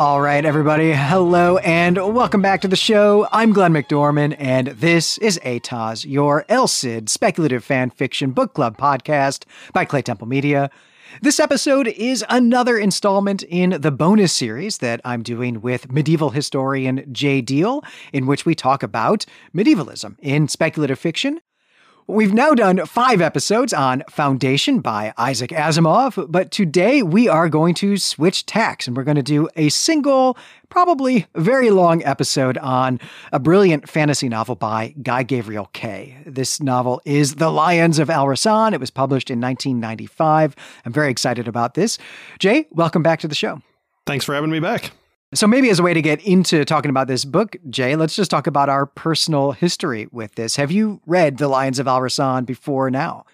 All right, everybody. Hello and welcome back to the show. I'm Glenn McDorman, and this is ATOS, your El Cid speculative fan fiction book club podcast by Clay Temple Media. This episode is another installment in the bonus series that I'm doing with medieval historian Jay Deal, in which we talk about medievalism in speculative fiction. We've now done five episodes on Foundation by Isaac Asimov, but today we are going to switch tacks and we're going to do a single, probably very long episode on a brilliant fantasy novel by Guy Gavriel Kay. This novel is The Lions of Al Rassan. It was published in 1995. I'm very excited about this. Jay, welcome back to the show. Thanks for having me back. So, maybe as a way to get into talking about this book, Jay, let's just talk about our personal history with this. Have you read The Lions of Al Rassan before now?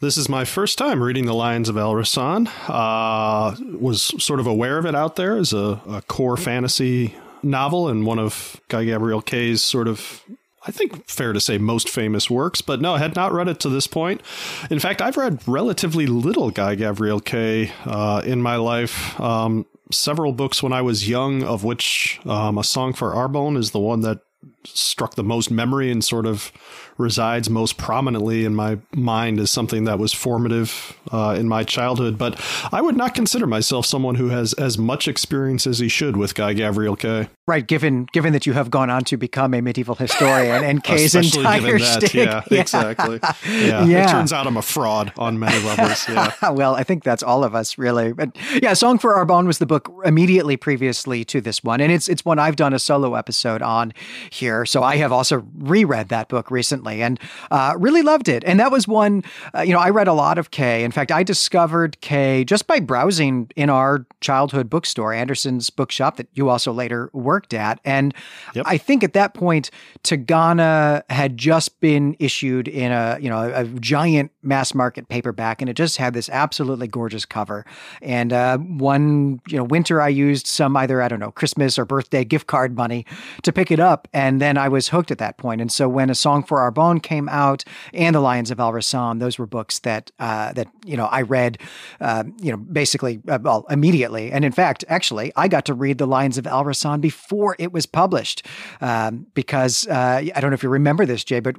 This is my first time reading The Lions of Al Rassan. Uh, was sort of aware of it out there as a, a core fantasy novel and one of Guy Gavriel Kay's sort of I think fair to say most famous works, but no, I had not read it to this point. In fact, I've read relatively little Guy Gavriel Kay uh, in my life. Um, several books when I was young, of which um, A Song for Arbonne is the one that struck the most memory and sort of resides most prominently in my mind as something that was formative uh, in my childhood. But I would not consider myself someone who has as much experience as he should with Guy Gavriel Kay. Right, given given that you have gone on to become a medieval historian and Kay's entire that, yeah, yeah, exactly. Yeah. yeah. It turns out I'm a fraud on many levels. Yeah. well, I think that's all of us really. But yeah, Song for Arbonne was the book immediately previously to this one. And it's it's one I've done a solo episode on here. So I have also reread that book recently and uh, really loved it. And that was one, uh, you know, I read a lot of Kay. In fact, I discovered Kay just by browsing in our childhood bookstore, Anderson's bookshop that you also later worked worked at. And yep. I think at that point, Tigana had just been issued in a, you know, a, a, giant mass market paperback, and it just had this absolutely gorgeous cover. And uh, one, you know, winter I used some either, I don't know, Christmas or birthday gift card money to pick it up. And then I was hooked at that point. And so when A Song for Arbonne came out and The Lions of Al Rassan, those were books that, uh, that, you know, I read, uh, you know, basically, uh, well, immediately. And in fact, actually, I got to read The Lions of Al Rassan before it was published. Um, because uh, I don't know if you remember this, Jay, but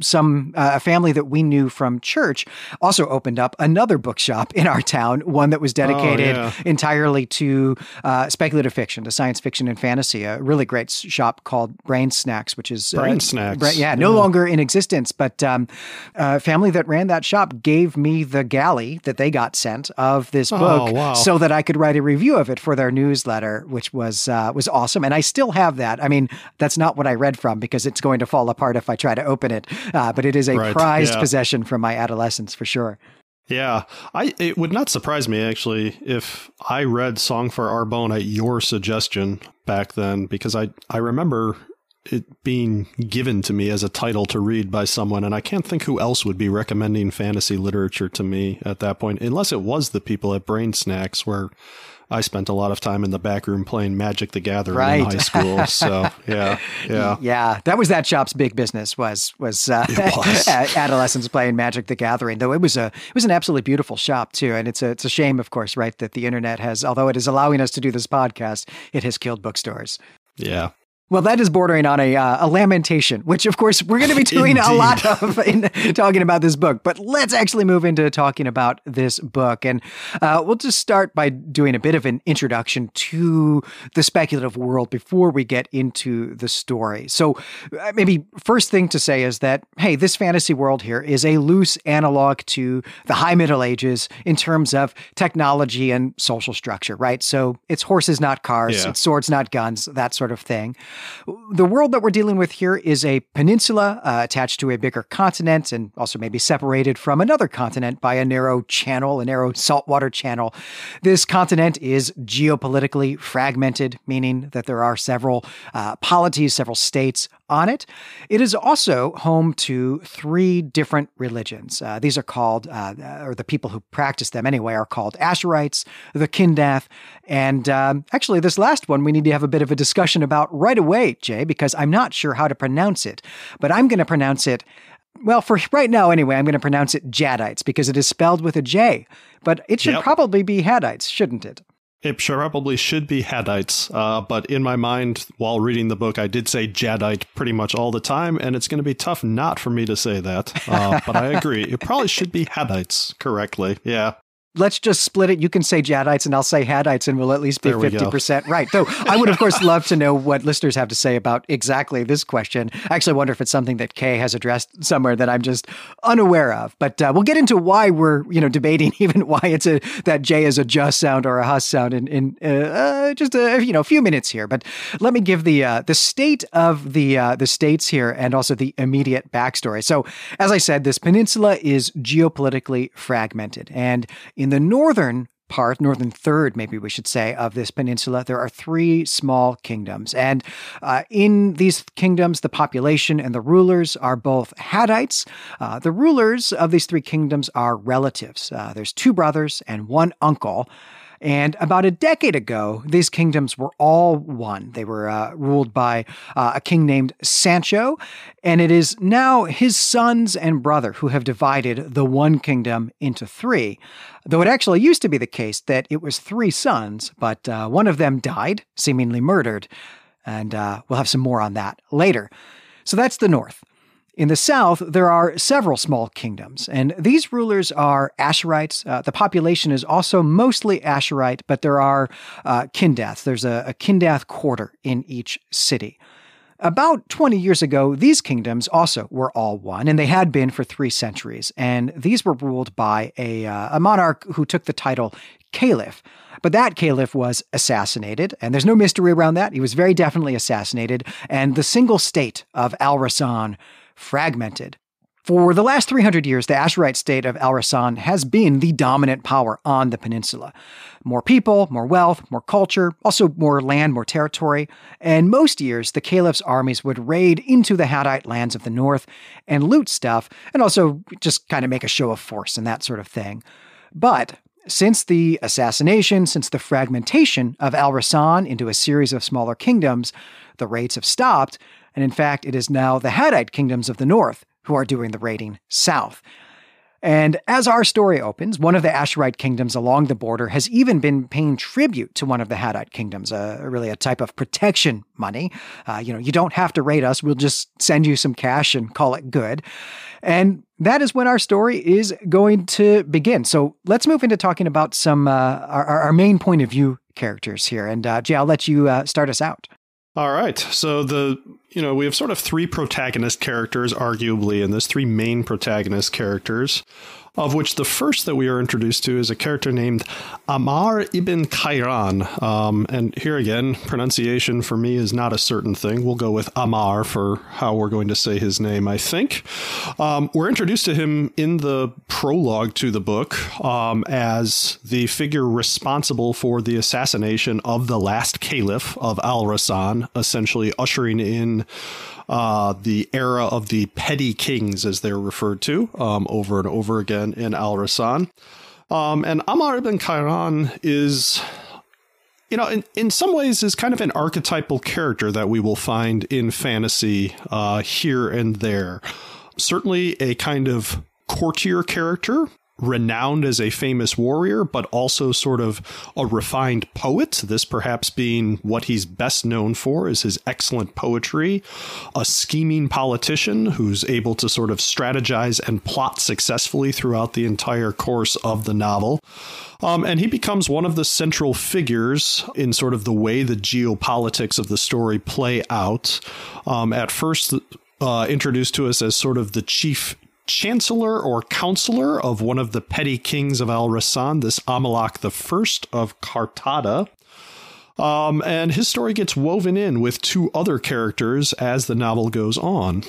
some uh, a family that we knew from church also opened up another bookshop in our town, one that was dedicated oh, yeah. entirely to uh, speculative fiction, to science fiction and fantasy. A really great shop called Brain Snacks, which is uh, Snacks. Bra- yeah, no yeah. longer in existence, but um, a family that ran that shop gave me the galley that they got sent of this oh, book wow. so that I could write a review of it for their newsletter, which was uh, was awesome awesome. And I still have that. I mean, that's not what I read from because it's going to fall apart if I try to open it. Uh, but it is a right. prized yeah. possession from my adolescence for sure. Yeah, I it would not surprise me actually if I read Song for Arbonne at your suggestion back then because I I remember it being given to me as a title to read by someone and I can't think who else would be recommending fantasy literature to me at that point unless it was the people at Brain Snacks where I spent a lot of time in the back room playing Magic the Gathering right. in high school. So yeah, yeah, yeah. That was that shop's big business was was, uh, was. adolescents playing Magic the Gathering. Though it was a it was an absolutely beautiful shop too, and it's a it's a shame, of course, right, that the internet has, although it is allowing us to do this podcast, it has killed bookstores. Yeah, well, that is bordering on a, uh, a lamentation, which, of course, we're going to be doing a lot of in talking about this book. But let's actually move into talking about this book. And uh, we'll just start by doing a bit of an introduction to the speculative world before we get into the story. So, uh, maybe first thing to say is that, hey, this fantasy world here is a loose analog to the High Middle Ages in terms of technology and social structure, right? So, it's horses, not cars, yeah. it's swords, not guns, that sort of thing. The world that we're dealing with here is a peninsula uh, attached to a bigger continent and also maybe separated from another continent by a narrow channel, a narrow saltwater channel. This continent is geopolitically fragmented, meaning that there are several uh, polities, several states on it. It is also home to three different religions. Uh, these are called, uh, or the people who practice them anyway, are called Asherites, the Kindath, and um, actually, this last one we need to have a bit of a discussion about right away, Jay, because I'm not sure how to pronounce it, but I'm going to pronounce it. Well, for right now, anyway, I'm going to pronounce it Jaddites because it is spelled with a J, but it should yep. probably be Hadites, shouldn't it? It probably should be Hadites, uh, but in my mind, while reading the book, I did say Jaddite pretty much all the time, and it's going to be tough not for me to say that. Uh, but I agree. It probably should be Hadites correctly. Yeah let's just split it. You can say Jaddites and I'll say Hadites, and we'll at least be 50% right. Though I would, of course, love to know what listeners have to say about exactly this question. I actually wonder if it's something that Kay has addressed somewhere that I'm just unaware of. But uh, we'll get into why we're, you know, debating even why it's a that J is a just sound or a hus sound in, in uh, uh, just a you know a few minutes here. But let me give the uh, the state of the uh, the states here and also the immediate backstory. So, as I said, this peninsula is geopolitically fragmented and in the northern part, northern third, maybe we should say, of this peninsula, there are three small kingdoms. And uh, in these kingdoms, the population and the rulers are both Hadites. Uh, the rulers of these three kingdoms are relatives. Uh, there's two brothers and one uncle. And about a decade ago, these kingdoms were all one. They were uh, ruled by uh, a king named Sancho, and it is now his sons and brother who have divided the one kingdom into three. Though it actually used to be the case that it was three sons, but uh, one of them died, seemingly murdered. And uh, we'll have some more on that later. So that's the north. In the south, there are several small kingdoms, and these rulers are Asherites. Uh, the population is also mostly Asherite, but there are uh. There's a, a Kindath quarter in each city. About 20 years ago, these kingdoms also were all one, and they had been for three centuries. And these were ruled by a, uh, a monarch who took the title Caliph. But that caliph was assassinated, and there's no mystery around that. He was very definitely assassinated, and the single state of Al Rassan fragmented. For the last 300 years, the Asherite state of Al Rassan has been the dominant power on the peninsula. More people, more wealth, more culture, also more land, more territory. And most years, the caliph's armies would raid into the Haddite lands of the north and loot stuff, and also just kind of make a show of force and that sort of thing. But since the assassination, since the fragmentation of Al Rassan into a series of smaller kingdoms, the raids have stopped, and in fact, it is now the Haddite kingdoms of the north who are doing the raiding south. And as our story opens, one of the Asherite kingdoms along the border has even been paying tribute to one of the Haddite kingdoms, uh, really a type of protection money. Uh, you know, you don't have to raid us, we'll just send you some cash and call it good. And that is when our story is going to begin. So let's move into talking about some uh, our, our main point of view characters here. And uh, Jay, I'll let you uh, start us out. All right. So the you know, we have sort of three protagonist characters arguably in this three main protagonist characters of which the first that we are introduced to is a character named Amar ibn Khairan. Um, and here again, pronunciation for me is not a certain thing. We'll go with Amar for how we're going to say his name, I think. Um, we're introduced to him in the prologue to the book um, as the figure responsible for the assassination of the last caliph of Al Rassan, essentially ushering in uh, the era of the petty kings, as they're referred to um, over and over again in Al Rassan. Um, and Amar ibn Khairan is, you know, in, in some ways is kind of an archetypal character that we will find in fantasy uh, here and there. Certainly a kind of courtier character renowned as a famous warrior, but also sort of a refined poet. This perhaps being what he's best known for is his excellent poetry. A scheming politician who's able to sort of strategize and plot successfully throughout the entire course of the novel. Um, and he becomes one of the central figures in sort of the way the geopolitics of the story play out. Um, at first, uh, introduced to us as sort of the chief chancellor or counselor of one of the petty kings of Al Rassan, this Amalak I of Cartada. Um, and his story gets woven in with two other characters as the novel goes on.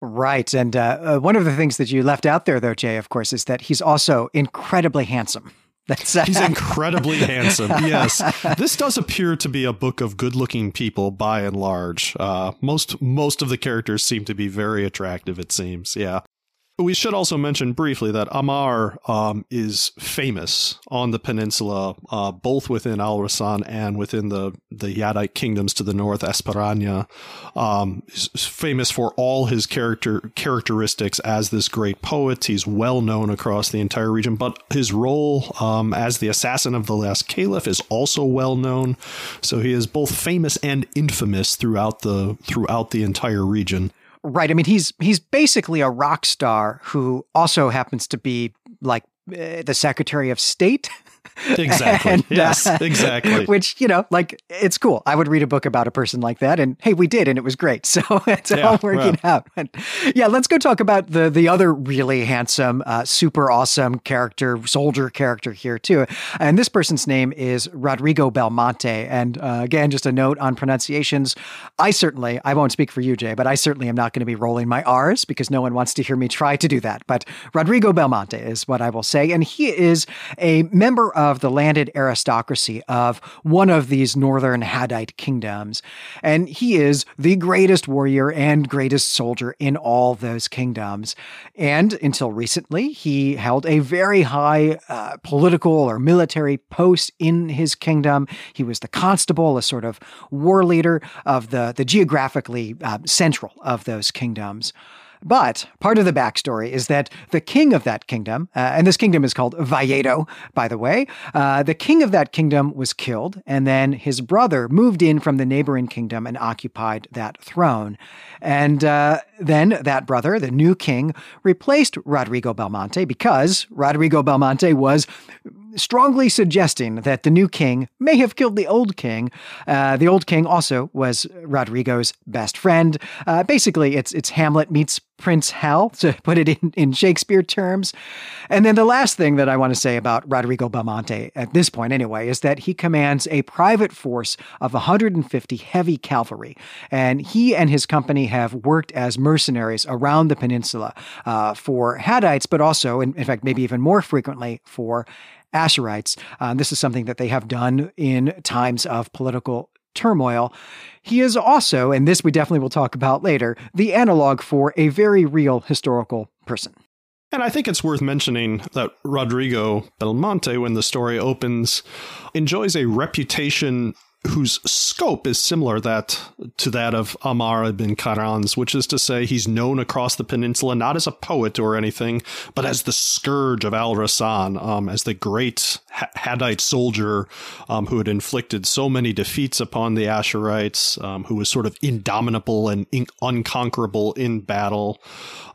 Right. And uh, uh, one of the things that you left out there, though, Jay, of course, is that he's also incredibly handsome. That's uh, He's incredibly handsome. Yes, this does appear to be a book of good-looking people by and large. Uh, most most of the characters seem to be very attractive. It seems. Yeah. We should also mention briefly that Amar um, is famous on the peninsula, uh, both within Al Rassan and within the, the Yadite kingdoms to the north, Esperania. Um, famous for all his character characteristics as this great poet. He's well known across the entire region, but his role um, as the assassin of the last caliph is also well known. So he is both famous and infamous throughout the throughout the entire region. Right. I mean, he's he's basically a rock star who also happens to be like uh, the Secretary of State Exactly. and, yes, uh, exactly. Which, you know, like it's cool. I would read a book about a person like that and hey, we did and it was great. So it's yeah, all working out. And yeah, let's go talk about the the other really handsome, uh, super awesome character, soldier character here too. And this person's name is Rodrigo Belmonte. And uh, again, just a note on pronunciations. I certainly, I won't speak for you, Jay, but I certainly am not going to be rolling my R's because no one wants to hear me try to do that. But Rodrigo Belmonte is what I will say. And he is a member of the landed aristocracy of one of these northern Hadite kingdoms. And he is the greatest warrior and greatest soldier in all those kingdoms. And until recently, he held a very high uh, political or military post in his kingdom. He was the constable, a sort of war leader of the, the geographically uh, central of those kingdoms. But part of the backstory is that the king of that kingdom, uh, and this kingdom is called Valledo, by the way, uh, the king of that kingdom was killed, and then his brother moved in from the neighboring kingdom and occupied that throne. And uh, then that brother, the new king, replaced Rodrigo Belmonte because Rodrigo Belmonte was strongly suggesting that the new king may have killed the old king. Uh, the old king also was Rodrigo's best friend. Uh, basically, it's it's Hamlet meets Prince Hal, to put it in, in Shakespeare terms. And then the last thing that I want to say about Rodrigo Belmonte at this point, anyway, is that he commands a private force of 150 heavy cavalry. And he and his company have worked as mercenaries around the peninsula uh, for Hadites, but also, in, in fact, maybe even more frequently for Asherites. Um, this is something that they have done in times of political turmoil. He is also, and this we definitely will talk about later, the analog for a very real historical person. And I think it's worth mentioning that Rodrigo Belmonte, when the story opens, enjoys a reputation whose scope is similar that to that of Amar ibn Khairan's, which is to say he's known across the peninsula not as a poet or anything, but as the scourge of Al Rassan, um, as the great Haddite soldier um, who had inflicted so many defeats upon the Asherites, um, who was sort of indomitable and in- unconquerable in battle.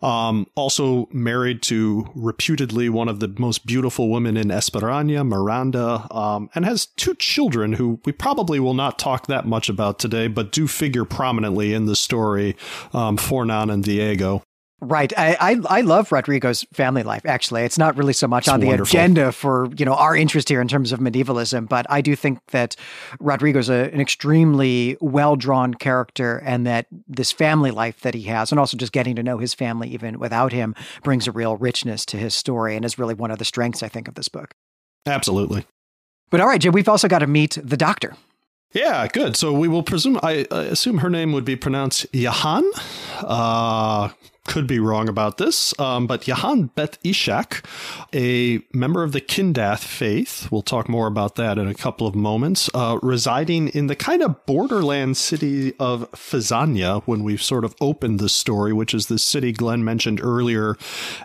Um, also married to reputedly one of the most beautiful women in Esperania, Miranda, um, and has two children who we probably will not talk that much about today, but do figure prominently in the story, um, Fernan and Diego. Right. I, I, I love Rodrigo's family life. Actually, it's not really so much it's on wonderful. the agenda for you know our interest here in terms of medievalism, but I do think that Rodrigo's a, an extremely well drawn character, and that this family life that he has, and also just getting to know his family even without him, brings a real richness to his story, and is really one of the strengths I think of this book. Absolutely. But all right, Jim, we've also got to meet the doctor. Yeah, good. So we will presume. I, assume her name would be pronounced Yahan. Uh, could be wrong about this, um, but Yahan Bet Ishak, a member of the Kindath faith, we'll talk more about that in a couple of moments, uh, residing in the kind of borderland city of Phazania when we've sort of opened the story, which is the city Glenn mentioned earlier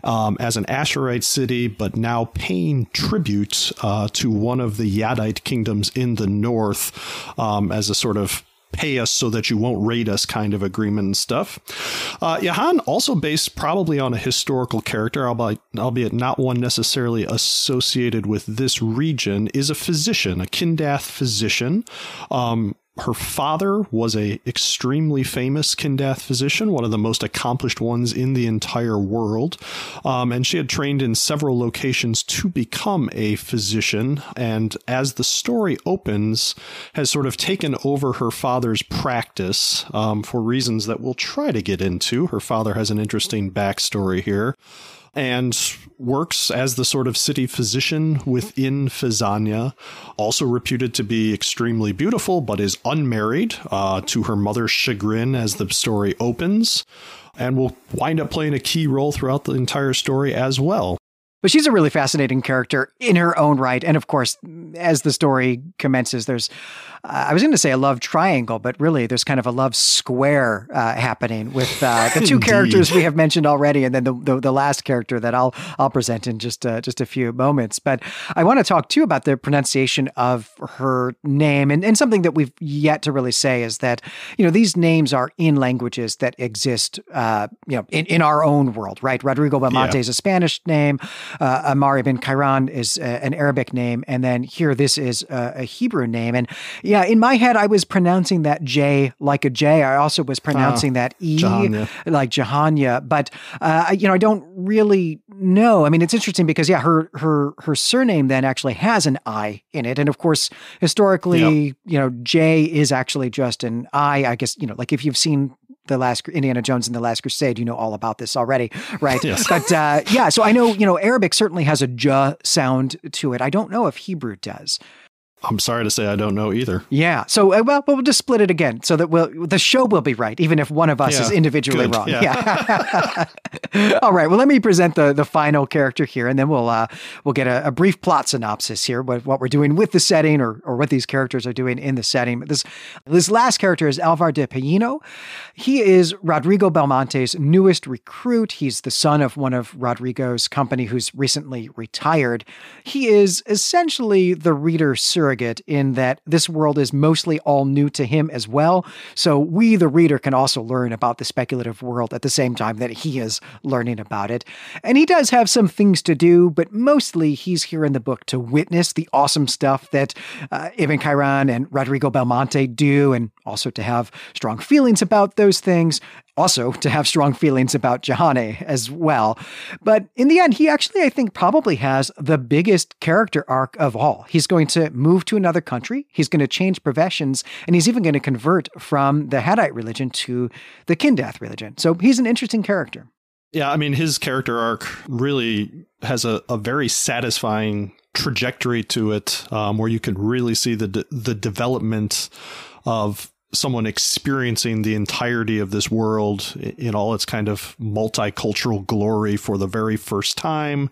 um, as an Asherite city, but now paying tribute uh, to one of the Yadite kingdoms in the north um, as a sort of pay us so that you won't raid us kind of agreement and stuff. Uh, also based probably on a historical character, albeit, albeit not one necessarily associated with this region, is a physician, a Kindath physician. Um, her father was a extremely famous Kindath physician, one of the most accomplished ones in the entire world. Um, and she had trained in several locations to become a physician. And as the story opens, has sort of taken over her father's practice um, for reasons that we'll try to get into. Her father has an interesting backstory here. And works as the sort of city physician within Physania. Also reputed to be extremely beautiful, but is unmarried uh, to her mother's chagrin as the story opens, and will wind up playing a key role throughout the entire story as well. But she's a really fascinating character in her own right. And of course, as the story commences, there's I was going to say a love triangle, but really there's kind of a love square uh, happening with uh, the two characters we have mentioned already, and then the, the, the last character that I'll I'll present in just uh, just a few moments. But I want to talk too about the pronunciation of her name, and, and something that we've yet to really say is that you know these names are in languages that exist, uh, you know, in, in our own world, right? Rodrigo Belmonte yeah. is a Spanish name, uh, Amar ibn Khairan is uh, an Arabic name, and then here this is a, a Hebrew name, and yeah, in my head, I was pronouncing that J like a J. I also was pronouncing uh, that E Jahanya. like Jahanya. But uh, you know, I don't really know. I mean, it's interesting because yeah, her her her surname then actually has an I in it, and of course, historically, yep. you know, J is actually just an I. I guess you know, like if you've seen the last Indiana Jones and the Last Crusade, you know all about this already, right? yes. But uh, yeah, so I know you know Arabic certainly has a j sound to it. I don't know if Hebrew does. I'm sorry to say I don't know either. Yeah. So uh, well, we'll just split it again so that we'll, the show will be right, even if one of us yeah, is individually good. wrong. Yeah. yeah. All right. Well, let me present the the final character here, and then we'll uh, we'll get a, a, brief plot synopsis here, what, what we're doing with the setting, or or what these characters are doing in the setting. But this this last character is Alvar de Pellino. He is Rodrigo Belmonte's newest recruit. He's the son of one of Rodrigo's company who's recently retired. He is essentially the reader surrogate surrogate in that this world is mostly all new to him as well. So we, the reader, can also learn about the speculative world at the same time that he is learning about it. And he does have some things to do, but mostly he's here in the book to witness the awesome stuff that uh, Ibn Khairan and Rodrigo Belmonte do, and also to have strong feelings about those things, also to have strong feelings about Jahane as well. But in the end, he actually, I think, probably has the biggest character arc of all. He's going to move to another country, he's going to change professions, and he's even going to convert from the Haddite religion to the Kindath religion. So he's an interesting character. Yeah, I mean, his character arc really has a, a very satisfying trajectory to it, um, where you can really see the de- the development of someone experiencing the entirety of this world in all its kind of multicultural glory for the very first time.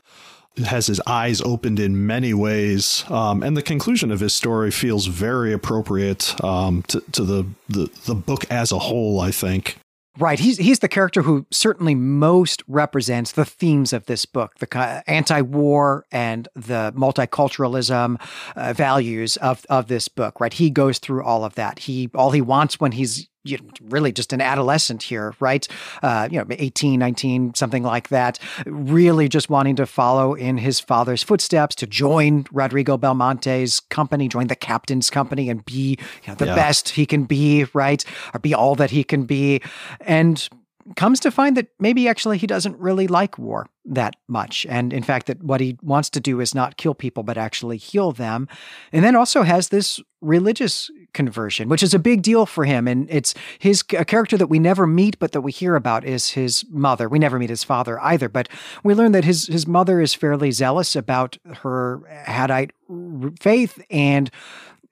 has his eyes opened in many ways, um, and the conclusion of his story feels very appropriate um, to, to the, the the book as a whole. I think. Right. He's he's the character who certainly most represents the themes of this book, the anti-war and the multiculturalism uh, values of of this book. Right. He goes through all of that. He all he wants when he's you know, really just an adolescent here, right? Uh, you know, 18, 19, something like that. Really just wanting to follow in his father's footsteps to join Rodrigo Belmonte's company, join the captain's company and be you know, the yeah. best he can be, right? Or be all that he can be. And comes to find that maybe actually he doesn't really like war that much. And in fact, that what he wants to do is not kill people, but actually heal them. And then also has this religious conversion, which is a big deal for him. And it's his a character that we never meet, but that we hear about is his mother. We never meet his father either, but we learn that his, his mother is fairly zealous about her Haddite faith and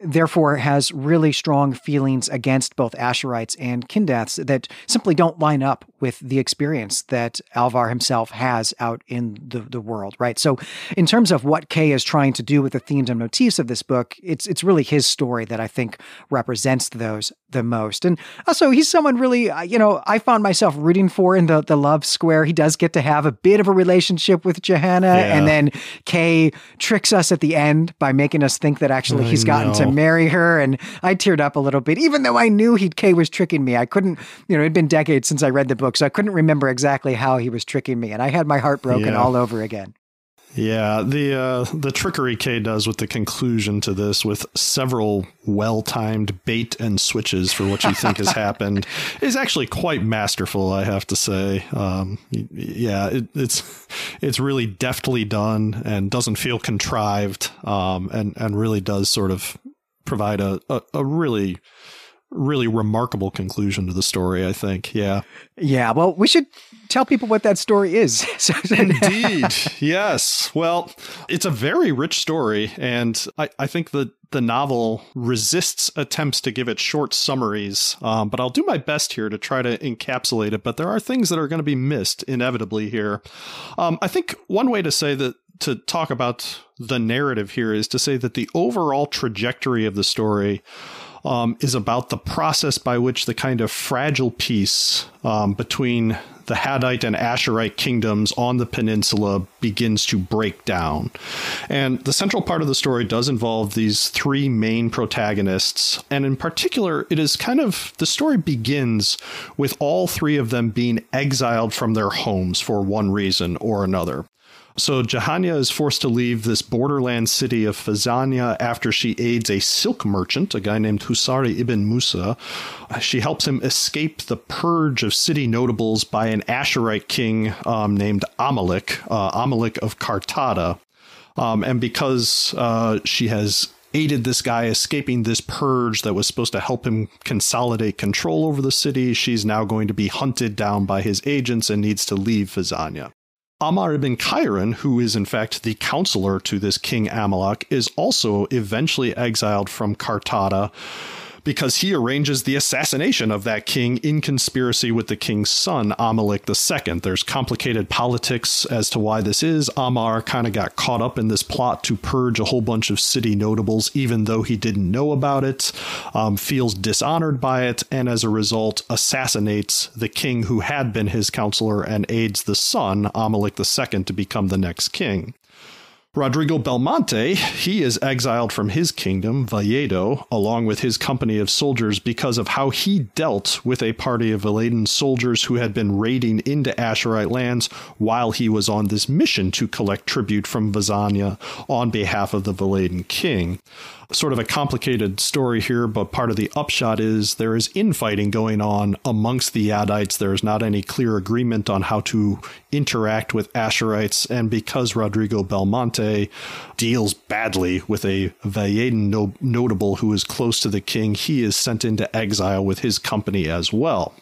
therefore has really strong feelings against both Asherites and Kindaths that simply don't line up with the experience that Alvar himself has out in the, the world, right? So in terms of what Kay is trying to do with the themes and motifs of this book, it's it's really his story that I think represents those the most. And also he's someone really, uh, you know, I found myself rooting for in the, the love square. He does get to have a bit of a relationship with Johanna yeah. and then Kay tricks us at the end by making us think that actually he's gotten to marry her. And I teared up a little bit, even though I knew he Kay was tricking me. I couldn't, you know, it'd been decades since I read the book, so I couldn't remember exactly how he was tricking me. And I had my heart broken yeah. all over again. Yeah, the uh, the trickery Kay does with the conclusion to this, with several well timed bait and switches for what you think has happened, is actually quite masterful. I have to say, um, yeah, it, it's it's really deftly done and doesn't feel contrived, um, and and really does sort of provide a, a, a really really remarkable conclusion to the story, I think. Yeah. Yeah. Well, we should tell people what that story is. Indeed. yes. Well, it's a very rich story. And I, I think that the novel resists attempts to give it short summaries, um, but I'll do my best here to try to encapsulate it. But there are things that are going to be missed inevitably here. Um, I think one way to say that to talk about the narrative here is to say that the overall trajectory of the story um, is about the process by which the kind of fragile peace um, between the Haddite and Asherite kingdoms on the peninsula begins to break down. And the central part of the story does involve these three main protagonists. And in particular, it is kind of the story begins with all three of them being exiled from their homes for one reason or another. So Jahanya is forced to leave this borderland city of Phazania after she aids a silk merchant, a guy named Husari ibn Musa. She helps him escape the purge of city notables by an Asherite king um, named Amalek, uh, Amalek of Cartada. Um, and because uh, she has aided this guy escaping this purge that was supposed to help him consolidate control over the city. She's now going to be hunted down by his agents and needs to leave Phazania. Amar ibn Khairan, who is in fact the counselor to this King Amalek, is also eventually exiled from Cartada because he arranges the assassination of that king in conspiracy with the king's son, Amalek II. There's complicated politics as to why this is. Amar kind of got caught up in this plot to purge a whole bunch of city notables, even though he didn't know about it, um, feels dishonored by it, and as a result assassinates the king who had been his counselor and aids the son, Amalek II, to become the next king. Rodrigo Belmonte, he is exiled from his kingdom, Valledo, along with his company of soldiers because of how he dealt with a party of Valledan soldiers who had been raiding into Asherite lands while he was on this mission to collect tribute from Vazania on behalf of the Valledan king sort of a complicated story here, but part of the upshot is there is infighting going on amongst the Yadites. There is not any clear agreement on how to interact with Asherites, and because Rodrigo Belmonte deals badly with a Valledan no- notable who is close to the king, he is sent into exile with his company as well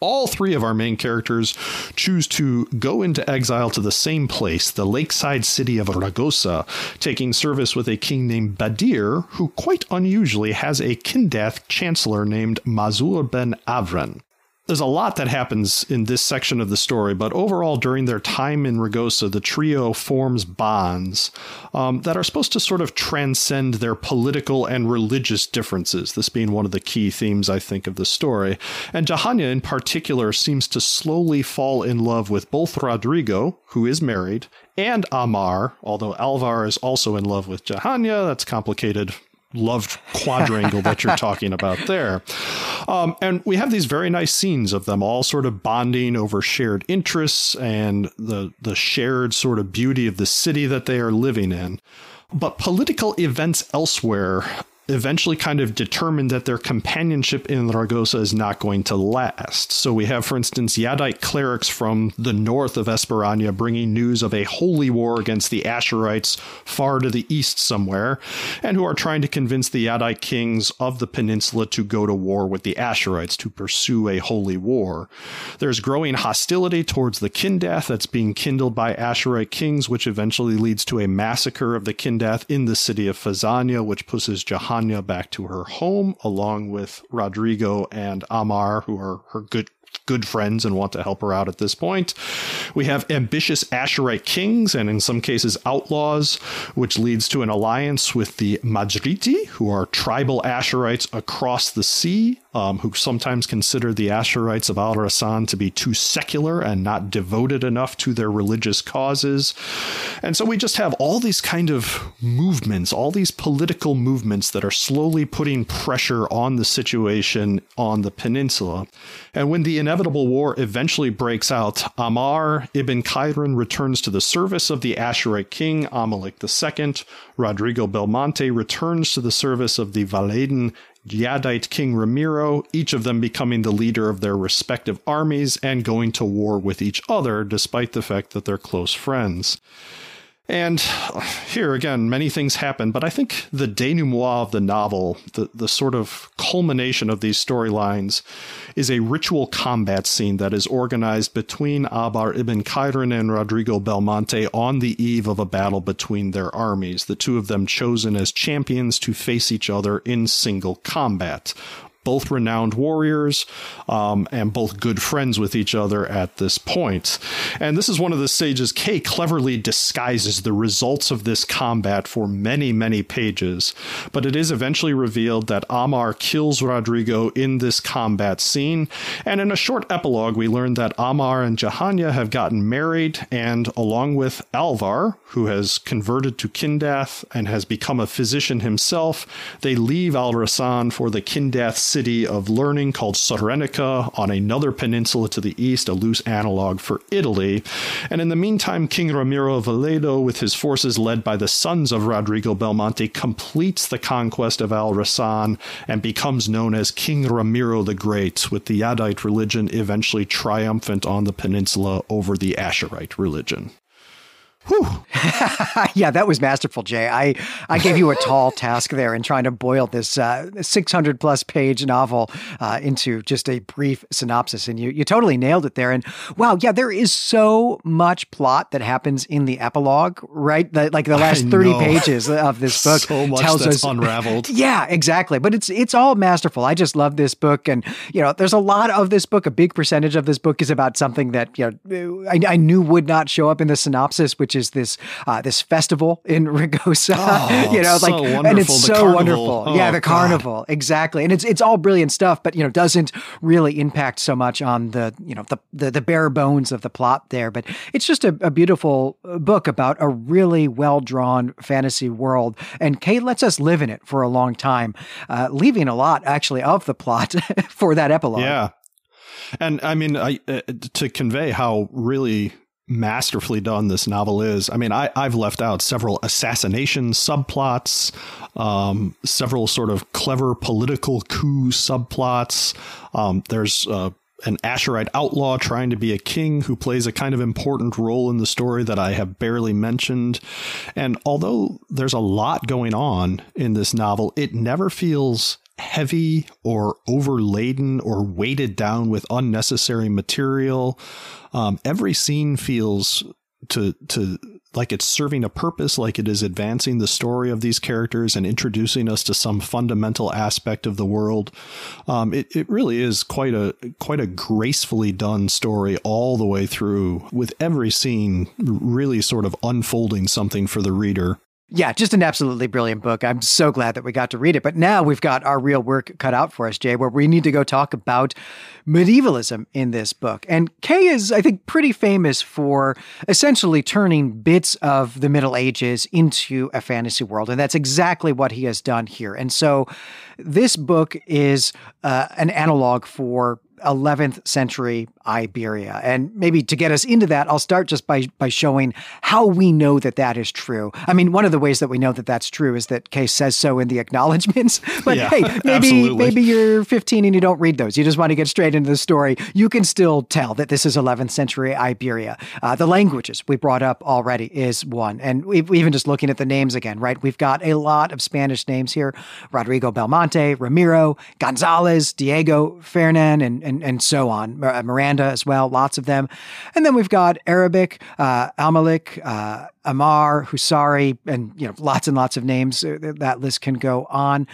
all three of our main characters choose to go into exile to the same place, the lakeside city of Ragosa, taking service with a king named Badir, who quite unusually has a Kindath chancellor named Mazur ben Avran there's a lot that happens in this section of the story, but overall, during their time in Ragosa, the trio forms bonds um, that are supposed to sort of transcend their political and religious differences, this being one of the key themes, I think, of the story. And Jahania, in particular, seems to slowly fall in love with both Rodrigo, who is married, and Amar, although Alvar is also in love with Jahania. That's complicated love quadrangle that you're talking about there. Um, and we have these very nice scenes of them all sort of bonding over shared interests and the the shared sort of beauty of the city that they are living in. But political events elsewhere eventually kind of determined that their companionship in Ragosa is not going to last. So we have, for instance, Yadite clerics from the north of Esperania bringing news of a holy war against the Asherites far to the east somewhere, and who are trying to convince the Yadite kings of the peninsula to go to war with the Asherites to pursue a holy war. There's growing hostility towards the Kindath that's being kindled by Asherite kings, which eventually leads to a massacre of the Kindath in the city of Phazania, which pushes Jahan Tanya back to her home, along with Rodrigo and Amar, who are her good good friends and want to help her out at this point. We have ambitious Asherite kings and in some cases outlaws, which leads to an alliance with the Majriti, who are tribal Asherites across the sea um, who sometimes consider the Asherites of Al Rassan to be too secular and not devoted enough to their religious causes. And so we just have all these kind of movements, all these political movements that are slowly putting pressure on the situation on the peninsula. And when the inevitable war eventually breaks out, Amar ibn Khairan returns to the service of the Asherite king Amalek II. Rodrigo Belmonte returns to the service of the Valledan Yadite King Ramiro, each of them becoming the leader of their respective armies and going to war with each other, despite the fact that they're close friends. And here again, many things happen, but I think the denouement of the novel, the, the sort of culmination of these storylines, is a ritual combat scene that is organized between Amar ibn Khairan and Rodrigo Belmonte on the eve of a battle between their armies, the two of them chosen as champions to face each other in single combat both renowned warriors um, and both good friends with each other at this point. And this is one of the sages Kay cleverly disguises the results of this combat for many, many pages. But it is eventually revealed that Amar kills Rodrigo in this combat scene. And in a short epilogue, we learn that Amar and Jahanya have gotten married, and along with Alvar, who has converted to Kindath and has become a physician himself, they leave Al Rassan for the Kindath city of learning called Sorenica on another peninsula to the east, a loose analog for Italy. And in the meantime, King Ramiro of Valledo, with his forces led by the sons of Rodrigo Belmonte, completes the conquest of Al Rassan and becomes known as King Ramiro the Great, with the Yadite religion eventually triumphant on the peninsula over the Asherite religion. yeah, that was masterful, Jay. I, I gave you a tall task there in trying to boil this uh, 600 plus page novel uh, into just a brief synopsis, and you, you totally nailed it there. And wow, yeah, there is so much plot that happens in the epilogue, right? The, like the last 30 pages of this book so tells us unraveled. Yeah, exactly. But it's it's all masterful. I just love this book, and you know, there's a lot of this book. A big percentage of this book is about something that you know I, I knew would not show up in the synopsis, which is this uh, this festival in Ragosa. Oh, you know, so like wonderful. and it's The so carnival. wonderful. Oh, yeah, the God. carnival exactly, and it's it's all brilliant stuff, but you know, doesn't really impact so much on the you know the the, the bare bones of the plot there. But it's just a, a beautiful book about a really well drawn fantasy world, and Kay lets us live in it for a long time, uh, leaving a lot actually of the plot for that epilogue. Yeah. And I mean, I, uh, to convey how really masterfully done this novel is, I mean, I, I've left out several assassination subplots, um, several sort of clever political coup subplots. Um, there's uh, an Asherite outlaw trying to be a king who plays a kind of important role in the story that I have barely mentioned. And although there's a lot going on in this novel, it never feels heavy or overladen or weighted down with unnecessary material. Um, every scene feels to to like it's serving a purpose, like it is advancing the story of these characters and introducing us to some fundamental aspect of the world. Um, it it really is quite a quite a gracefully done story all the way through, with every scene really sort of unfolding something for the reader. Yeah, just an absolutely brilliant book. I'm so glad that we got to read it. But now we've got our real work cut out for us, Jay, where we need to go talk about medievalism in this book. And Kay is, I think, pretty famous for essentially turning bits of the Middle Ages into a fantasy world. And that's exactly what he has done here. And so this book is uh, an analog for 11th century Iberia. And maybe to get us into that, I'll start just by by showing how we know that that is true. I mean, one of the ways that we know that that's true is that Case says so in the acknowledgments. But Yeah, hey, maybe absolutely. maybe you're 15 and you don't read those. You just want to get straight into the story. You can still tell that this is 11th century Iberia. Uh, the languages we brought up already is one, and we even just looking at the names again, right? We've got a lot of Spanish names here: Rodrigo Belmonte, Ramiro, Gonzalez, Diego, Fernan, and and, and so on. Uh, Miranda as well, lots of them. And then we've got Arabic, uh, Almalik, uh, Amar, Husari, and you know lots and lots of names. Uh, That list can go on,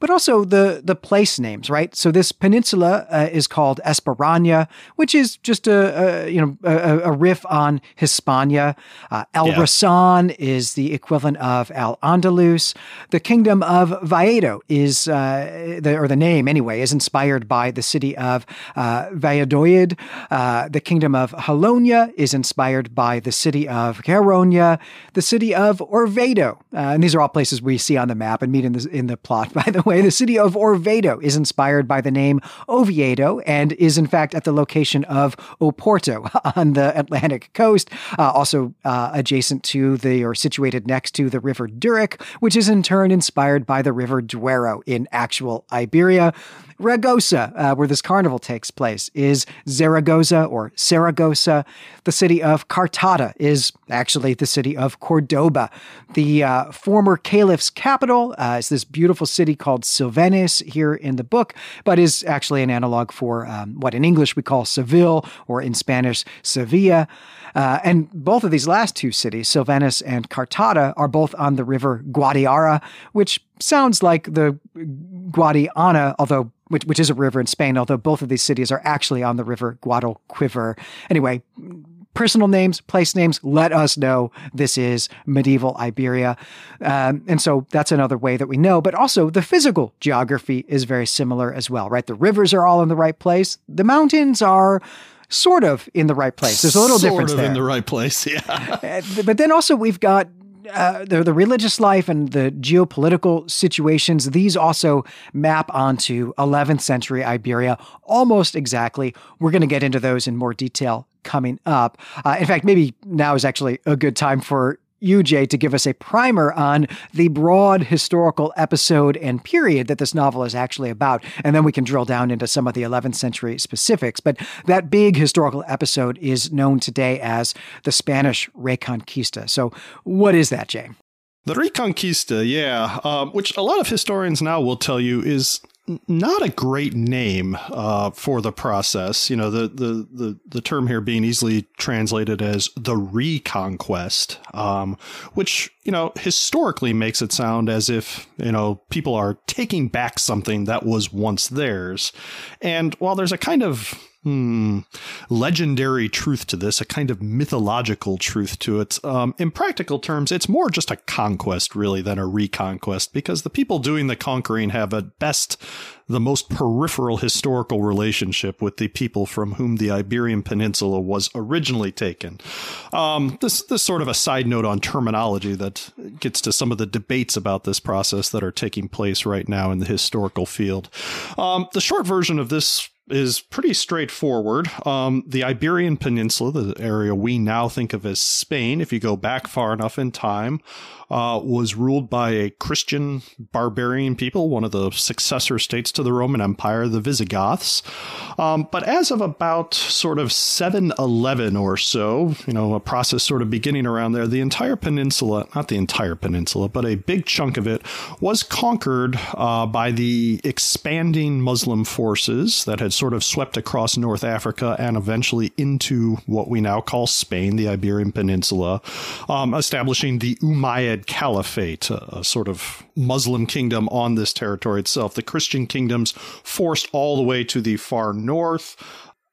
but also the the place names, right? So this peninsula uh, is called Esperania, which is just a, a you know a, a riff on Hispania. Uh, El Yeah. Rasan is the equivalent of Al Andalus. The kingdom of Valladolid is uh, the or the name anyway is inspired by the city of uh, Valladolid. Uh, the kingdom of Halonia is inspired by the city of Caronia. The city of Orvedo, uh, and these are all places we see on the map and meet in the in the plot. By the way, the city of Orvedo is inspired by the name Oviedo and is in fact at the location of Oporto on the Atlantic coast, uh, also uh, adjacent to the or situated next to the river Duric, which is in turn inspired by the river Duero in actual Iberia. Ragosa, uh, where this carnival takes place, is Zaragoza or Saragossa. The city of Cartada is actually the city of Cordoba. The uh, former caliph's capital uh, is this beautiful city called Sylvanes here in the book, but is actually an analog for um, what in English we call Seville or in Spanish Sevilla. Uh, and both of these last two cities, Sylvanes and Cartada, are both on the river Guadiara, which sounds like the Guadiana, although which, which is a river in Spain, although both of these cities are actually on the river Guadalquivir. Anyway, personal names, place names, let us know this is medieval Iberia. Um, and so that's another way that we know. But also, the physical geography is very similar as well, right? The rivers are all in the right place. The mountains are sort of in the right place. There's a little sort difference of there. in the right place. Yeah. Uh, but then also we've got uh, the, the religious life and the geopolitical situations, these also map onto 11th century Iberia almost exactly. We're going to get into those in more detail coming up. Uh, in fact, maybe now is actually a good time for you, Jay, to give us a primer on the broad historical episode and period that this novel is actually about. And then we can drill down into some of the 11th century specifics. But that big historical episode is known today as the Spanish Reconquista. So, what is that, Jay? The Reconquista, yeah, um, which a lot of historians now will tell you is not a great name uh, for the process. You know, the, the, the, the, term here being easily translated as the reconquest, um, which, you know, historically makes it sound as if, you know, people are taking back something that was once theirs. And while there's a kind of hmm, legendary truth to this, a kind of mythological truth to it. Um, in practical terms, it's more just a conquest, really, than a reconquest, because the people doing the conquering have at best the most peripheral historical relationship with the people from whom the Iberian Peninsula was originally taken. Um, this, this sort of a side note on terminology that gets to some of the debates about this process that are taking place right now in the historical field. Um, the short version of this is pretty straightforward. Um, the Iberian Peninsula, the area we now think of as Spain, if you go back far enough in time, uh, was ruled by a Christian barbarian people, one of the successor states to the Roman Empire, the Visigoths. Um, but as of about sort of 711 or so, you know, a process sort of beginning around there, the entire peninsula, not the entire peninsula, but a big chunk of it was conquered uh, by the expanding Muslim forces that had sort of swept across North Africa and eventually into what we now call Spain, the Iberian Peninsula, um, establishing the Umayyad Caliphate, a, a sort of Muslim kingdom on this territory itself. The Christian kingdoms forced all the way to the far north,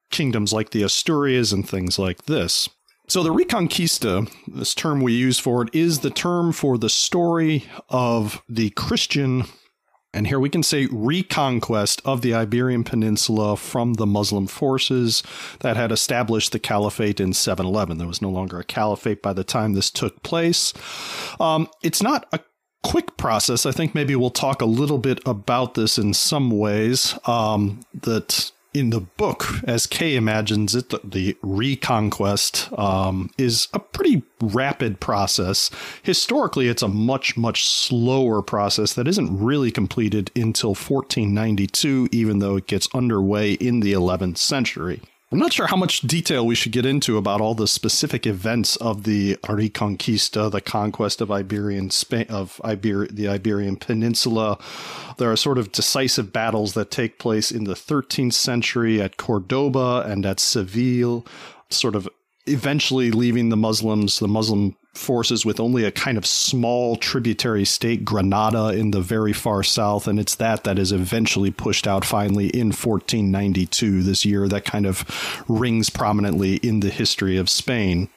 kingdoms like the Asturias and things like this. So the Reconquista, this term we use for it, is the term for the story of the Christian and here we can say reconquest of the Iberian Peninsula from the Muslim forces that had established the caliphate in 711. There was no longer a caliphate by the time this took place. Um, it's not a quick process. I think maybe we'll talk a little bit about this in some ways. Um, that in the book, as Kay imagines it, the, the reconquest um, is a pretty rapid process. Historically, it's a much, much slower process that isn't really completed until 1492, even though it gets underway in the 11th century. I'm not sure how much detail we should get into about all the specific events of the Reconquista, the conquest of Iberian Spain, of Iber- the Iberian Peninsula. There are sort of decisive battles that take place in the 13th century at Cordoba and at Seville, sort of eventually leaving the Muslims, the Muslim forces with only a kind of small tributary state, Granada, in the very far south. And it's that that is eventually pushed out finally in 1492, this year that kind of rings prominently in the history of Spain.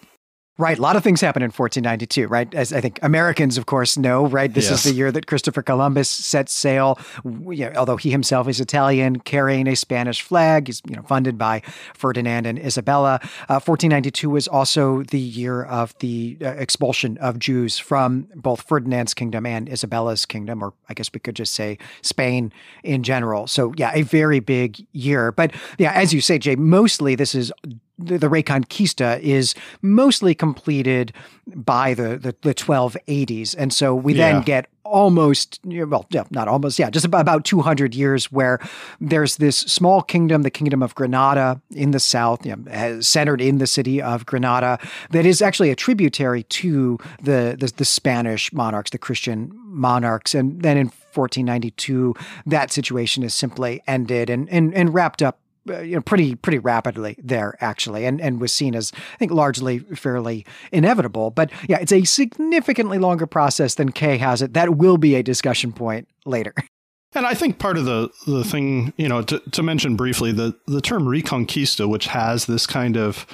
Right. A lot of things happened in 1492, right? As I think Americans, of course, know, right? This yes. is the year that Christopher Columbus set sail, you know, although he himself is Italian, carrying a Spanish flag. He's, you know, funded by Ferdinand and Isabella. Uh, 1492 was also the year of the uh, expulsion of Jews from both Ferdinand's kingdom and Isabella's kingdom, or I guess we could just say Spain in general. So, yeah, a very big year. But yeah, as you say, Jay, mostly this is the, the Reconquista is mostly completed by the, the, the 1280s. And so we yeah. then get almost, well, not almost, yeah, just about, about 200 years where there's this small kingdom, the kingdom of Granada in the south, you know, centered in the city of Granada, that is actually a tributary to the, the, the Spanish monarchs, the Christian monarchs. And then in 1492, that situation is simply ended and, and, and wrapped up Uh, you know, pretty pretty rapidly there actually, and and was seen as I think largely fairly inevitable. But yeah, it's a significantly longer process than Kay has it. That will be a discussion point later. And I think part of the the thing, you know, to, to mention briefly, the the term Reconquista, which has this kind of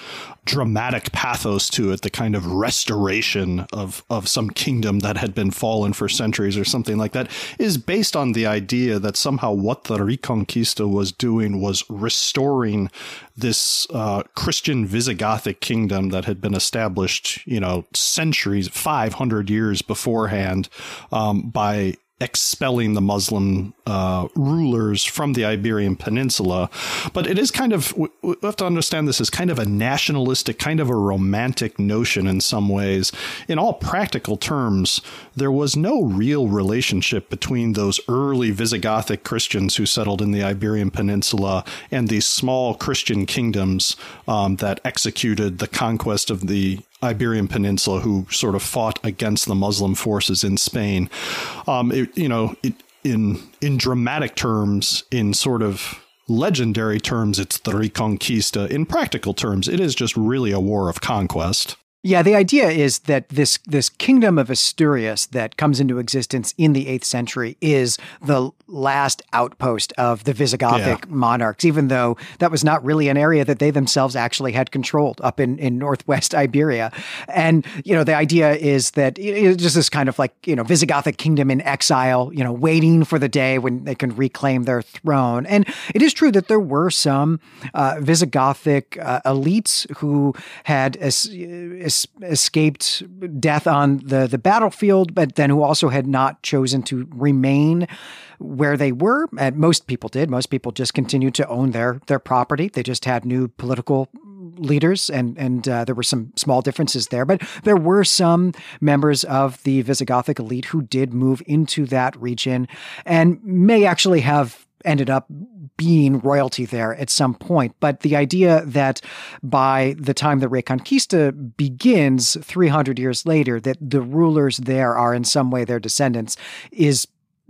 dramatic pathos to it, the kind of restoration of of some kingdom that had been fallen for centuries or something like that, is based on the idea that somehow what the Reconquista was doing was restoring this uh, Christian Visigothic kingdom that had been established, you know, centuries, five hundred years beforehand, um, by expelling the Muslim uh, rulers from the Iberian Peninsula. But it is kind of, we have to understand this as kind of a nationalistic, kind of a romantic notion in some ways. In all practical terms, there was no real relationship between those early Visigothic Christians who settled in the Iberian Peninsula and these small Christian kingdoms um, that executed the conquest of the Iberian Peninsula who sort of fought against the Muslim forces in Spain. Um, it, you know, it, in in dramatic terms, in sort of legendary terms, it's the Reconquista. In practical terms, it is just really a war of conquest. Yeah, the idea is that this this kingdom of Asturias that comes into existence in the 8th century is the last outpost of the Visigothic yeah. monarchs, even though that was not really an area that they themselves actually had controlled up in, in northwest Iberia. And, you know, the idea is that it's just this kind of like, you know, Visigothic kingdom in exile, you know, waiting for the day when they can reclaim their throne. And it is true that there were some uh, Visigothic uh, elites who had as, es- escaped death on the, the battlefield, but then who also had not chosen to remain where they were. And most people did. Most people just continued to own their their property. They just had new political leaders, and and uh, there were some small differences there. But there were some members of the Visigothic elite who did move into that region, and may actually have ended up being royalty there at some point. But the idea that by the time the Reconquista begins 300 years later, that the rulers there are in some way their descendants is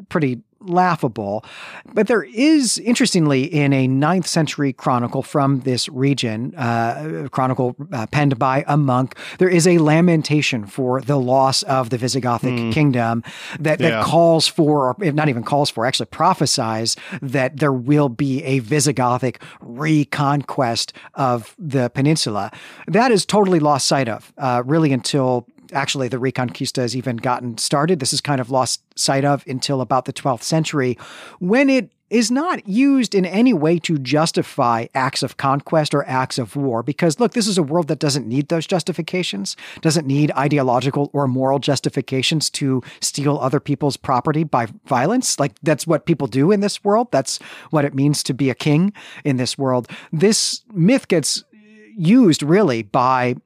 pretty laughable. But there is, interestingly, in a ninth century chronicle from this region, uh, chronicle uh, penned by a monk, there is a lamentation for the loss of the Visigothic mm. kingdom that, that yeah. calls for, or if not even calls for, actually prophesies that there will be a Visigothic reconquest of the peninsula. That is totally lost sight of, uh, really, until actually the Reconquista has even gotten started. This is kind of lost sight of until about the 12th century when it is not used in any way to justify acts of conquest or acts of war. Because look, this is a world that doesn't need those justifications, doesn't need ideological or moral justifications to steal other people's property by violence. Like that's what people do in this world. That's what it means to be a king in this world. This myth gets used really by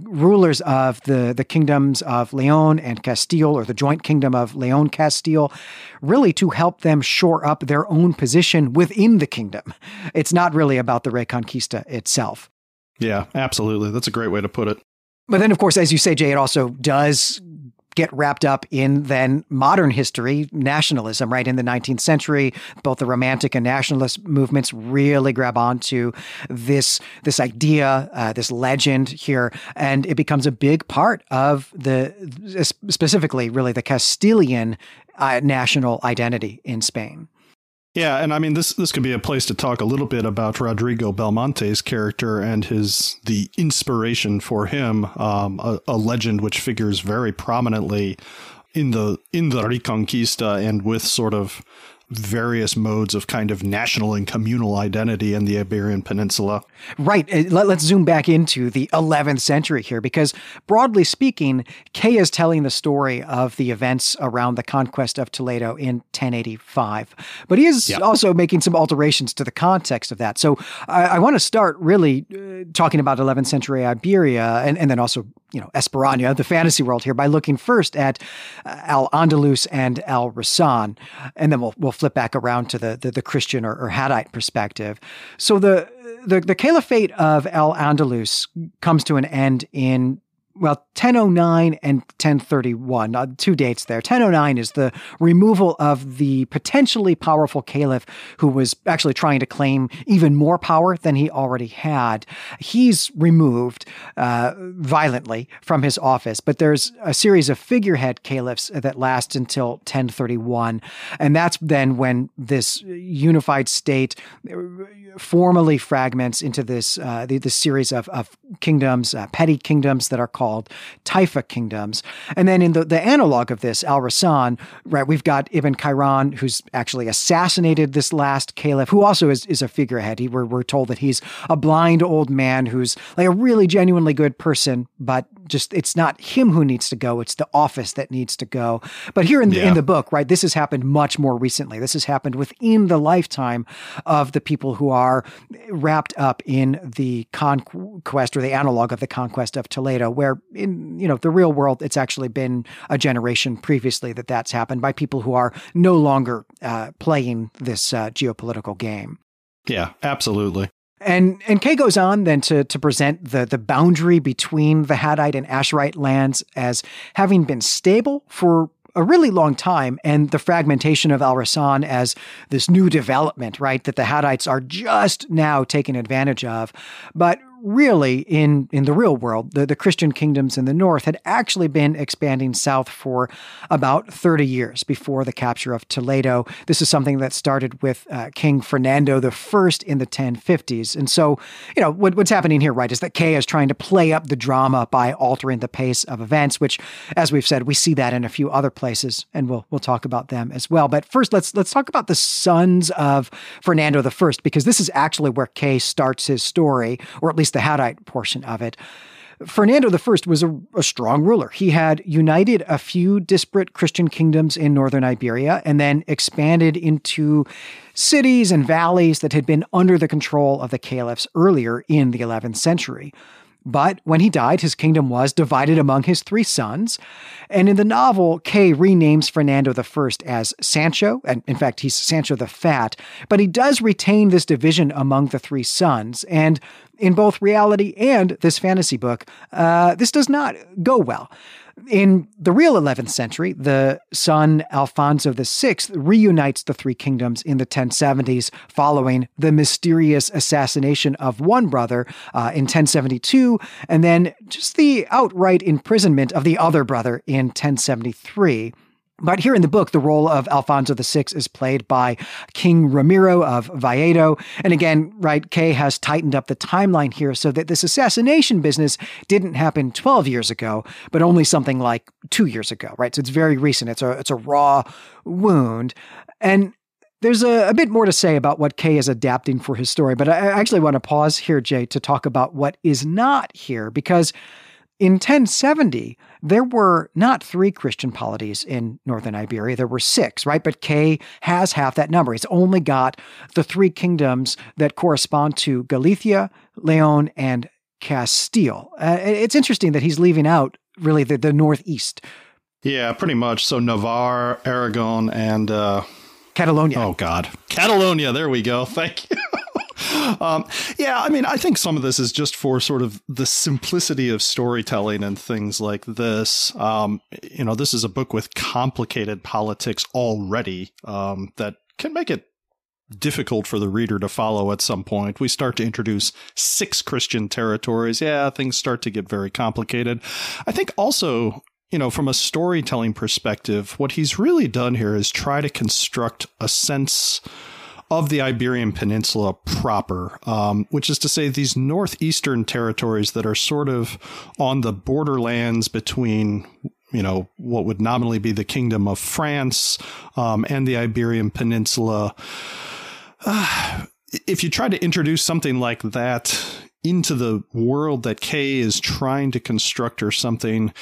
rulers of the, the kingdoms of Leon and Castile, or the joint kingdom of Leon Castile, really to help them shore up their own position within the kingdom. It's not really about the Reconquista itself. Yeah, absolutely. That's a great way to put it. But then, of course, as you say, Jay, it also does get wrapped up in then modern history, nationalism, right? In the 19th century, both the romantic and nationalist movements really grab onto this, this idea, uh, this legend here, and it becomes a big part of the, specifically, really the Castilian uh, national identity in Spain. Yeah, and I mean this this could be a place to talk a little bit about Rodrigo Belmonte's character and his the inspiration for him, um, a, a, legend which figures very prominently in the in the Reconquista and with sort of various modes of kind of national and communal identity in the Iberian Peninsula. Right. Uh, let, us zoom back into the 11th century here, because broadly speaking, Kay is telling the story of the events around the conquest of Toledo in 1085. But he is also making some alterations to the context of that. So I, I want to start really uh, talking about 11th century Iberia and, and then also, you know, Esperaña, the fantasy world here, by looking first at uh, Al Andalus and Al Rassan. And then we'll, we'll flip back around to the, the, the Christian or, or Jaddite perspective. So the, the, the Caliphate of Al Andalus comes to an end in well, 1009 and 1031, uh, two dates there. 1009 is the removal of the potentially powerful caliph who was actually trying to claim even more power than he already had. He's removed uh, violently from his office, but there's a series of figurehead caliphs that last until 1031. And that's then when this unified state uh, formally fragments into this, uh, the, this series of, of kingdoms, uh, petty kingdoms that are called Taifa kingdoms. And then in the, the analog of this, Al Rassan, right, we've got Ibn Khairan, who's actually assassinated this last caliph, who also is, is a figurehead. He, we're, we're told that he's a blind old man who's like a really genuinely good person, but just it's not him who needs to go, it's the office that needs to go. But here in the, yeah. in the book, right, this has happened much more recently. This has happened within the lifetime of the people who are wrapped up in the conquest or the analog of the conquest of Toledo, where in you know the real world, it's actually been a generation previously that that's happened by people who are no longer uh, playing this uh, geopolitical game. Yeah, absolutely. And and Kay goes on then to to present the the boundary between the Jaddite and Asharite lands as having been stable for a really long time, and the fragmentation of Al Rassan as this new development, right, that the Jaddites are just now taking advantage of. But really, in, in the real world, the, the Christian kingdoms in the north had actually been expanding south for about 30 years before the capture of Toledo. This is something that started with uh, King Fernando I in the 1050s. And so, you know, what, what's happening here, right, is that Kay is trying to play up the drama by altering the pace of events, which, as we've said, we see that in a few other places, and we'll we'll talk about them as well. But first, let's let's talk about the sons of Fernando I, because this is actually where Kay starts his story, or at least the Jaddite portion of it. Fernando I was a, a, strong ruler. He had united a few disparate Christian kingdoms in northern Iberia and then expanded into cities and valleys that had been under the control of the caliphs earlier in the 11th century. But when he died, his kingdom was divided among his three sons. And in the novel, Kay renames Fernando I as Sancho, and in fact, he's Sancho the Fat, but he does retain this division among the three sons. And in both reality and this fantasy book, uh, this does not go well. In the real 11th century, the son Alfonso VI reunites the three kingdoms in the 1070s following the mysterious assassination of one brother uh, in 1072, and then just the outright imprisonment of the other brother in 1073. But here in the book, the role of Alfonso VI is played by King Ramiro of Valledo. And again, right, Kay has tightened up the timeline here so that this assassination business didn't happen 12 years ago, but only something like two years ago, right? So it's very recent. It's a, it's a raw wound. And there's a, a, bit more to say about what Kay is adapting for his story, but I actually want to pause here, Jay, to talk about what is not here, because in 1070, there were not three Christian polities in northern Iberia, there were six, right? But Kay has half that number. It's only got the three kingdoms that correspond to Galicia, Leon, and Castile. Uh, it's interesting that he's leaving out really the, the northeast. Yeah, pretty much. So Navarre, Aragon, and. Uh... Catalonia. Oh, God. Catalonia. There we go. Thank you. um, yeah, I mean, I think some of this is just for sort of the simplicity of storytelling and things like this. Um, you know, this is a book with complicated politics already um, that can make it difficult for the reader to follow at some point. We start to introduce six Christian territories. Yeah, things start to get very complicated. I think also you know, from a storytelling perspective, what he's really done here is try to construct a sense of the Iberian Peninsula proper, um, which is to say these northeastern territories that are sort of on the borderlands between you know, what would nominally be the Kingdom of France um, and the Iberian Peninsula. Uh, if you try to introduce something like that into the world that Kay is trying to construct or something,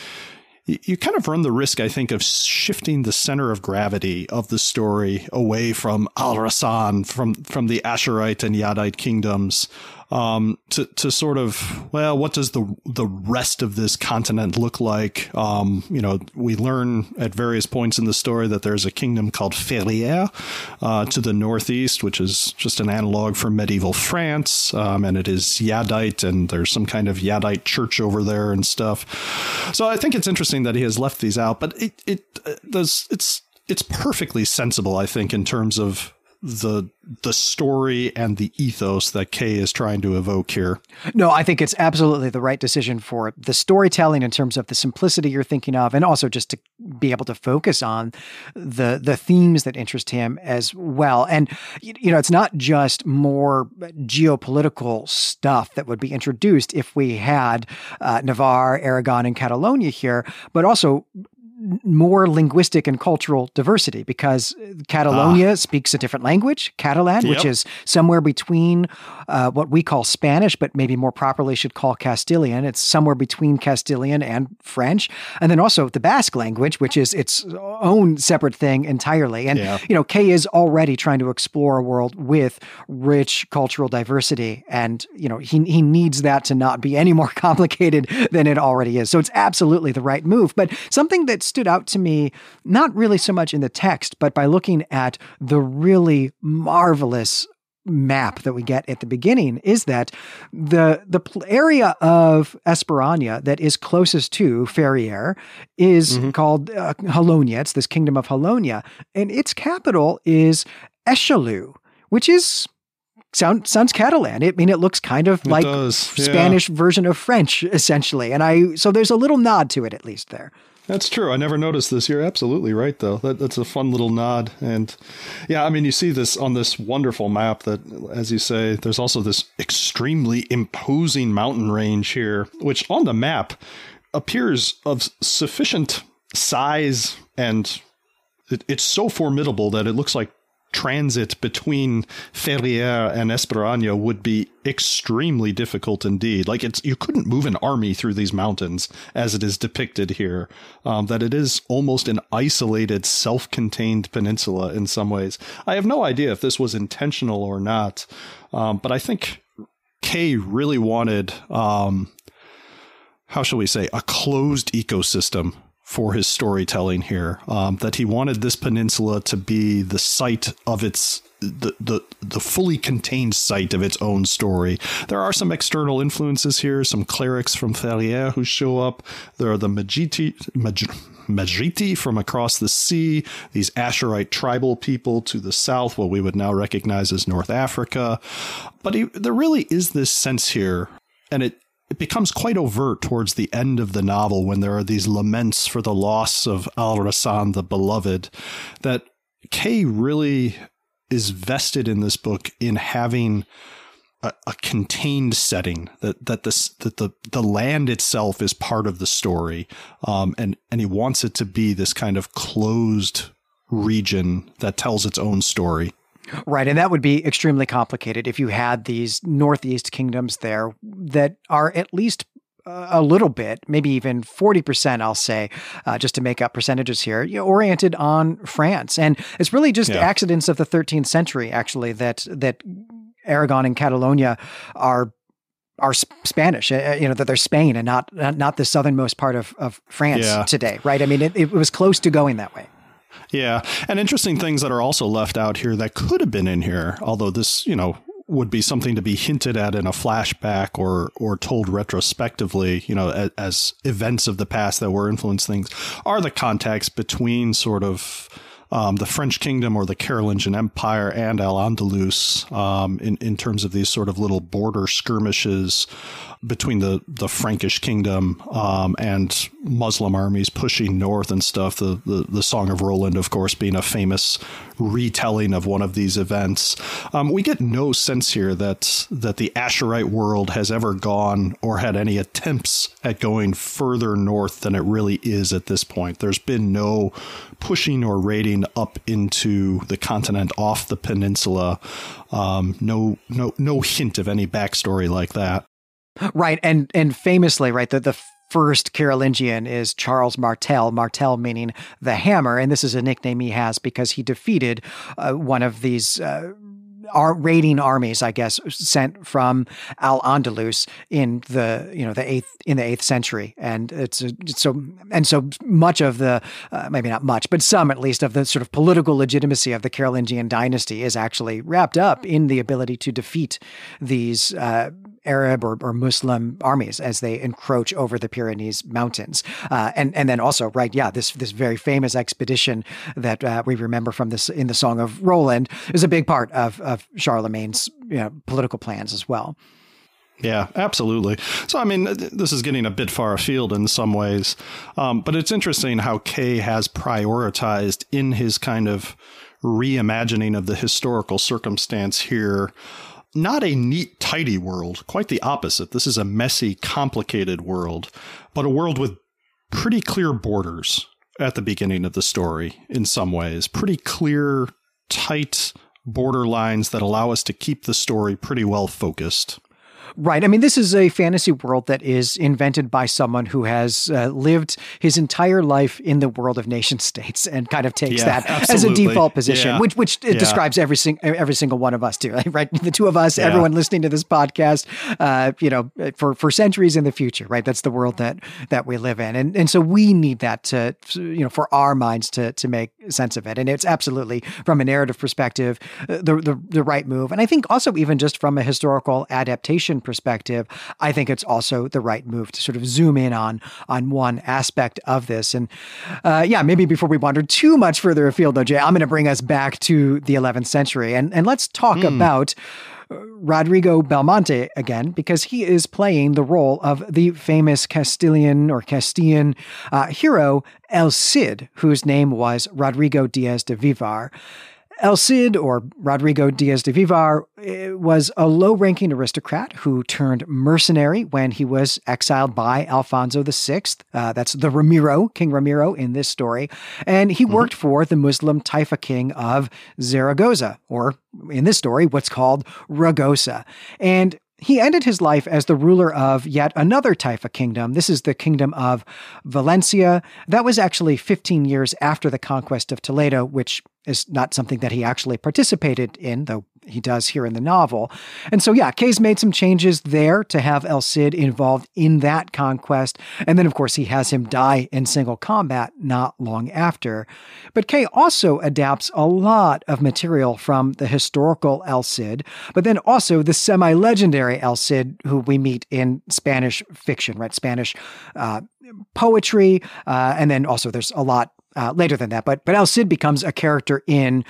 you kind of run the risk, I think, of shifting the center of gravity of the story away from Al Rassan, from from the Asharite and Jaddite kingdoms, um, to to sort of well, what does the the rest of this continent look like? Um, you know, we learn at various points in the story that there's a kingdom called Ferrières uh, to the northeast, which is just an analog for medieval France, um, and it is Jaddite, and there's some kind of Jaddite church over there and stuff. So I think it's interesting that he has left these out, but it it uh, does it's it's perfectly sensible, I think, in terms of the the story and the ethos that Kay is trying to evoke here. No, I think it's absolutely the right decision for the storytelling in terms of the simplicity you're thinking of, and also just to be able to focus on the the themes that interest him as well. And you know, it's not just more geopolitical stuff that would be introduced if we had uh, Navarre, Aragon, and Catalonia here, but also more linguistic and cultural diversity because Catalonia ah. speaks a different language, Catalan, yep. which is somewhere between uh, what we call Spanish, but maybe more properly should call Castilian. It's somewhere between Castilian and French. And then also the Basque language, which is its own separate thing entirely. And, yeah. you know, Kay is already trying to explore a world with rich cultural diversity. And, you know, he, he needs that to not be any more complicated than it already is. So it's absolutely the right move. But something that's stood out to me, not really so much in the text, but by looking at the really marvelous map that we get at the beginning is that the the area of Esperaña that is closest to Ferrières is mm-hmm. called uh, Jaloña. It's this kingdom of Jaloña, and its capital is Echeleu, which is sound sounds Catalan. I mean, it looks kind of like does, Spanish version of French, essentially. And I so there's a little nod to it at least there. That's true. I never noticed this. You're absolutely right, though. That, that's a fun little nod. And yeah, I mean, you see this on this wonderful map that, as you say, there's also this extremely imposing mountain range here, which on the map appears of sufficient size and it, it's so formidable that it looks like transit between Ferrières and Esperaña would be extremely difficult indeed. Like it's you couldn't move an army through these mountains as it is depicted here. Um, that it is almost an isolated, self-contained peninsula in some ways. I have no idea if this was intentional or not, um, but I think Kay really wanted. Um, how shall we say, a closed ecosystem for his storytelling here. Um, that he wanted this peninsula to be the site of its the, the the fully contained site of its own story. There are some external influences here, some clerics from Ferrières who show up. There are the Magiti, Mag, Majiti from across the sea, these Asharite tribal people to the south, what we would now recognize as North Africa. But he, there really is this sense here, and it it becomes quite overt towards the end of the novel when there are these laments for the loss of Al Rassan the beloved that Kay really is vested in this book in having a, a, contained setting that that this that the the land itself is part of the story um, and and he wants it to be this kind of closed region that tells its own story Right. And that would be extremely complicated if you had these Northeast kingdoms there that are at least a little bit, maybe even 40%, I'll say, uh, just to make up percentages here, you know, oriented on France. And it's really just yeah. accidents of the 13th century, actually, that, that Aragon and Catalonia are are Spanish, uh, you know, that they're Spain and not not the southernmost part of, of France yeah. today, right? I mean, it, it was close to going that way. Yeah. And interesting things that are also left out here that could have been in here, although this, you know, would be something to be hinted at in a flashback or or told retrospectively, you know, as, as events of the past that were influenced things, are the contacts between sort of um, the French kingdom or the Carolingian Empire and Al Andalus um, in, in terms of these sort of little border skirmishes between the, the Frankish kingdom um, and Muslim armies pushing north and stuff. The, the, the Song of Roland, of course, being a famous retelling of one of these events. Um, we get no sense here that that the Asharite world has ever gone or had any attempts at going further north than it really is at this point. There's been no pushing or raiding up into the continent off the peninsula. Um, no, no, no hint of any backstory like that. Right, and and famously, right, the the first Carolingian is Charles Martel, Martel meaning the hammer, and this is a nickname he has because he defeated uh, one of these. Uh, our raiding armies, I guess, sent from Al Andalus in the you know the eighth in the eighth century, and it's, it's so and so much of the uh, maybe not much, but some at least of the sort of political legitimacy of the Carolingian dynasty is actually wrapped up in the ability to defeat these uh, Arab or, or, Muslim armies as they encroach over the Pyrenees Mountains. Uh, and and then also, right, yeah, this this very famous expedition that uh, we remember from this in the Song of Roland is a big part of of Charlemagne's you know, political plans as well. Yeah, absolutely. So, I mean, this is getting a bit far afield in some ways, um, but it's interesting how Kay has prioritized in his kind of reimagining of the historical circumstance here not a neat, tidy world, quite the opposite. This is a messy, complicated world, but a world with pretty clear borders at the beginning of the story in some ways. Pretty clear, tight border lines that allow us to keep the story pretty well focused. Right. I mean, this is a fantasy world that is invented by someone who has uh, lived his entire life in the world of nation states and kind of takes yeah, that absolutely. as a default position, yeah. which which yeah. describes every sing- every single one of us too. Right. The two of us, everyone listening to this podcast, uh, you know, for for centuries in the future. Right. That's the world that that we live in, and and so we need that to you know for our minds to to make sense of it. And it's absolutely from a narrative perspective uh, the the, the right move, and I think also even just from a historical adaptation perspective, I think it's also the right move to sort of zoom in on on one aspect of this. And uh, yeah, maybe before we wander too much further afield, though, Jay, I'm going to bring us back to the 11th century and and let's talk mm. about. Uh, Rodrigo Belmonte again, because he is playing the role of the famous Castilian or Castilian uh, hero El Cid, whose name was Rodrigo Diaz de Vivar. El Cid, or Rodrigo Diaz de Vivar, eh, was a low ranking aristocrat who turned mercenary when he was exiled by Alfonso VI. Uh, that's the Ramiro, King Ramiro in this story. And he mm-hmm. worked for the Muslim Taifa king of Zaragoza, or in this story, what's called Ragosa. And he ended his life as the ruler of yet another Taifa kingdom. This is the kingdom of Valencia. That was actually 15 years after the conquest of Toledo, which is not something that he actually participated in, though he does here in the novel. And so, yeah, Kay's made some changes there to have El Cid involved in that conquest. And then, of course, he has him die in single combat not long after. But Kay also adapts a lot of material from the historical El Cid, but then also the semi legendary El Cid, who we meet in Spanish fiction, right? Spanish uh, poetry. Uh, and then also there's a lot uh, later than that. But but El Cid becomes a character in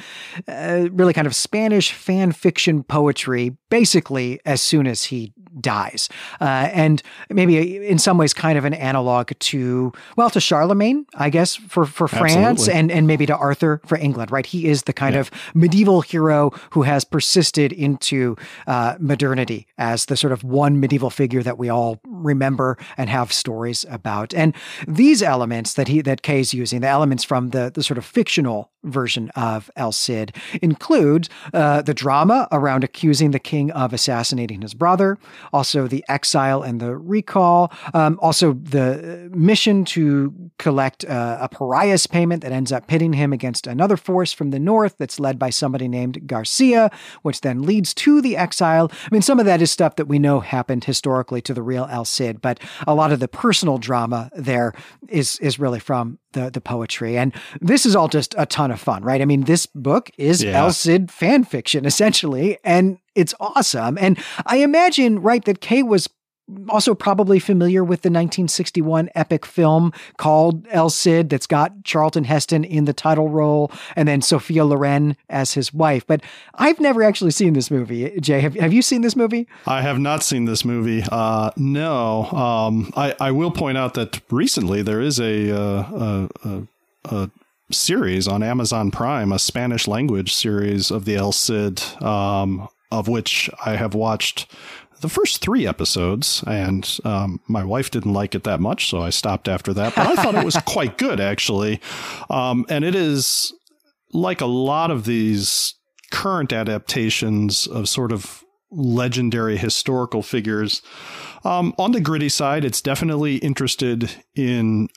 uh, really kind of Spanish fan fiction poetry, basically as soon as he dies, uh, and maybe in some ways kind of an analog to well to Charlemagne, I guess for for France, Absolutely. and and maybe to Arthur for England. Right, he is the kind yeah. of medieval hero who has persisted into uh, modernity as the sort of one medieval figure that we all remember and have stories about. And these elements that he that Kay's using, the elements elements from the, the sort of fictional version of El Cid include uh, the drama around accusing the king of assassinating his brother, also the exile and the recall, um, also the mission to collect uh, a pariah's payment that ends up pitting him against another force from the north that's led by somebody named Garcia, which then leads to the exile. I mean, some of that is stuff that we know happened historically to the real El Cid, but a lot of the personal drama there is is really from the the poetry. And this is all just a ton of fun, right? I mean, this book is yeah. El Cid fan fiction essentially, and it's awesome. And I imagine, right, that Kay was also probably familiar with the 1961 epic film called El Cid that's got Charlton Heston in the title role and then Sophia Loren as his wife. But I've never actually seen this movie. Jay, have, have you seen this movie? I have not seen this movie. Uh, no. Um, I, I will point out that recently there is a, uh, a, a, a series on Amazon Prime, a Spanish language series of the El Cid, um, of which I have watched the first three episodes, and um, my wife didn't like it that much, so I stopped after that. But I thought it was quite good, actually. Um, and it is like a lot of these current adaptations of sort of legendary historical figures. Um, on the gritty side, it's definitely interested in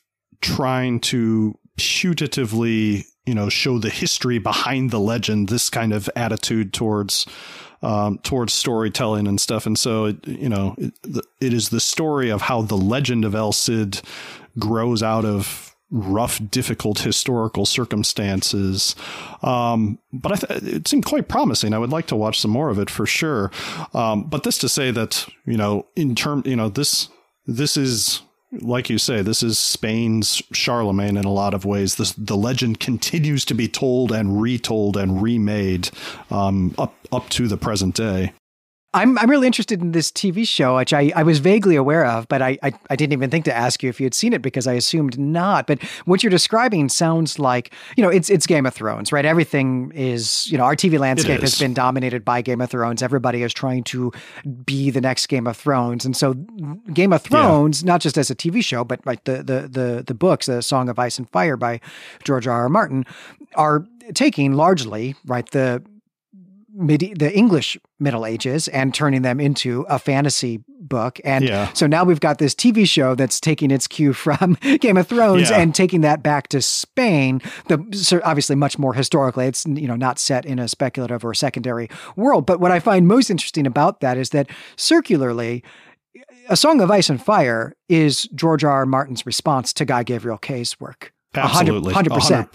trying to putatively, you know, show the history behind the legend, this kind of attitude towards um, towards storytelling and stuff. And so, it, you know, it, it is the story of how the legend of El Cid grows out of rough, difficult historical circumstances. Um, but th- it seemed quite promising. I would like to watch some more of it for sure. Um, but this to say that, you know, in term, you know, this, this is like you say, this is Spain's Charlemagne in a lot of ways. This, the legend continues to be told and retold and remade um, up up to the present day. I'm I'm really interested in this TV show, which I, I was vaguely aware of, but I, I, I didn't even think to ask you if you had seen it because I assumed not. But what you're describing sounds like you know it's it's Game of Thrones, right? Everything is you know our TV landscape has been dominated by Game of Thrones. Everybody is trying to be the next Game of Thrones, and so Game of Thrones, yeah. not just as a TV show, but like the the the the books, the Song of Ice and Fire by George R. R. Martin, are taking largely right the mid- the English Middle Ages and turning them into a fantasy book. And yeah. so now we've got this TV show that's taking its cue from Game of Thrones yeah. and taking that back to Spain. The obviously much more historically, it's you know not set in a speculative or secondary world. But what I find most interesting about that is that circularly. A Song of Ice and Fire is George R. R. Martin's response to Guy Gavriel Kay's work. Absolutely, hundred percent.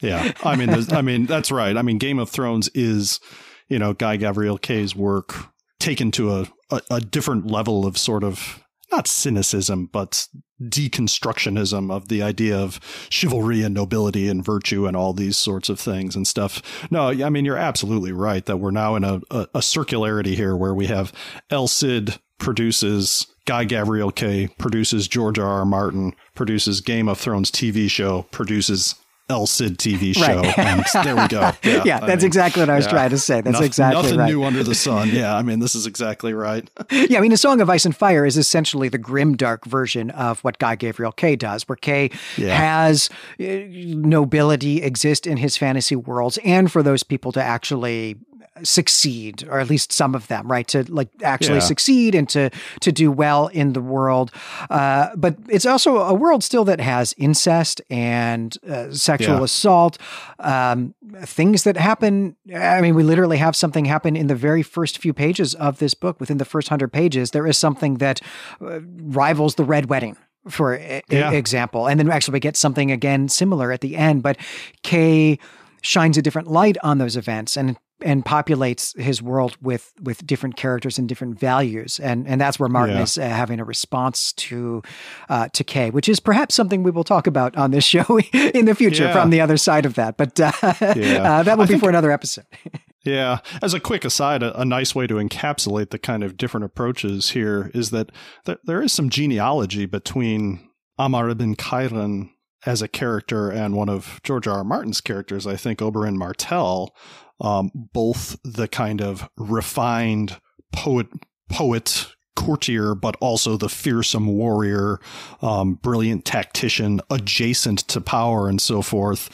Yeah, I mean, I mean that's right. I mean, Game of Thrones is, you know, Guy Gavriel Kay's work taken to a, a, a different level of sort of not cynicism, but deconstructionism of the idea of chivalry and nobility and virtue and all these sorts of things and stuff. No, I mean, you're absolutely right that we're now in a, a, a circularity here where we have El Cid produces Guy Gabriel Kay, produces George R. R. Martin, produces Game of Thrones TV show, produces El Cid TV show. Right. and there we go. Yeah, yeah that's mean, exactly what I was yeah. trying to say. That's nothing, exactly nothing right. new under the sun. Yeah, I mean, this is exactly right. yeah, I mean, A Song of Ice and Fire is essentially the grim dark version of what Guy Gavriel Kay does, where Kay yeah. has uh, nobility exist in his fantasy worlds, and for those people to actually succeed or at least some of them right to like actually yeah. succeed and to to do well in the world uh, but it's also a world still that has incest and uh, sexual yeah. assault um, things that happen i mean we literally have something happen in the very first few pages of this book within the first 100 pages there is something that uh, rivals the red wedding for yeah. example and then actually we get something again similar at the end but kay shines a different light on those events and and populates his world with with different characters and different values and and that's where Martin yeah. is uh, having a response to uh, to Kay which is perhaps something we will talk about on this show in the future yeah. from the other side of that but uh, yeah. uh, that will I be think, for another episode yeah as a quick aside a, a, nice way to encapsulate the kind of different approaches here is that th- there is some genealogy between Amar ibn Khairan as a character and one of George R. R. Martin's characters, I think Oberyn Martell, um, both the kind of refined poet, poet, courtier, but also the fearsome warrior, um, brilliant tactician, adjacent to power and so forth.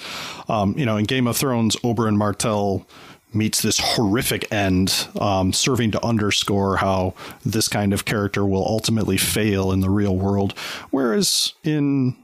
Um, you know, in Game of Thrones, Oberyn Martell meets this horrific end, um, serving to underscore how this kind of character will ultimately fail in the real world. Whereas in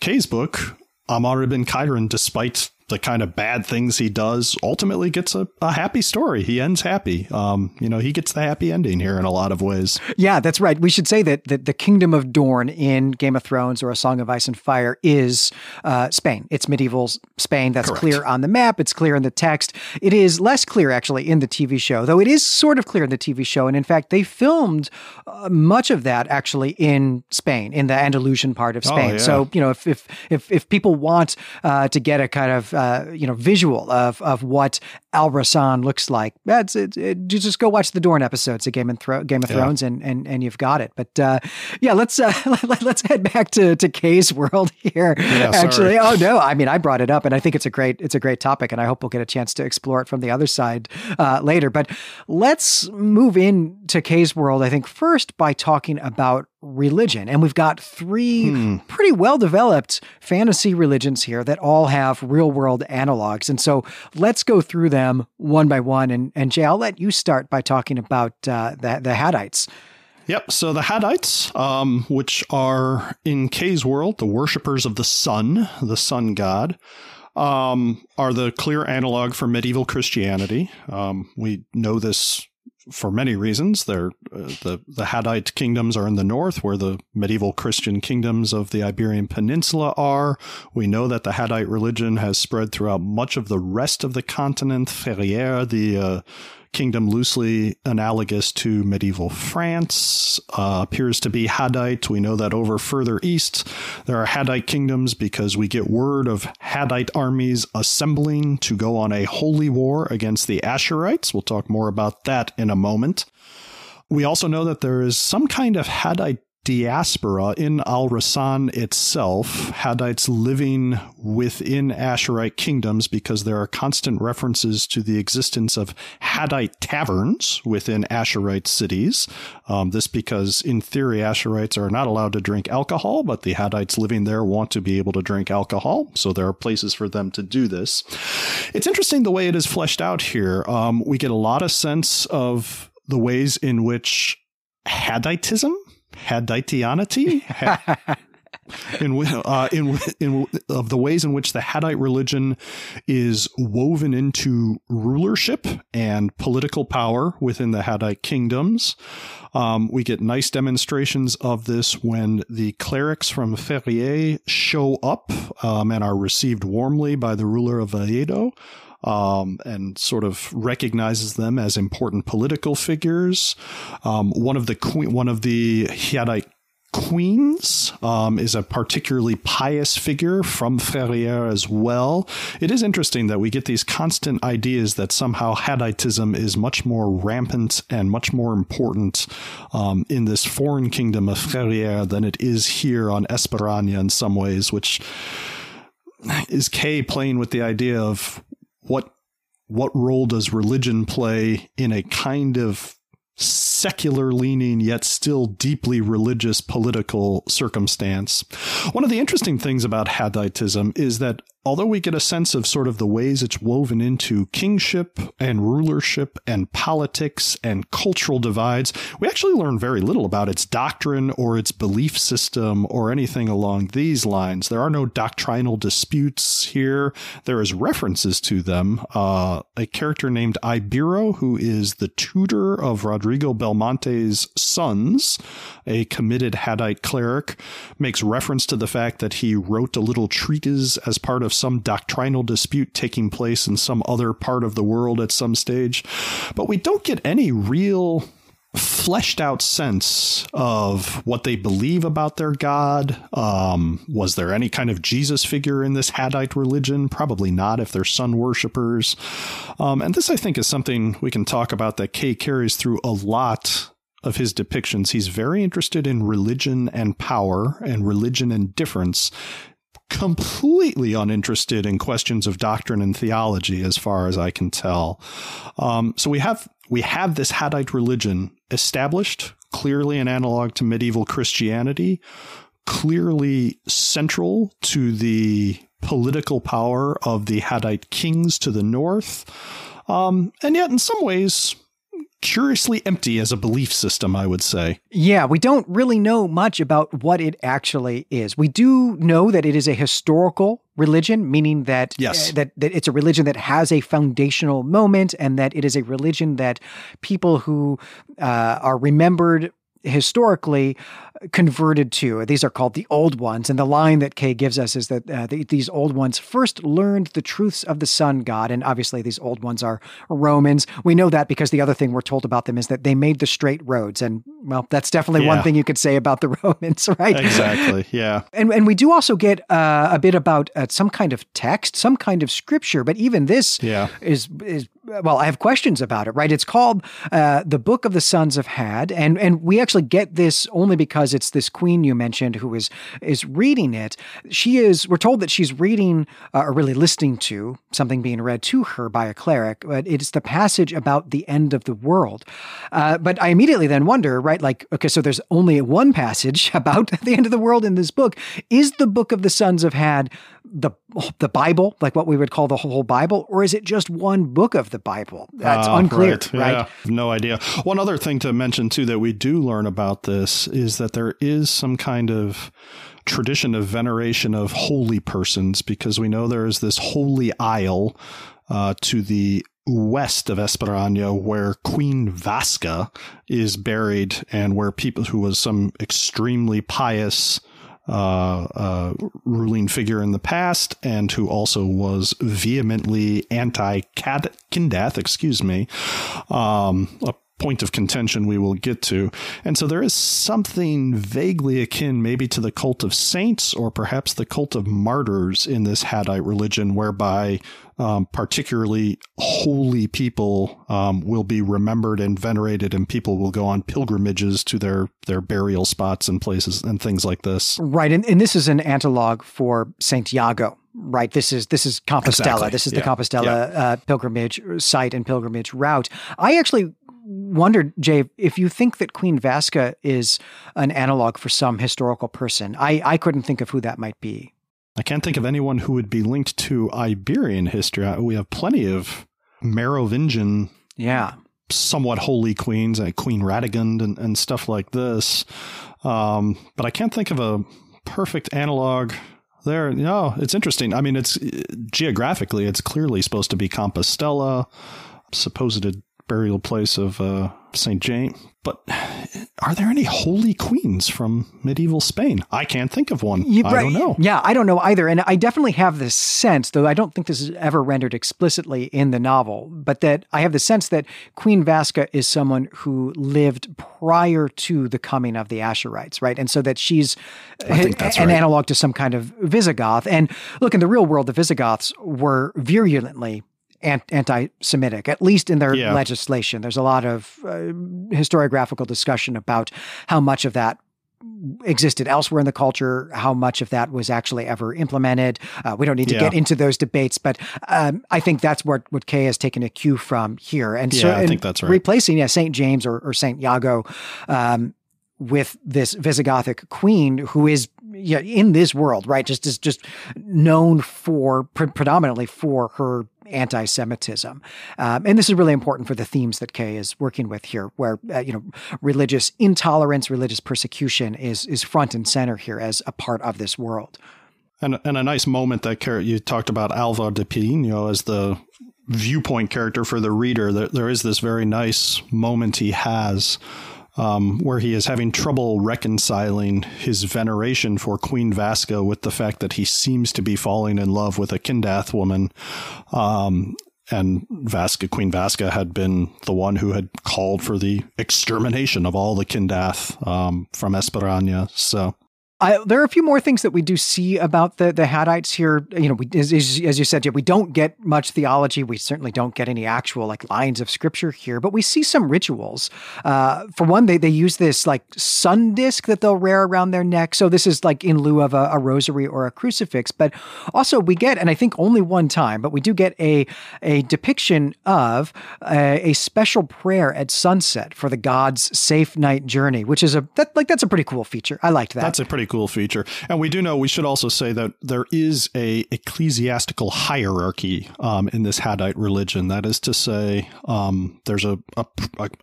Kay's book, Amar ibn despite the kind of bad things he does ultimately gets a, a happy story. He ends happy. Um, you know, he gets the happy ending here in a lot of ways. Yeah, that's right. We should say that, that the kingdom of Dorne in Game of Thrones or A Song of Ice and Fire is uh, Spain. It's medieval Spain. That's Correct. clear on the map. It's clear in the text. It is less clear actually in the TV show, though it is sort of clear in the TV show. And in fact, they filmed uh, much of that actually in Spain, in the Andalusian part of oh, Spain. Oh, yeah. So you know, if if if, if people want uh, to get a kind of uh, you know visual of of what Al Rassan looks like. That's it, it, just go watch the Dorne episodes of Game of, Thro- Game of yeah. Thrones and, and and you've got it. But uh, yeah, let's uh, let's head back to to Kay's world here. Yeah, Actually, oh no, I mean I brought it up and I think it's a great it's a great topic and I hope we'll get a chance to explore it from the other side uh, later. But let's move into Kay's world. I think first by talking about religion. And we've got three hmm. pretty well developed fantasy religions here that all have real world analogs. And so let's go through them one by one. And, and Jay, I'll let you start by talking about uh, the, the Jaddites. Yep. So the Jaddites, um, which are in Kay's world, the worshippers of the sun, the sun god, um, are the clear analog for medieval Christianity. Um, we know this for many reasons. They're, uh, the, the Jaddite kingdoms are in the north, where the medieval Christian kingdoms of the Iberian Peninsula are. We know that the Jaddite religion has spread throughout much of the rest of the continent. Ferrières, the uh, kingdom loosely analogous to medieval France, uh, appears to be Jaddite. We know that over further east, there are Jaddite kingdoms because we get word of Jaddite armies assembling to go on a holy war against the Asharites. We'll talk more about that in a moment. We also know that there is some kind of Jaddite diaspora in Al Rassan itself, Jaddites living within Asharite kingdoms because there are constant references to the existence of Jaddite taverns within Asharite cities. Um, this because, in theory, Asharites are not allowed to drink alcohol, but the Jaddites living there want to be able to drink alcohol, so there are places for them to do this. It's interesting the way it is fleshed out here. Um, we get a lot of sense of the ways in which Hadditism Hadditianity. in uh, in in of the ways in which the Jaddite religion is woven into rulership and political power within the Jaddite kingdoms. Um, we get nice demonstrations of this when the clerics from Ferrières show up um, and are received warmly by the ruler of Valladolid um, and sort of recognizes them as important political figures. Um, one of the queen, one of the Jaddite queens um, is a particularly pious figure from Ferrières as well. It is interesting that we get these constant ideas that somehow Jadditism is much more rampant and much more important um, in this foreign kingdom of Ferrières than it is here on Esperaña in some ways, which is Kay playing with the idea of what what role does religion play in a kind of secular leaning yet still deeply religious political circumstance. One of the interesting things about Jadditism is that although we get a sense of sort of the ways it's woven into kingship and rulership and politics and cultural divides, we actually learn very little about its doctrine or its belief system or anything along these lines. There are no doctrinal disputes here. There is references to them. Uh, a character named Ibero, who is the tutor of Rodrigo Belmonte's sons, a committed Jaddite cleric, makes reference to the fact that he wrote a little treatise as part of some doctrinal dispute taking place in some other part of the world at some stage. But we don't get any real fleshed out sense of what they believe about their God. Um, was there any kind of Jesus figure in this Jaddite religion? Probably not if they're sun worshippers. Um, and this, I think, is something we can talk about that Kay carries through a lot of his depictions. He's very interested in religion and power and religion and difference completely uninterested in questions of doctrine and theology, as far as I can tell. Um, so we have we have this Jaddite religion established, clearly an analog to medieval Christianity, clearly central to the political power of the Jaddite kings to the north, um, and yet in some ways curiously empty as a belief system, I would say. Yeah, we don't really know much about what it actually is. We do know that it is a historical religion, meaning that, yes. Uh, that that it's a religion that has a foundational moment, and that it is a religion that people who uh, are remembered historically converted to. These are called the old ones. And the line that Kay gives us is that uh, the, these old ones first learned the truths of the sun god. And obviously, these old ones are Romans. We know that because the other thing we're told about them is that they made the straight roads. And well, that's definitely yeah. one thing you could say about the Romans, right? Exactly. Yeah. And, and we do also get uh, a bit about uh, some kind of text, some kind of scripture. But even this yeah. is, is well, I have questions about it, right? It's called uh, the Book of the Sons of Jad, and and we actually get this only because it's this queen you mentioned who is is reading it. She is. We're told that she's reading uh, or really listening to something being read to her by a cleric, but it's the passage about the end of the world. Uh, but I immediately then wonder, right? Like, okay, so there's only one passage about the end of the world in this book. Is the Book of the Sons of Jad the the Bible, like what we would call the whole Bible, or is it just one book of the Bible? That's uh, unclear, right? right? Yeah, no idea. One other thing to mention too that we do learn about this is that there is some kind of tradition of veneration of holy persons because we know there is this holy isle uh, to the west of Esperaña where Queen Vasca is buried and where people who was some extremely pious uh, uh, ruling figure in the past and who also was vehemently anti Kindath, excuse me, um, a point of contention we will get to. And so there is something vaguely akin maybe to the cult of saints or perhaps the cult of martyrs in this Jaddite religion, whereby um, particularly holy people um, will be remembered and venerated, and people will go on pilgrimages to their their burial spots and places and things like this. Right, and, and this is an analogue for Saint Iago. Right, this is this is Compostela. Exactly. This is yeah. the Compostela yeah. uh, pilgrimage site and pilgrimage route. I actually wondered, Jay, if you think that Queen Vasca is an analog for some historical person. I, I couldn't think of who that might be. I can't think of anyone who would be linked to Iberian history. We have plenty of Merovingian, yeah, somewhat holy queens, like Queen Radegund and, and stuff like this. Um, but I can't think of a perfect analog there. No, it's interesting. I mean, it's geographically, it's clearly supposed to be Compostela, supposed burial place of uh, St. James. But are there any holy queens from medieval Spain? I can't think of one. You, I don't know. Yeah, I don't know either. And I definitely have this sense, though I don't think this is ever rendered explicitly in the novel, but that I have the sense that Queen Vasca is someone who lived prior to the coming of the Asharites, right? And so that she's an right. analog to some kind of Visigoth. And look, in the real world, the Visigoths were virulently anti-Semitic, at least in their yeah. legislation. There's a lot of uh, historiographical discussion about how much of that existed elsewhere in the culture, how much of that was actually ever implemented. Uh, we don't need to yeah. get into those debates, but um, I think that's what, what Kay has taken a cue from here. And yeah, so, I think that's right. Replacing yeah, St. James or, or St. Iago um, with this Visigothic queen who is yeah, in this world, right? Just is just known for pre- predominantly for her anti-Semitism, um, and this is really important for the themes that Kay is working with here, where uh, you know religious intolerance, religious persecution is is front and center here as a part of this world. And and a nice moment that you talked about Alvar de Pino as the viewpoint character for the reader. There, there is this very nice moment he has um, where he is having trouble reconciling his veneration for Queen Vasca with the fact that he seems to be falling in love with a Kindath woman. Um, and Vasca, Queen Vasca, had been the one who had called for the extermination of all the Kindath um, from Esperaña. So I, there are a few more things that we do see about the the Jaddites here. You know, we, as, as, you said, yeah, we don't get much theology. We certainly don't get any actual like lines of scripture here, but we see some rituals. Uh, for one, they they use this like sun disk that they'll wear around their neck. So this is like in lieu of a, a rosary or a crucifix. But also we get, and I think only one time, but we do get a a depiction of a, a special prayer at sunset for the gods' safe night journey, which is a that like that's a pretty cool feature. I liked that. That's a pretty cool feature. And we do know we should also say that there is a ecclesiastical hierarchy um, in this Jaddite religion. That is to say, um, there's a, a,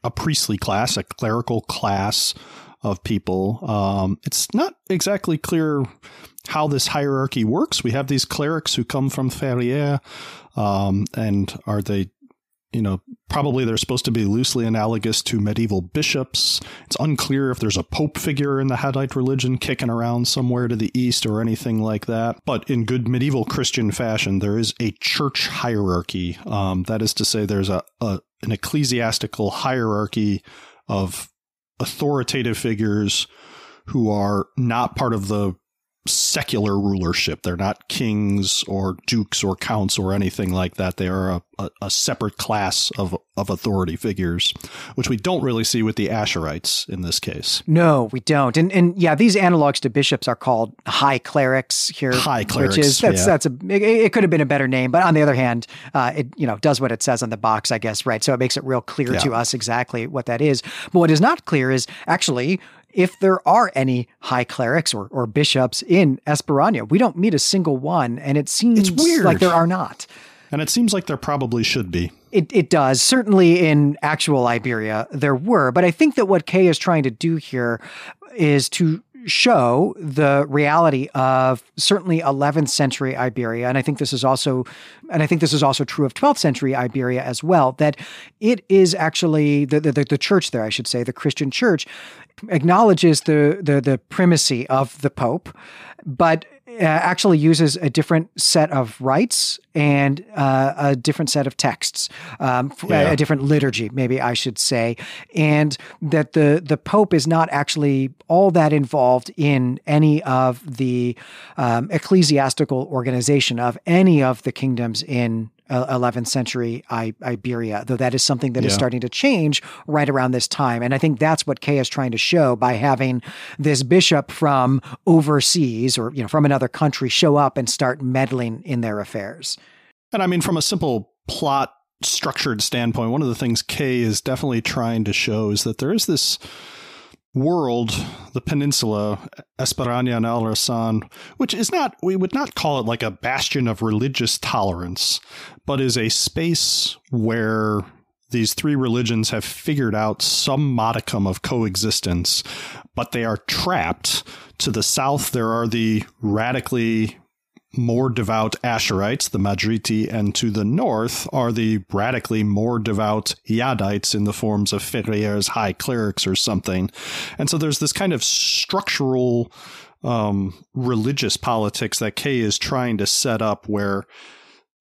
a priestly class, a clerical class. of people. Um, it's not exactly clear how this hierarchy works. We have these clerics who come from Ferrières, um, and are they you know, probably they're supposed to be loosely analogous to medieval bishops. It's unclear if there's a pope figure in the Jaddite religion kicking around somewhere to the east or anything like that. But in good medieval Christian fashion, there is a church hierarchy. Um, that is to say, there's a, a an ecclesiastical hierarchy of authoritative figures who are not part of the secular rulership. They're not kings or dukes or counts or anything like that. They are a, a, a, separate class of, of authority figures, which we don't really see with the Asharites in this case. No, we don't. And and yeah, these analogs to bishops are called high clerics here. High clerics, which is that's yeah. that's a it, it, could have been a better name, but on the other hand, uh, it you know does what it says on the box, I guess, right? So it makes it real clear Yeah. to us exactly what that is. But what is not clear is actually if there are any high clerics or, or bishops in Esperaña. We don't meet a single one, and it seems weird. like there are not. And it seems like there probably should be. It, it does. Certainly in actual Iberia, there were. But I think that what Kay is trying to do here is to show the reality of certainly 11th century Iberia. And I think this is also, and I think this is also true of 12th century Iberia as well, that it is actually the, the, the church there, I should say, the Christian church acknowledges the, the, the primacy of the Pope, but uh, actually uses a different set of rites and uh, a different set of texts, um, Yeah. a different liturgy, maybe I should say, and that the the Pope is not actually all that involved in any of the um, ecclesiastical organization of any of the kingdoms in 11th century I- Iberia, though that is something that is Yeah. starting to change right around this time. And I think that's what Kay is trying to show by having this bishop from overseas or you know from another country show up and start meddling in their affairs. And I mean, from a simple plot structured standpoint, one of the things Kay is definitely trying to show is that there is this world, the peninsula, Esperaña and Al Rassan, which is not, we would not call it like a bastion of religious tolerance, but is a space where these three religions have figured out some modicum of coexistence, but they are trapped. To the south, there are the radically more devout Asharites, the Majriti, and to the north are the radically more devout Jaddites in the forms of Ferrières's high clerics or something. And so there's this kind of structural um, religious politics that Kay is trying to set up where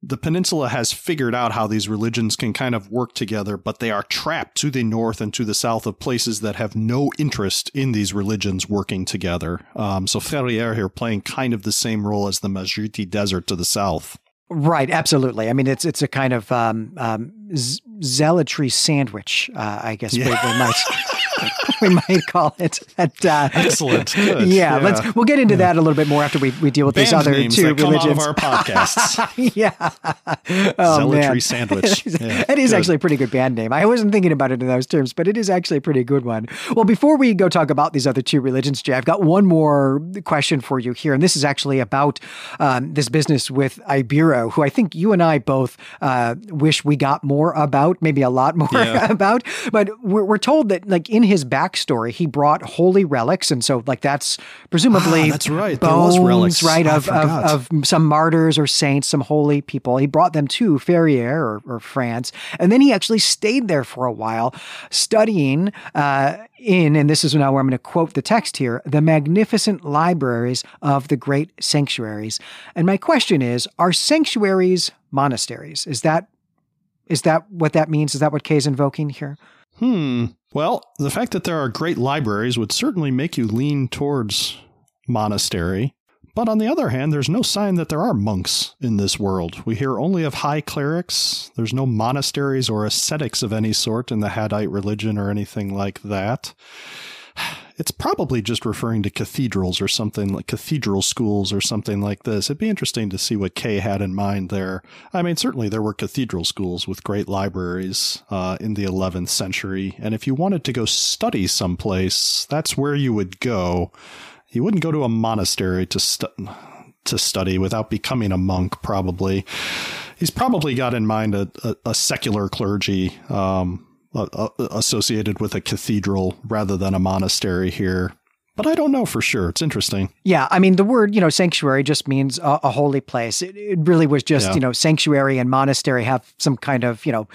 the peninsula has figured out how these religions can kind of work together, but they are trapped to the north and to the south of places that have no interest in these religions working together. Um, so Ferrières here playing kind of the same role as the Majriti Desert to the south. Right, absolutely. I mean, it's it's a kind of um, um, z- zealotry sandwich, uh, I guess we, we might we might call it. At, uh, Excellent. Yeah, Yeah. let's we'll get into that a little bit more after we, we deal with these other two that come out of religions. our podcasts. yeah, oh, Zealotry man. sandwich. Yeah, it is good. actually a pretty good band name. I wasn't thinking about it in those terms, but it is actually a pretty good one. Well, before we go talk about these other two religions, Jay, I've got one more question for you here, and this is actually about um, this business with Ibero, who I think you and I both uh, wish we got more about, maybe a lot more Yeah. about. But we're, we're told that, like in his backstory, he brought holy relics, and so like that's presumably Ah, that's right. Bones, relics. right? Of, of of some martyrs or saints, some holy people. He brought them to Ferrières or, or France, and then he actually stayed there for a while, studying uh, in, and this is now where I'm going to quote the text here, the magnificent libraries of the great sanctuaries. And my question is: Are sanctuaries monasteries? Is that is that what that means? Is that what Kay is invoking here? Hmm. Well, the fact that there are great libraries would certainly make you lean towards monastery. But on the other hand, there's no sign that there are monks in this world. We hear only of high clerics. There's no monasteries or ascetics of any sort in the Jaddite religion or anything like that. It's probably just referring to cathedrals or something like cathedral schools or something like this. It'd be interesting to see what Kay had in mind there. I mean, certainly there were cathedral schools with great libraries uh, in the 11th century. And if you wanted to go study someplace, that's where you would go. You wouldn't go to a monastery to stu- to study without becoming a monk, probably. He's probably got in mind a, a, a secular clergy. Um, uh, uh, associated with a cathedral rather than a monastery here. But I don't know for sure. It's interesting. Yeah, I mean, the word, you know, sanctuary just means a, a holy place. It, it, really was just, yeah. you know, sanctuary and monastery have some kind of, you know,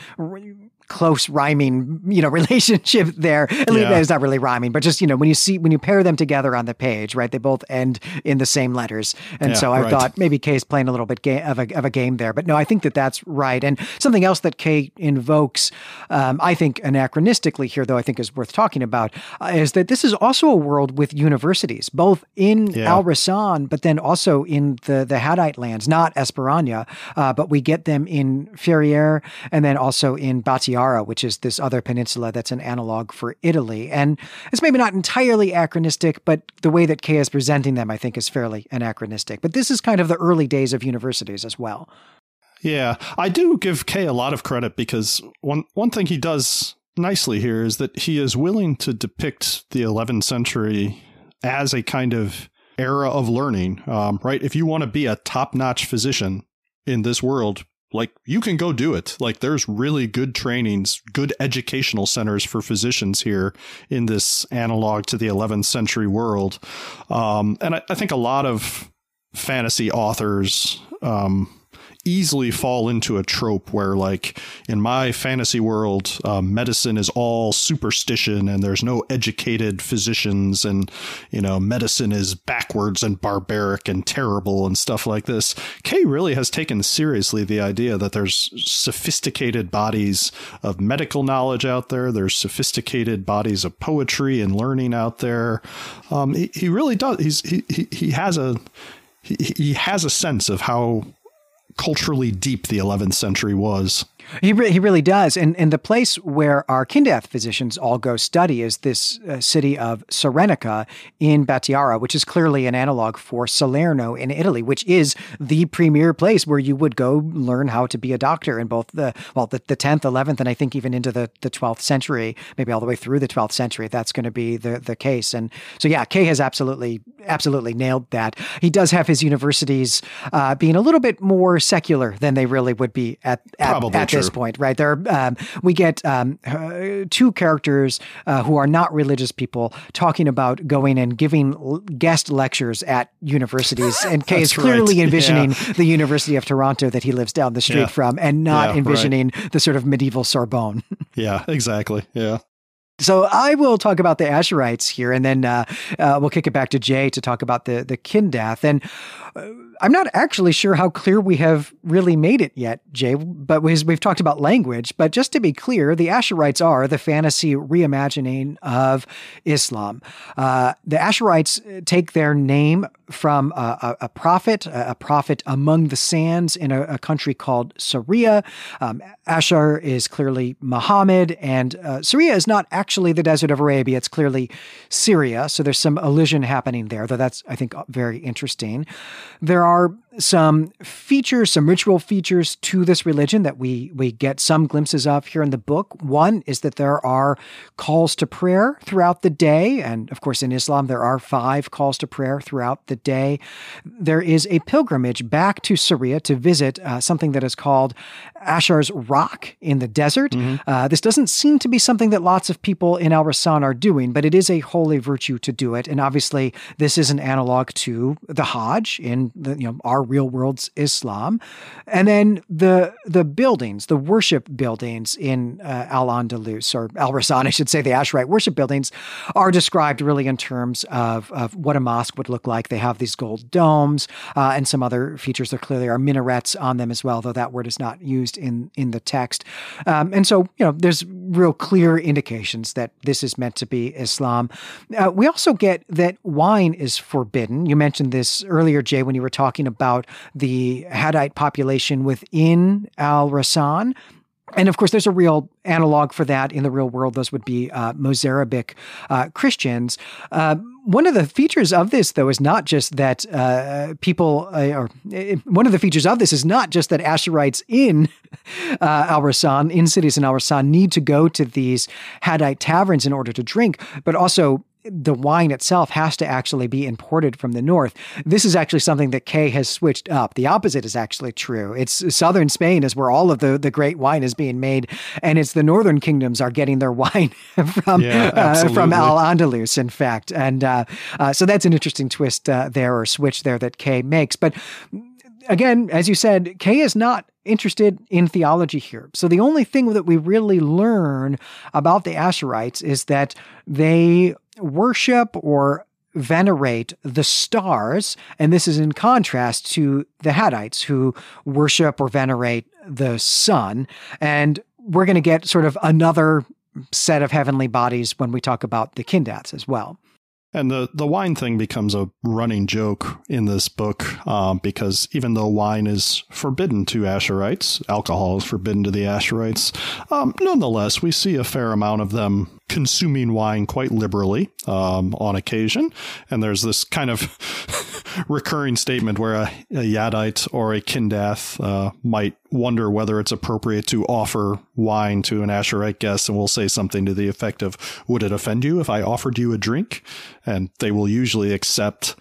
close rhyming, you know, relationship there. At least yeah. it's not really rhyming, but just, you know, when you see, when you pair them together on the page, right, they both end in the same letters. And yeah, so I right. thought maybe Kay's playing a little bit ga- of, a, of a game there. But no, I think that that's right. And something else that Kay invokes, um, I think anachronistically here, though I think is worth talking about, uh, is that this is also a world with universities, both in yeah. Al Rassan, but then also in the, the Jaddite lands, not Esperaña, uh, but we get them in Ferrières and then also in Which is this other peninsula that's an analog for Italy. And it's maybe not entirely anachronistic, but the way that Kay is presenting them, I think, is fairly anachronistic. But this is kind of the early days of universities as well. Yeah, I do give Kay a lot of credit because one one thing he does nicely here is that he is willing to depict the 11th century as a kind of era of learning. Um, right, if you want to be a top notch physician in this world, like you can go do it. Like there's really good trainings, good educational centers for physicians here in this analog to the 11th century world. Um, and I, I, think a lot of fantasy authors, um, easily fall into a trope where, like, in my fantasy world, uh, medicine is all superstition and there's no educated physicians, and, you know, medicine is backwards and barbaric and terrible and stuff like this. Kay really has taken seriously the idea that there's sophisticated bodies of medical knowledge out there, there's sophisticated bodies of poetry and learning out there. Um, he, he really does. He's, he, he, he has a he, he has a sense of how culturally deep the 11th century was. He, re- he really does. And, and the place where our Kindath physicians all go study is this uh, city of Sorenica in Batiara, which is clearly an analog for Salerno in Italy, which is the premier place where you would go learn how to be a doctor in both the, well, the, the 10th, 11th, and I think even into the, the 12th century, maybe all the way through the 12th century. That's going to be the, the case. And so, yeah, Kay has absolutely, absolutely nailed that. He does have his universities uh, being a little bit more secular than they really would be at, at, at this point, right? There, um, we get um, uh, two characters uh, who are not religious people talking about going and giving l- guest lectures at universities, and Kay is clearly right. envisioning yeah. the University of Toronto that he lives down the street yeah. from, and not yeah, envisioning right. the sort of medieval Sorbonne. yeah, exactly. Yeah. So I will talk about the Asharites here, and then uh, uh, we'll kick it back to Jay to talk about the the Kindath. And uh, I'm not actually sure how clear we have really made it yet, Jay, but we've talked about language. But just to be clear, the Asharites are the fantasy reimagining of Islam. Uh, the Asharites take their name from a, a, a prophet, a, prophet among the sands in a, a country called Soriyya. Um, Ashar is clearly Muhammad, and uh, Soriyya is not actually the desert of Arabia. It's clearly Syria. So there's some illusion happening there, though that's, I think, very interesting. There are some features, some ritual features to this religion that we we get some glimpses of here in the book. One is that there are calls to prayer throughout the day, and of course in Islam there are five calls to prayer throughout the day. There is a pilgrimage back to Soriyya to visit uh, something that is called Ashar's Rock in the desert. Mm-hmm. Uh, this doesn't seem to be something that lots of people in Al Rassan are doing, but it is a holy virtue to do it, and obviously this is an analog to the Hajj in the you know our real world's Islam, and then the the buildings, the worship buildings in uh, Al Andalus or Al Rassan, I should say, the Asharite worship buildings are described really in terms of, of what a mosque would look like. They have these gold domes uh, and some other features. There clearly are minarets on them as well, though that word is not used in in the text. Um, and so, you know, there's real clear indications that this is meant to be Islam. Uh, we also get that wine is forbidden. You mentioned this earlier, Jay, when you were talking about the Jaddite population within Al Rassan. And of course, there's a real analog for that in the real world. Those would be uh, Mozarabic uh, Christians. Uh, one of the features of this, though, is not just that uh, people, uh, or uh, one of the features of this is not just that Asharites in Al Rassan, in cities in Al Rassan, need to go to these Jaddite taverns in order to drink, but also the wine itself has to actually be imported from the north. This is actually something that Kay has switched up. The opposite is actually true. It's southern Spain is where all of the, the great wine is being made, and it's the northern kingdoms are getting their wine from yeah, uh, from Al Andalus, in fact. And uh, uh, so that's an interesting twist uh, there or switch there that Kay makes. But again, as you said, Kay is not interested in theology here. So the only thing that we really learn about the Asherites is that they worship or venerate the stars, and this is in contrast to the Jaddites who worship or venerate the sun. And we're going to get sort of another set of heavenly bodies when we talk about the Kindats as well. And the, the wine thing becomes a running joke in this book um, because even though wine is forbidden to Asharites, alcohol is forbidden to the Asharites, um, nonetheless, we see a fair amount of them consuming wine quite liberally um, on occasion. And there's this kind of recurring statement where a, a Jaddite or a Kindath uh, might wonder whether it's appropriate to offer wine to an Asharite guest, and we'll say something to the effect of, Would it offend you if I offered you a drink? And they will usually accept.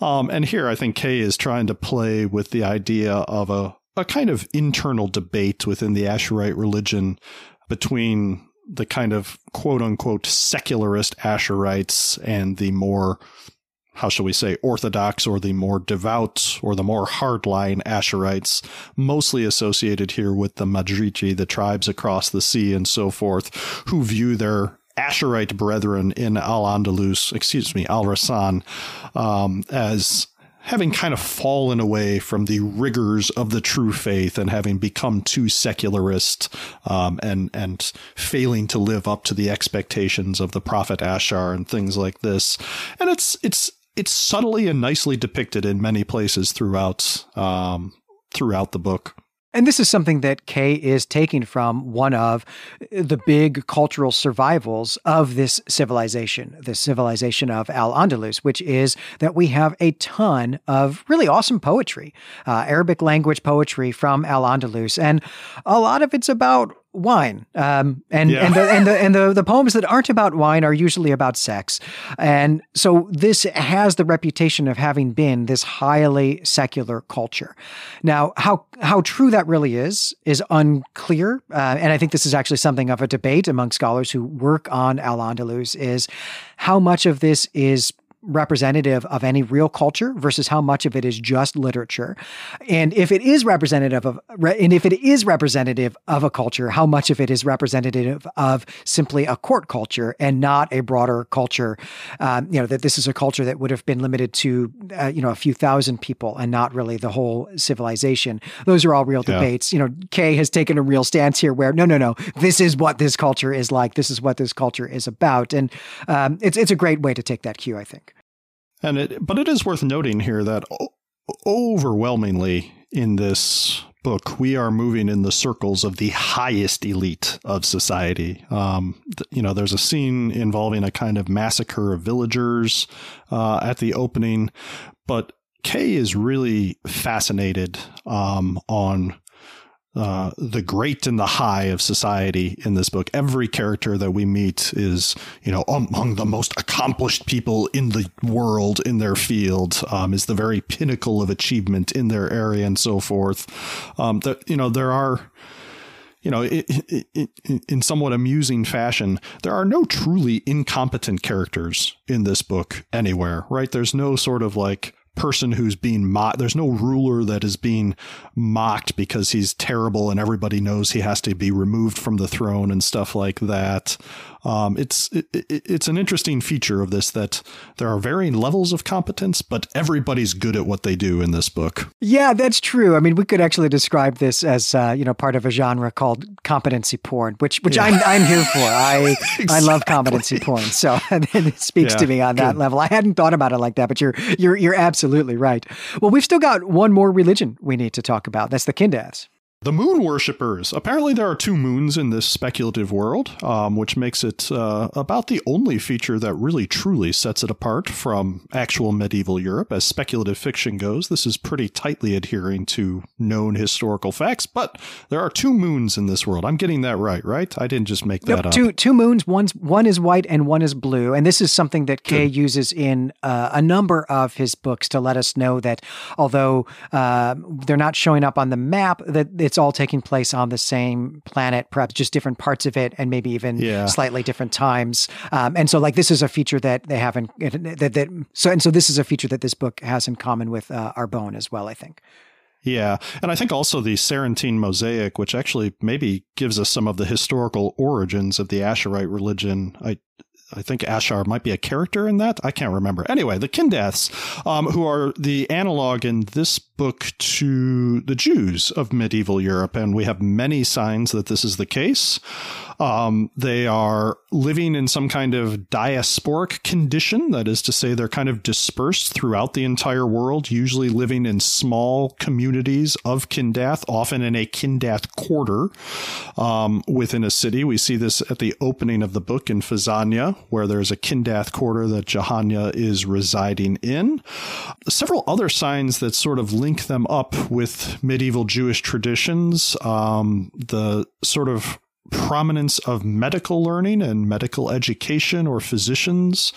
Um, and here I think Kay is trying to play with the idea of a, a kind of internal debate within the Asharite religion between the kind of quote unquote secularist Asharites and the more, how shall we say, orthodox or the more devout or the more hardline Asharites, mostly associated here with the Majriti, the tribes across the sea and so forth, who view their Asharite brethren in Al Andalus, excuse me, Al Rassan, um, as having kind of fallen away from the rigors of the true faith and having become too secularist um, and and failing to live up to the expectations of the prophet Ashar and things like this. And it's it's it's subtly and nicely depicted in many places throughout um, throughout the book. And this is something that Kay is taking from one of the big cultural survivals of this civilization, the civilization of Al Andalus, which is that we have a ton of really awesome poetry, uh, Arabic language poetry from Al Andalus. And a lot of it's about wine. Um, and yeah. and the, and the and the the poems that aren't about wine are usually about sex. And so this has the reputation of having been this highly secular culture. Now, how how true that really is is unclear. Uh, and I think this is actually something of a debate among scholars who work on Al Andalus is how much of this is representative of any real culture versus how much of it is just literature. And if it is representative of and if it is representative of a culture, how much of it is representative of simply a court culture and not a broader culture? Um, you know that this is a culture that would have been limited to uh, you know a few thousand people and not really the whole civilization. Those are all real yeah. debates. You know, Kay has taken a real stance here where no, no, no, this is what this culture is like. This is what this culture is about, and um, it's it's a great way to take that cue. I think. And it, but it is worth noting here that overwhelmingly in this book, we are moving in the circles of the highest elite of society. Um, you know, there's a scene involving a kind of massacre of villagers uh, at the opening, but Kay is really fascinated um, on uh, the great and the high of society in this book. Every character that we meet is, you know, among the most accomplished people in the world in their field, um, is the very pinnacle of achievement in their area and so forth. Um, you know, there are, you know, it, it, it, in somewhat amusing fashion, there are no truly incompetent characters in this book anywhere, right? There's no sort of like person who's being mocked. There's no ruler that is being mocked because he's terrible and everybody knows he has to be removed from the throne and stuff like that. Um, it's it, it's an interesting feature of this that there are varying levels of competence, but everybody's good at what they do in this book. Yeah, that's true. I mean, we could actually describe this as uh, you know part of a genre called competency porn, which which yeah. I'm I'm here for. I exactly. I love competency porn, so it speaks yeah, to me on that good. level. I hadn't thought about it like that, but you're you're you're absolutely right. Well, we've still got one more religion we need to talk about. That's the Kindaths. The moon worshippers. Apparently, there are two moons in this speculative world, um, which makes it uh, about the only feature that really truly sets it apart from actual medieval Europe. As speculative fiction goes, this is pretty tightly adhering to known historical facts, but there are two moons in this world. I'm getting that right, right? I didn't just make that up. Two, two moons, one's, one is white and one is blue. And this is something that Kay Good. uses in uh, a number of his books to let us know that although uh, they're not showing up on the map, that it's all taking place on the same planet, perhaps just different parts of it, and maybe even yeah. slightly different times. Um, and so, like this is a feature that they have in that, that so and so this is a feature that this book has in common with uh, Arbonne as well. I think. Yeah. And I think also the Sarantine mosaic, which actually maybe gives us some of the historical origins of the Asharite religion. I I think Ashar might be a character in that. I can't remember. Anyway, the Kindaths, um, who are the analog in this book to the Jews of medieval Europe, and we have many signs that this is the case. Um, they are living in some kind of diasporic condition. That is to say, they're kind of dispersed throughout the entire world, usually living in small communities of Kindath, often in a Kindath quarter um, within a city. We see this at the opening of the book in Fezana, where there's a Kindath quarter that Jehania is residing in. Several other signs that sort of link them up with medieval Jewish traditions. Um, the sort of prominence of medical learning and medical education or physicians.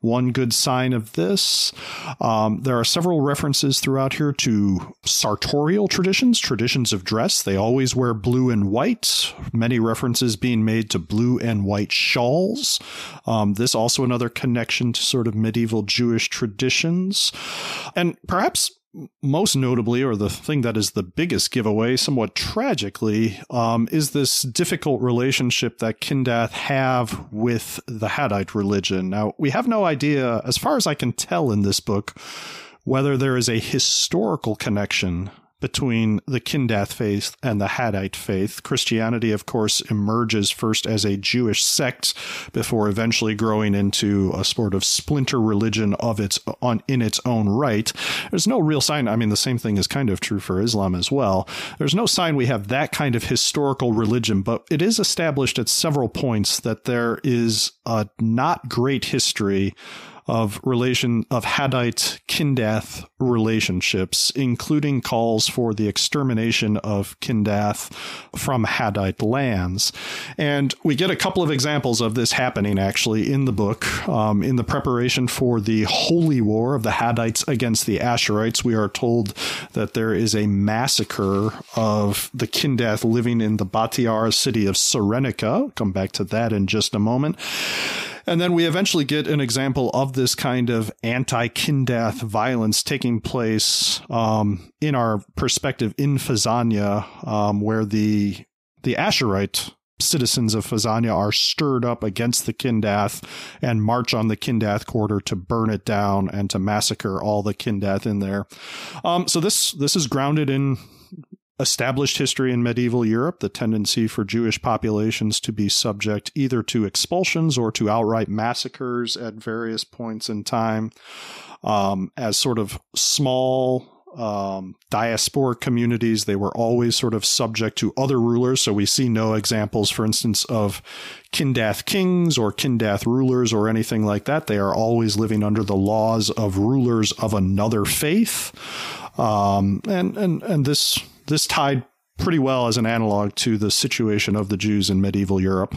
One good sign of this. Um, there are several references throughout here to sartorial traditions, traditions of dress. They always wear blue and white. Many references being made to blue and white shawls. Um, this also another connection to sort of medieval Jewish traditions. And perhaps most notably, or the thing that is the biggest giveaway, somewhat tragically, um, is this difficult relationship that Kindath have with the Jaddite religion. Now, we have no idea, as far as I can tell in this book, whether there is a historical connection between the Kindath faith and the Jaddite faith. Christianity, of course, emerges first as a Jewish sect before eventually growing into a sort of splinter religion of its on in its own right. There's no real sign. I mean, the same thing is kind of true for Islam as well. There's no sign we have that kind of historical religion, but it is established at several points that there is a not great history of relation of Jaddite Kindath relationships, including calls for the extermination of Kindath from Jaddite lands. And we get a couple of examples of this happening actually in the book. Um, in the preparation for the Holy War of the Jaddites against the Asharites, we are told that there is a massacre of the Kindath living in the Batiar city of Cyrenaica. I'll come back to that in just a moment. And then we eventually get an example of this kind of anti Kindath violence taking place um, in our perspective in Fezana, um, where the the Asharite citizens of Fezana are stirred up against the Kindath and march on the Kindath quarter to burn it down and to massacre all the Kindath in there. Um, so this this is grounded in established history in medieval Europe, the tendency for Jewish populations to be subject either to expulsions or to outright massacres at various points in time, um, as sort of small um, diasporic communities. They were always sort of subject to other rulers. So we see no examples, for instance, of Kindath kings or Kindath rulers or anything like that. They are always living under the laws of rulers of another faith. Um, and, and, and this this tied pretty well as an analog to the situation of the Jews in medieval Europe.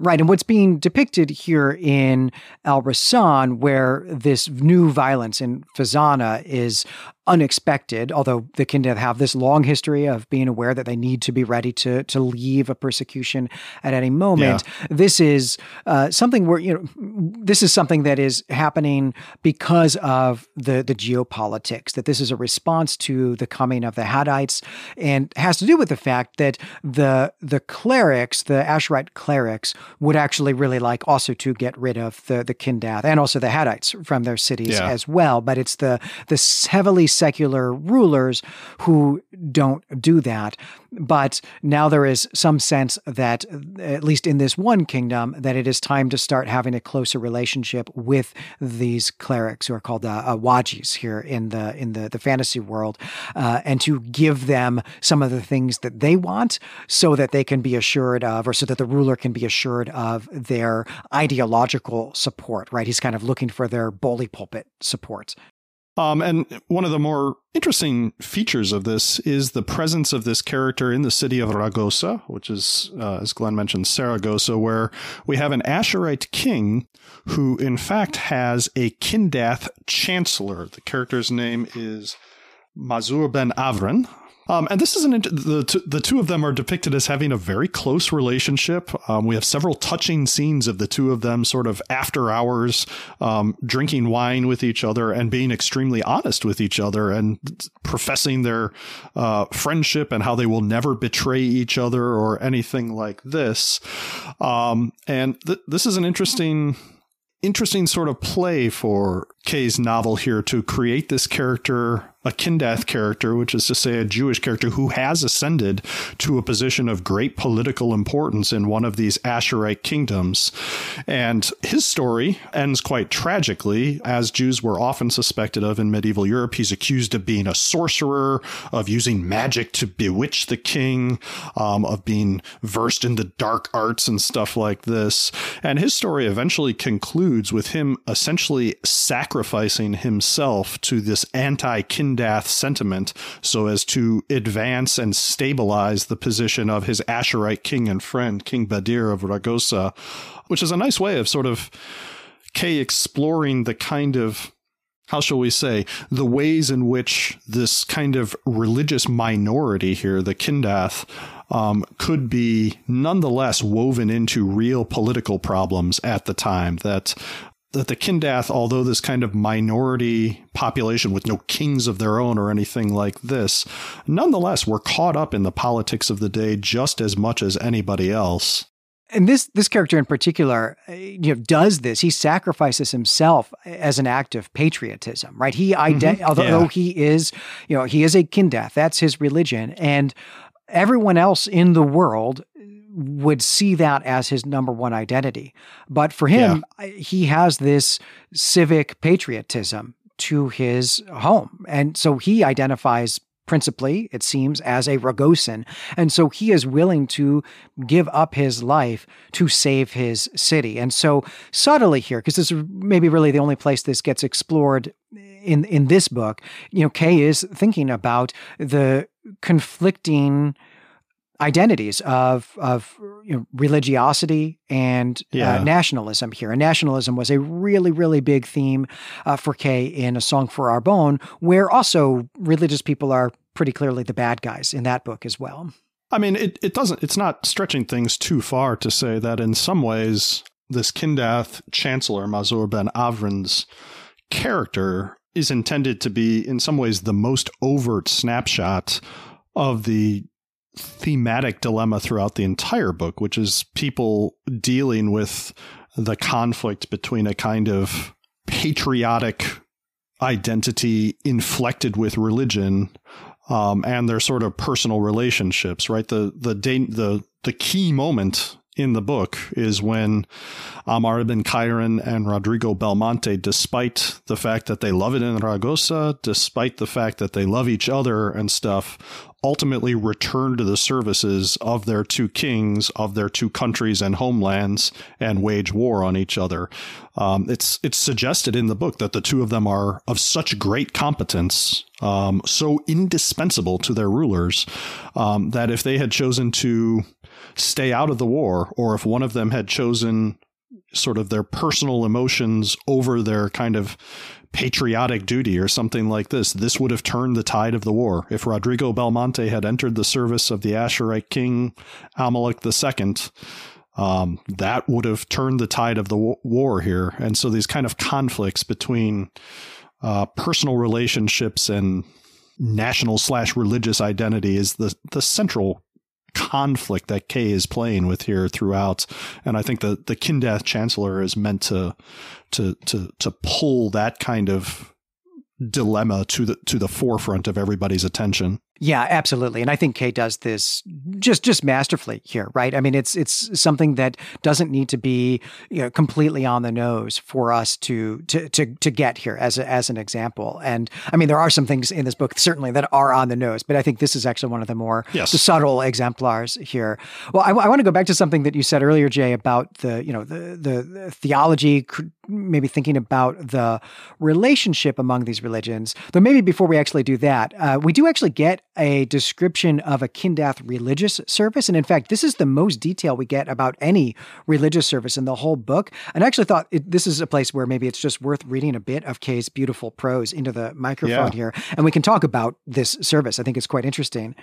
Right. And what's being depicted here in Al Rassan, where this new violence in Fezana is unexpected, although the Kindath have this long history of being aware that they need to be ready to to leave a persecution at any moment. Yeah. This is uh, something where you know this is something that is happening because of the the geopolitics. That this is a response to the coming of the Jaddites, and has to do with the fact that the the clerics, the Asharite clerics, would actually really like also to get rid of the the Kindath and also the Jaddites from their cities yeah. as well. But it's the the heavily secular rulers who don't do that. But now there is some sense that, at least in this one kingdom, that it is time to start having a closer relationship with these clerics who are called uh, uh, wadjis here in the in the, the fantasy world, uh, and to give them some of the things that they want, so that they can be assured of, or so that the ruler can be assured of their ideological support. Right? He's kind of looking for their bully pulpit support. Um, and one of the more interesting features of this is the presence of this character in the city of Ragosa, which is, uh, as Glenn mentioned, Saragossa, where we have an Asharite king who, in fact, has a Kindath chancellor. The character's name is Mazur ben Avren, um, and this is an the the two of them are depicted as having a very close relationship. Um, we have several touching scenes of the two of them, sort of after hours, um, drinking wine with each other and being extremely honest with each other and professing their uh, friendship and how they will never betray each other or anything like this. Um, and th- this is an interesting interesting sort of play for Kay's novel here to create this character a Kindath character, which is to say a Jewish character who has ascended to a position of great political importance in one of these Asharite kingdoms. And his story ends quite tragically, as Jews were often suspected of in medieval Europe. He's accused of being a sorcerer, of using magic to bewitch the king, um, of being versed in the dark arts and stuff like this. And his story eventually concludes with him essentially sacrificing himself to this anti Kindath sentiment so as to advance and stabilize the position of his Asharite king and friend, King Badir of Ragosa, which is a nice way of sort of Kay exploring the kind of how shall we say, the ways in which this kind of religious minority here, the Kindath, um, could be nonetheless woven into real political problems at the time. That that the Kindath, although this kind of minority population with no kings of their own or anything like this, nonetheless were caught up in the politics of the day just as much as anybody else. And this this character in particular, uh, you know, does this. He sacrifices himself as an act of patriotism, right? He ident- mm-hmm. although yeah. he is, you know, he is a Kindath. That's his religion, and everyone else in the world would see that as his number one identity. But for him, yeah. he has this civic patriotism to his home. And so he identifies principally, it seems, as a Ragosan. And so he is willing to give up his life to save his city. And so subtly here, because this is maybe really the only place this gets explored in in this book, you know, Kay is thinking about the conflicting identities of of you know, religiosity and uh, yeah. uh, nationalism here. And nationalism was a really really big theme uh, for Kay in A Song for Arbonne, where also religious people are pretty clearly the bad guys in that book as well. I mean, it, it doesn't. It's not stretching things too far to say that in some ways, this Kindath Chancellor Mazur ben Avren's character is intended to be, in some ways, the most overt snapshot of the thematic dilemma throughout the entire book, which is people dealing with the conflict between a kind of patriotic identity inflected with religion um, and their sort of personal relationships. Right, the the the the key moment in the book is when Amar ibn Khairan and Rodrigo Belmonte, despite the fact that they love it in Ragosa, despite the fact that they love each other and stuff, ultimately return to the services of their two kings, of their two countries and homelands, and wage war on each other. Um, it's it's suggested in the book that the two of them are of such great competence, um, so indispensable to their rulers, um, that if they had chosen to stay out of the war, or if one of them had chosen sort of their personal emotions over their kind of patriotic duty or something like this, this would have turned the tide of the war. If Rodrigo Belmonte had entered the service of the Asharite king Almalik II, um, that would have turned the tide of the war here. And so these kind of conflicts between uh, personal relationships and national slash religious identity is the the central conflict that Kay is playing with here throughout. And I think the the Kindath Chancellor is meant to to to to pull that kind of dilemma to the to the forefront of everybody's attention. Yeah, absolutely. And I think Kay does this just just masterfully here, right? I mean, it's it's something that doesn't need to be you know, completely on the nose for us to to to to get here as a, as an example. And I mean, there are some things in this book certainly that are on the nose, but I think this is actually one of the more yes. the subtle exemplars here. Well, I, I want to go back to something that you said earlier, Jay, about the you know the the, the theology, maybe thinking about the relationship among these religions. Though maybe before we actually do that, uh, we do actually get a description of a Kindath religious service. And in fact, this is the most detail we get about any religious service in the whole book. And I actually thought it, this is a place where maybe it's just worth reading a bit of Kay's beautiful prose into the microphone yeah. here. And we can talk about this service. I think it's quite interesting.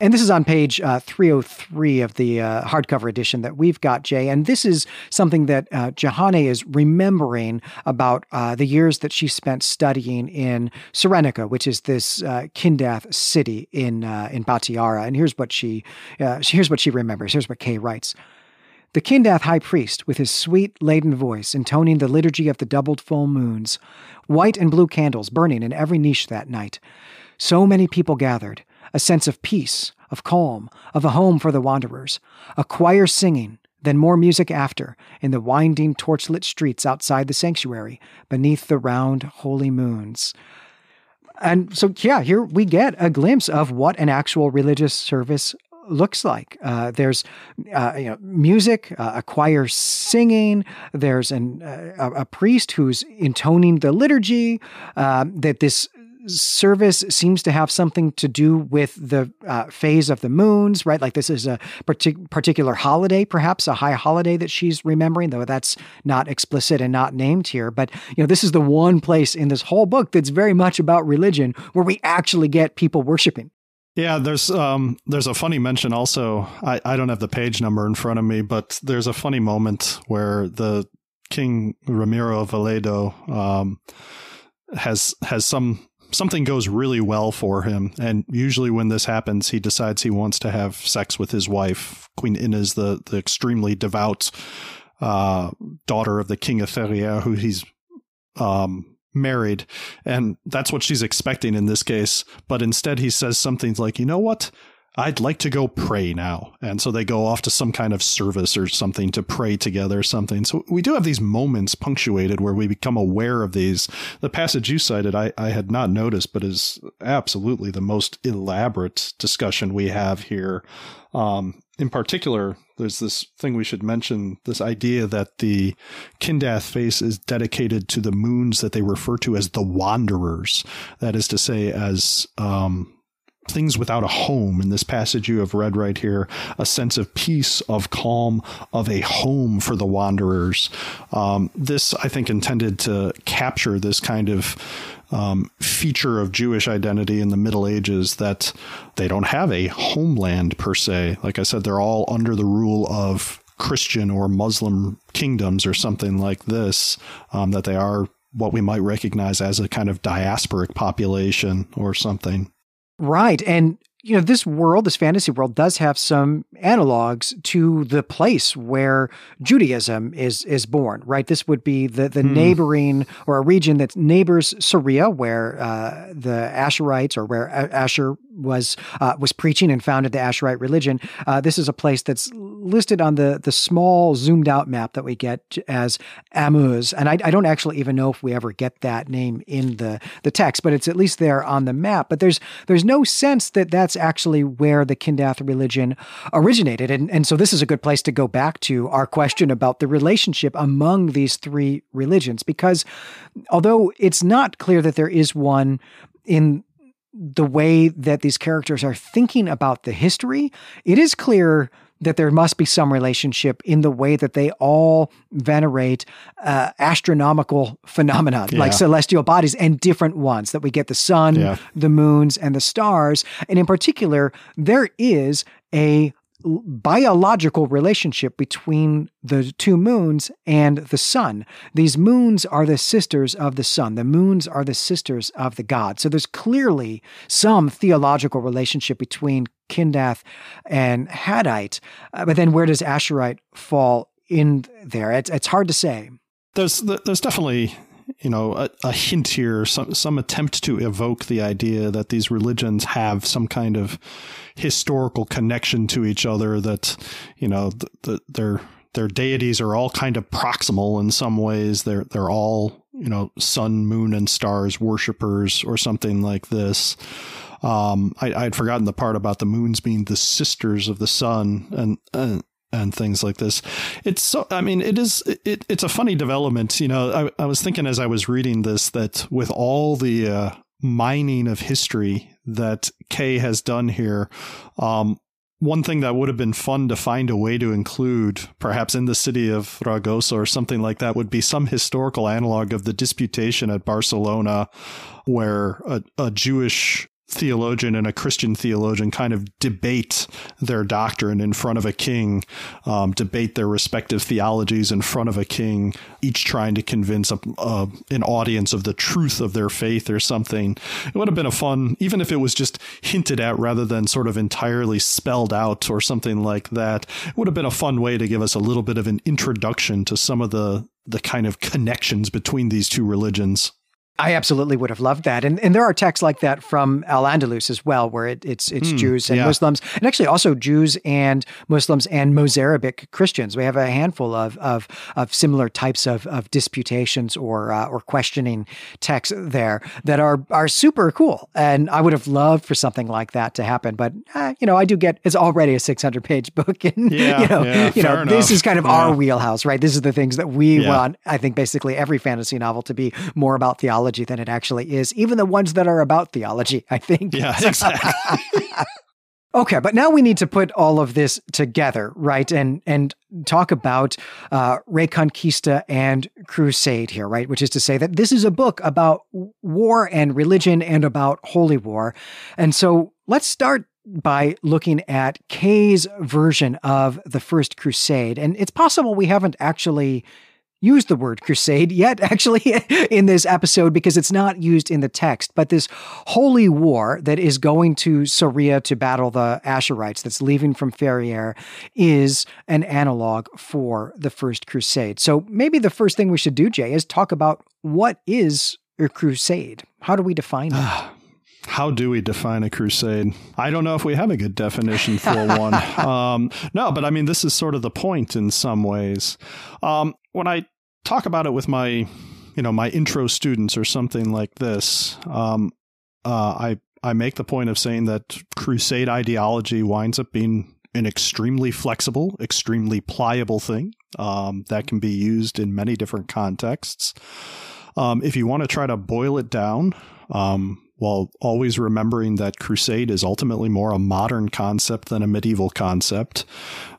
And this is on page uh, 303 of the uh, hardcover edition that we've got, Jay. And this is something that uh, Jehane is remembering about uh, the years that she spent studying in Sorenica, which is this uh, Kindath city in uh, in Batiara. And here's what she here's what she remembers. Here's what Kay writes. The Kindath high priest, with his sweet, laden voice, intoning the liturgy of the doubled full moons, white and blue candles burning in every niche that night. So many people gathered, a sense of peace, of calm, of a home for the wanderers, a choir singing, then more music after, in the winding torchlit streets outside the sanctuary, beneath the round holy moons. And so, yeah, here we get a glimpse of what an actual religious service looks like. Uh, there's uh, you know, music, uh, a choir singing. There's an, uh, a, priest who's intoning the liturgy. Uh, that this service seems to have something to do with the uh, phase of the moons, right? Like this is a partic- particular holiday, perhaps a high holiday that she's remembering, though that's not explicit and not named here. But you know, this is the one place in this whole book that's very much about religion where we actually get people worshiping. Yeah, there's um there's a funny mention also. I, I don't have the page number in front of me, but there's a funny moment where the King Ramiro Valledo um, has has some something goes really well for him. And usually when this happens, he decides he wants to have sex with his wife. Queen Ines, the, the extremely devout uh, daughter of the king of Ferrières, who he's um, married. And that's what she's expecting in this case. But instead, he says something like, you know what? I'd like to go pray now. And so they go off to some kind of service or something to pray together or something. So we do have these moments punctuated where we become aware of these. The passage you cited, I, I had not noticed, but is absolutely the most elaborate discussion we have here. Um, in particular, there's this thing we should mention this idea that the Kindath face is dedicated to the moons that they refer to as the wanderers. That is to say, as, um, things without a home in this passage you have read right here a sense of peace of calm of a home for the wanderers um, this i think intended to capture this kind of um, feature of Jewish identity in the Middle Ages that they don't have a homeland per se. Like I said, they're all under the rule of Christian or Muslim kingdoms or something like this, um, that they are what we might recognize as a kind of diasporic population or something. Right. And you know, this world, this fantasy world, does have some analogs to the place where Judaism is is born. Right, this would be the the hmm. neighboring or a region that neighbors Syria, where uh, the Asharites or where Ashar was uh, was preaching and founded the Asharite religion. Uh, this is a place that's listed on the the small zoomed out map that we get as Amuz, and I, I don't actually even know if we ever get that name in the the text, but it's at least there on the map. But there's there's no sense that that that's actually where the Kindath religion originated. And, and so this is a good place to go back to our question about the relationship among these three religions, because although it's not clear that there is one in the way that these characters are thinking about the history, it is clear that there must be some relationship in the way that they all venerate uh, astronomical phenomena yeah. like celestial bodies and different ones that we get the sun, yeah. the moons, and the stars. And in particular, there is a biological relationship between the two moons and the sun. These moons are the sisters of the sun. The moons are the sisters of the god. So there's clearly some theological relationship between Kindath and Jaddite. Uh, but then where does Asharite fall in there? It's, it's hard to say. There's there's definitely you know, a, a, hint here, some some attempt to evoke the idea that these religions have some kind of historical connection to each other. That you know, their their deities are all kind of proximal in some ways. They're they're all you know, sun, moon, and stars worshippers or something like this. Um, I, I'd forgotten the part about the moons being the sisters of the sun, and, and and things like this. It's so, I mean, it is, it, it's a funny development. You know, I, I was thinking as I was reading this that with all the uh, mining of history that Kay has done here, um, one thing that would have been fun to find a way to include, perhaps in the city of Ragosa or something like that, would be some historical analog of the disputation at Barcelona, where a, a Jewish theologian and a Christian theologian kind of debate their doctrine in front of a king, um, debate their respective theologies in front of a king, each trying to convince a, an audience of the truth of their faith or something. It would have been a fun, even if it was just hinted at rather than sort of entirely spelled out or something like that. It would have been a fun way to give us a little bit of an introduction to some of the the kind of connections between these two religions. I absolutely would have loved that, and and there are texts like that from Al Andalus as well, where it, it's it's mm, Jews and yeah. Muslims, and actually also Jews and Muslims and Mozarabic Christians. We have a handful of of, of similar types of, of disputations or uh, or questioning texts there that are are super cool, and I would have loved for something like that to happen. But uh, you know, I do get it's already a six hundred page book, and yeah, you know, yeah, you know, this is kind of our wheelhouse, right? This is the things that we want. I think basically every fantasy novel to be more about theology theology than it actually is, even the ones that are about theology, I think. Yeah, exactly. okay, but now we need to put all of this together, right? And and talk about uh, Reconquista and Crusade here, right? Which is to say that this is a book about war and religion and about holy war. And so let's start by looking at Kay's version of the First Crusade. And it's possible we haven't actually used the word crusade yet, actually, in this episode because it's not used in the text. But this holy war that is going to Soriyya to battle the Asharites, that's leaving from Ferrières, is an analog for the First Crusade. So maybe the first thing we should do, Jay, is talk about what is a crusade? How do we define it? How do we define a crusade? I don't know if we have a good definition for one. Um, no, but I mean, this is sort of the point in some ways. Um, when I talk about it with my, you know, my intro students or something like this, um, uh, I I make the point of saying that crusade ideology winds up being an extremely flexible, extremely pliable thing um, that can be used in many different contexts. Um, if you want to try to boil it down, um, while always remembering that crusade is ultimately more a modern concept than a medieval concept.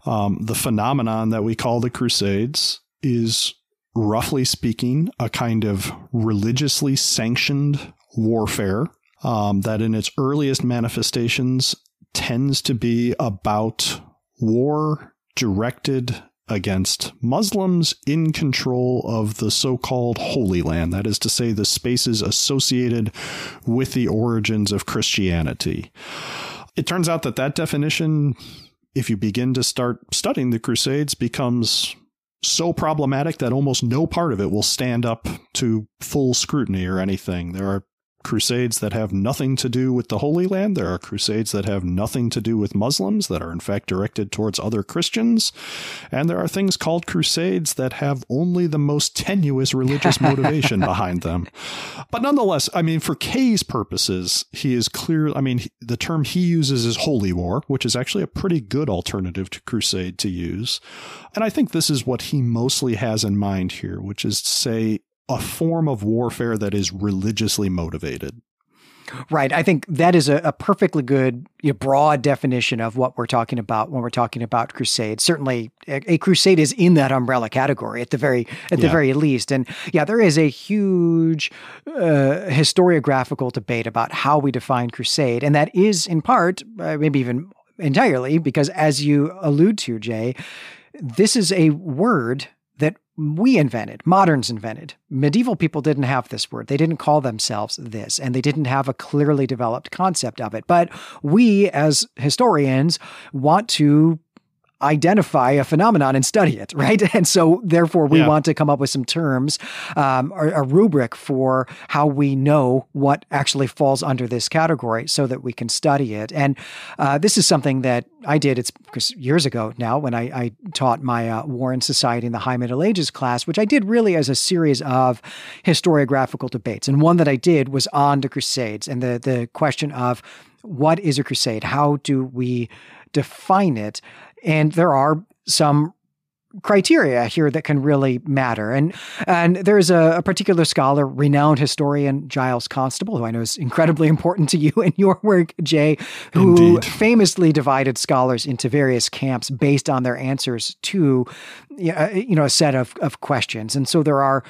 Um, the phenomenon that we call the crusades is roughly speaking a kind of religiously sanctioned warfare um, that in its earliest manifestations tends to be about war directed against Muslims in control of the so called Holy Land, that is to say, the spaces associated with the origins of Christianity. It turns out that that definition, if you begin to start studying the Crusades, becomes so problematic that almost no part of it will stand up to full scrutiny or anything. There are crusades that have nothing to do with the Holy Land. There are crusades that have nothing to do with Muslims that are in fact directed towards other Christians. And there are things called crusades that have only the most tenuous religious motivation behind them. But nonetheless, I mean, for Kay's purposes, he is clear. I mean, the term he uses is holy war, which is actually a pretty good alternative to crusade to use. And I think this is what he mostly has in mind here, which is to say a form of warfare that is religiously motivated. Right. I think that is a, a perfectly good, you know, broad definition of what we're talking about when we're talking about crusade. Certainly, a, a crusade is in that umbrella category at the very at yeah. the very least. And yeah, there is a huge uh, historiographical debate about how we define crusade, and that is in part, uh, maybe even entirely, because as you allude to, Jay, this is a word we invented, moderns invented. Medieval people didn't have this word. They didn't call themselves this, and they didn't have a clearly developed concept of it. But we, as historians, want to identify a phenomenon and study it, right? And so, therefore, we yeah. want to come up with some terms, um, or a rubric for how we know what actually falls under this category so that we can study it. And uh, this is something that I did, it's years ago now when I, I taught my uh, War and Society in the High Middle Ages class, which I did really as a series of historiographical debates. And one that I did was on the Crusades and the, the question of what is a crusade? How do we define it? And there are some criteria here that can really matter. And and there's a, a, particular scholar, renowned historian Giles Constable, who I know is incredibly important to you in your work, Jay, who Indeed. famously divided scholars into various camps based on their answers to you know a set of, of questions. And so there are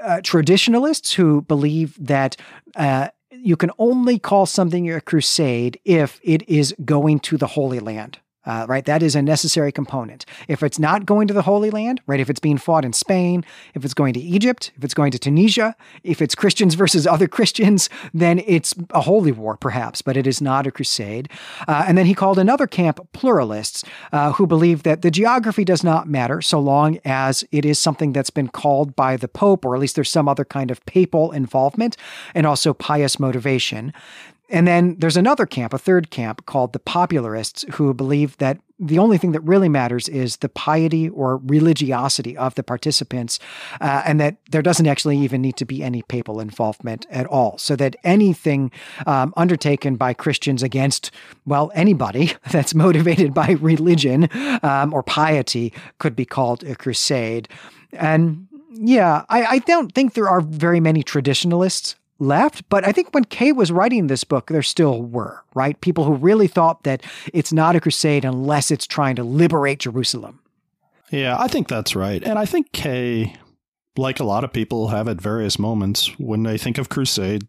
uh, traditionalists who believe that uh, you can only call something a crusade if it is going to the Holy Land. Uh, right? That is a necessary component. If it's not going to the Holy Land, right? If it's being fought in Spain, if it's going to Egypt, if it's going to Tunisia, if it's Christians versus other Christians, then it's a holy war, perhaps, but it is not a crusade. Uh, and then he called another camp pluralists uh, who believe that the geography does not matter so long as it is something that's been called by the Pope, or at least there's some other kind of papal involvement and also pious motivation. And then there's another camp, a third camp called the popularists, who believe that the only thing that really matters is the piety or religiosity of the participants, uh, and that there doesn't actually even need to be any papal involvement at all. So that anything um, undertaken by Christians against, well, anybody that's motivated by religion um, or piety could be called a crusade. And yeah, I, I don't think there are very many traditionalists left. But I think when Kay was writing this book, there still were, right? People who really thought that it's not a crusade unless it's trying to liberate Jerusalem. Yeah, I think that's right. And I think Kay, like a lot of people have at various moments when they think of crusade,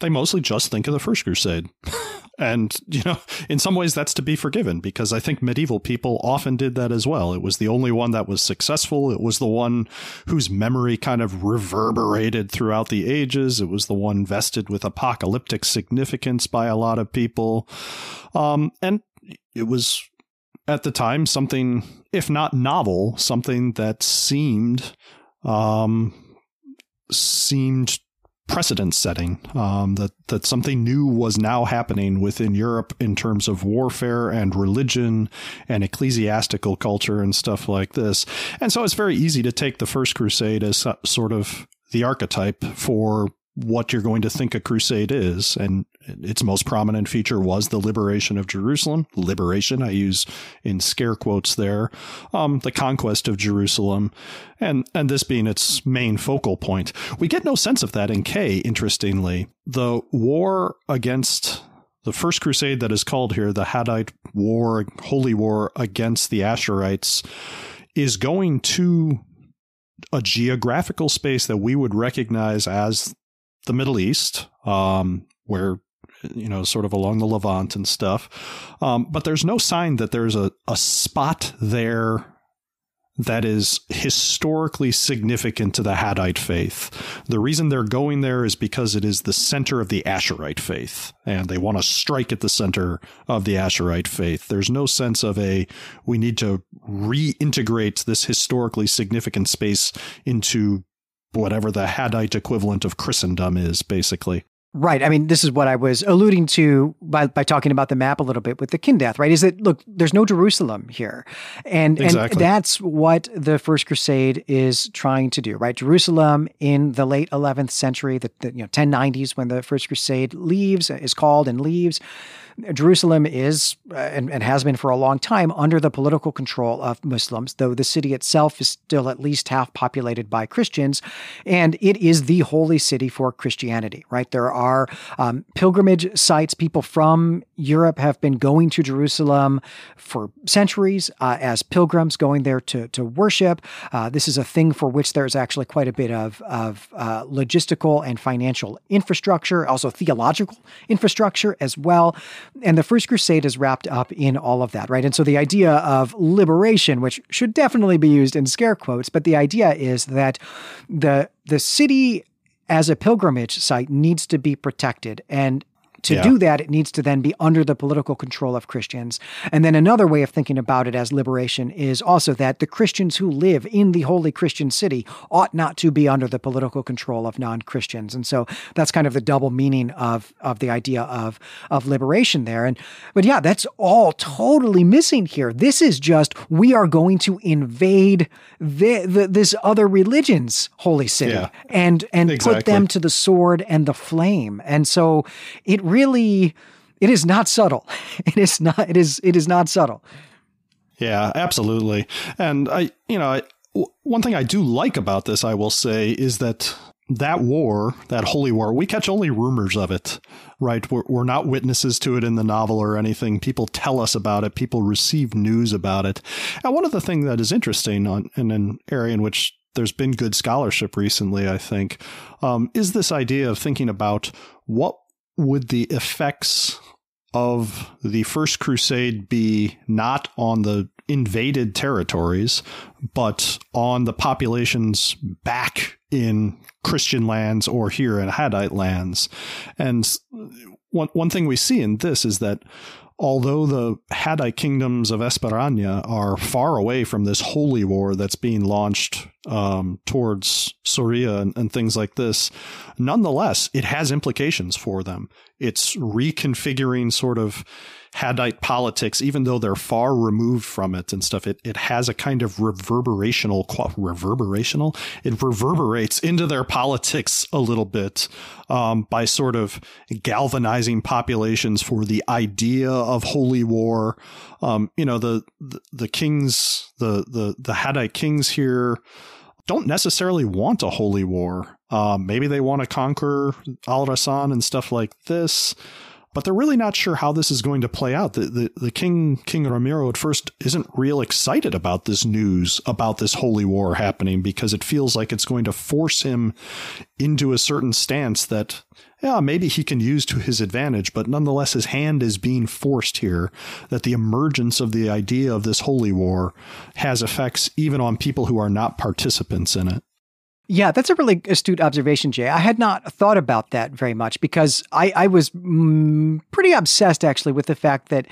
they mostly just think of the first crusade. And, you know, in some ways that's to be forgiven because I think medieval people often did that as well. It was the only one that was successful. It was the one whose memory kind of reverberated throughout the ages. It was the one vested with apocalyptic significance by a lot of people. Um, and it was at the time something, if not novel, something that seemed, um, seemed precedent setting um, that that something new was now happening within Europe in terms of warfare and religion and ecclesiastical culture and stuff like this. And so it's very easy to take the First Crusade as sort of the archetype for what you're going to think a crusade is. And its most prominent feature was the liberation of Jerusalem. Liberation, I use in scare quotes there. Um, the conquest of Jerusalem, and and this being its main focal point. We get no sense of that in Kay, Interestingly, the war against the first crusade that is called here, the Jaddite War, Holy War against the Asharites, is going to a geographical space that we would recognize as the Middle East, um, where you know, sort of along the Levant and stuff. Um, but there's no sign that there's a, a spot there that is historically significant to the Jaddite faith. The reason they're going there is because it is the center of the Asharite faith, and they want to strike at the center of the Asharite faith. There's no sense of a, we need to reintegrate this historically significant space into whatever the Jaddite equivalent of Christendom is, basically. Right. I mean, this is what I was alluding to by, by talking about the map a little bit with the Kindath, right? Is that, look, there's no Jerusalem here. And, exactly. and that's what the First Crusade is trying to do, right? Jerusalem in the late 11th century, the, the you know, 1090s, when the First Crusade leaves, is called and leaves. Jerusalem is uh, and, and, has been for a long time under the political control of Muslims, though the city itself is still at least half populated by Christians. And it is the holy city for Christianity, right? There are um, pilgrimage sites. People from Europe have been going to Jerusalem for centuries uh, as pilgrims going there to, to worship. Uh, this is a thing for which there's actually quite a bit of, of uh, logistical and financial infrastructure, also theological infrastructure as well. And the First Crusade is wrapped up in all of that, right? And so the idea of liberation, which should definitely be used in scare quotes, but the idea is that the the city as a pilgrimage site needs to be protected. And to Yeah. do that, it needs to then be under the political control of Christians. And then another way of thinking about it as liberation is also that the Christians who live in the holy Christian city ought not to be under the political control of non-Christians. And so that's kind of the double meaning of of the idea of of liberation there. And but yeah, that's all totally missing here. This is just we are going to invade the, the this other religion's holy city Yeah. and and put them to the sword and the flame. And so it really it is not subtle. It is not it is it is not subtle. Yeah, absolutely. And I, you know, I, w- one thing I do like about this, I will say, is that that war, that holy war, we catch only rumors of it, right? We're, we're not witnesses to it in the novel or anything. People tell us about it. People receive news about it. And one of the things that is interesting on in an area in which there's been good scholarship recently, I think, um, is this idea of thinking about what would the effects of the First Crusade be not on the invaded territories, but on the populations back in Christian lands or here in Jaddite lands. And one, one thing we see in this is that although the Jaddite kingdoms of Esperaña are far away from this holy war that's being launched um, towards Soria and, and things like this, nonetheless, it has implications for them. It's reconfiguring sort of Jaddite politics, even though they're far removed from it and stuff. It it has a kind of reverberational reverberational. It reverberates into their politics a little bit um, by sort of galvanizing populations for the idea of holy war. Um, you know the, the the kings, the the the Jaddite kings here don't necessarily want a holy war. Um, maybe they want to conquer Al Rassan and stuff like this, but they're really not sure how this is going to play out. The, the the king King Ramiro at first isn't real excited about this news about this holy war happening because it feels like it's going to force him into a certain stance that yeah, maybe he can use to his advantage, but nonetheless, his hand is being forced here. That the emergence of the idea of this holy war has effects even on people who are not participants in it. Yeah, that's a really astute observation, Jay. I had not thought about that very much because I, I was mm, pretty obsessed actually with the fact that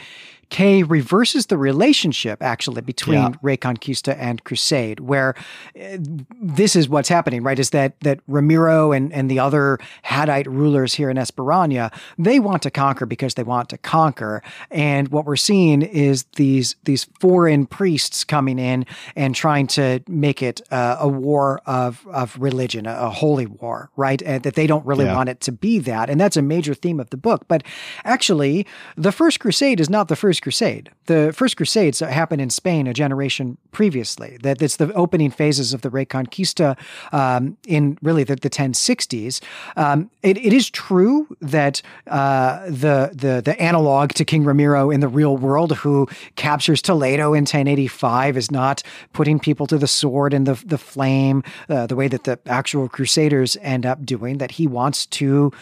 Kay reverses the relationship actually between Yeah. Reconquista and Crusade, where uh, this is what's happening, right? Is that that Ramiro and, and the other Jaddite rulers here in Esperaña, they want to conquer because they want to conquer. And what we're seeing is these these foreign priests coming in and trying to make it uh, a war of of religion, a, a holy war, right? And that they don't really Yeah. want it to be that. And that's a major theme of the book. But actually, the First Crusade is not the First Crusade. The First Crusades happened in Spain a generation previously. That it's the opening phases of the Reconquista um, in really the, the 1060s. Um, it, it is true that uh, the, the the analog to King Ramiro in the real world, who captures Toledo in 1085, is not putting people to the sword and the the flame uh, the way that the actual Crusaders end up doing. That he wants to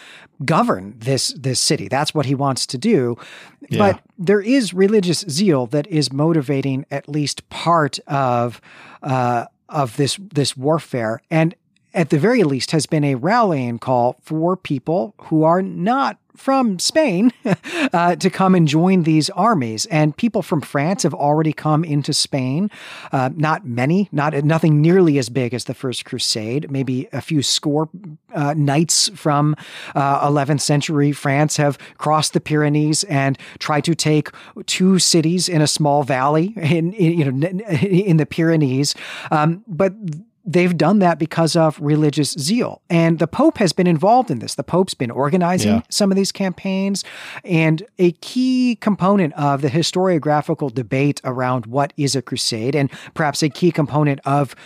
govern this this city. That's what he wants to do. Yeah. But there is religious zeal that is motivating at least part of uh, of this this warfare, and at the very least has been a rallying call for people who are not from Spain uh, to come and join these armies. And people from France have already come into Spain. Uh, not many, not nothing nearly as big as the First Crusade. Maybe a few score uh, knights from uh, 11th century France have crossed the Pyrenees and tried to take two cities in a small valley in, in you know in the Pyrenees. Um, but they've done that because of religious zeal. And the Pope has been involved in this. The Pope's been organizing Yeah. some of these campaigns. And a key component of the historiographical debate around what is a crusade, and perhaps a key component of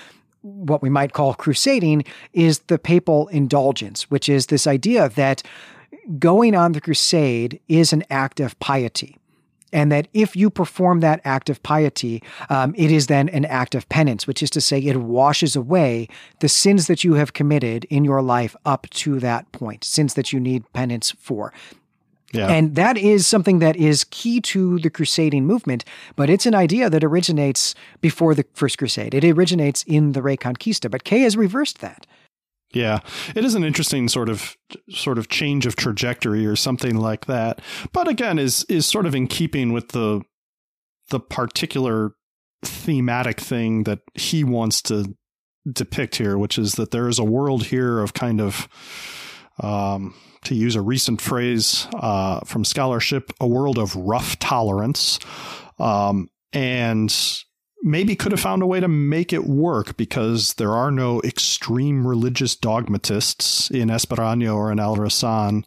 what we might call crusading, is the papal indulgence, which is this idea that going on the crusade is an act of piety and that if you perform that act of piety, um, it is then an act of penance, which is to say, it washes away the sins that you have committed in your life up to that point, sins that you need penance for. Yeah. And that is something that is key to the crusading movement, but it's an idea that originates before the First Crusade. It originates in the Reconquista, but Kay has reversed that. Yeah, it is an interesting sort of sort of change of trajectory or something like that. But again, is is sort of in keeping with the the particular thematic thing that he wants to depict here, which is that there is a world here of kind of, um, to use a recent phrase uh, from scholarship, a world of rough tolerance, um, and maybe could have found a way to make it work because there are no extreme religious dogmatists in Esperaña or in Al Rassan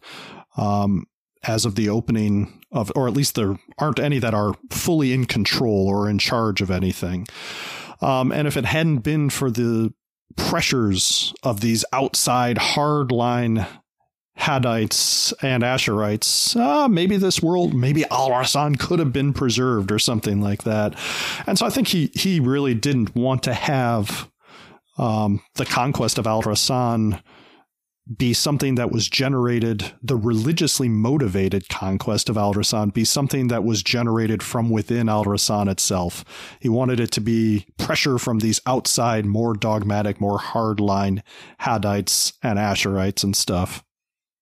um, as of the opening of, or at least there aren't any that are fully in control or in charge of anything. Um, and if it hadn't been for the pressures of these outside hardline Jaddites and Asharites, uh, maybe this world, maybe Al Rassan could have been preserved or something like that. And so I think he, he really didn't want to have um, the conquest of Al Rassan be something that was generated, the religiously motivated conquest of Al Rassan be something that was generated from within Al Rassan itself. He wanted it to be pressure from these outside, more dogmatic, more hardline Jaddites and Asharites and stuff.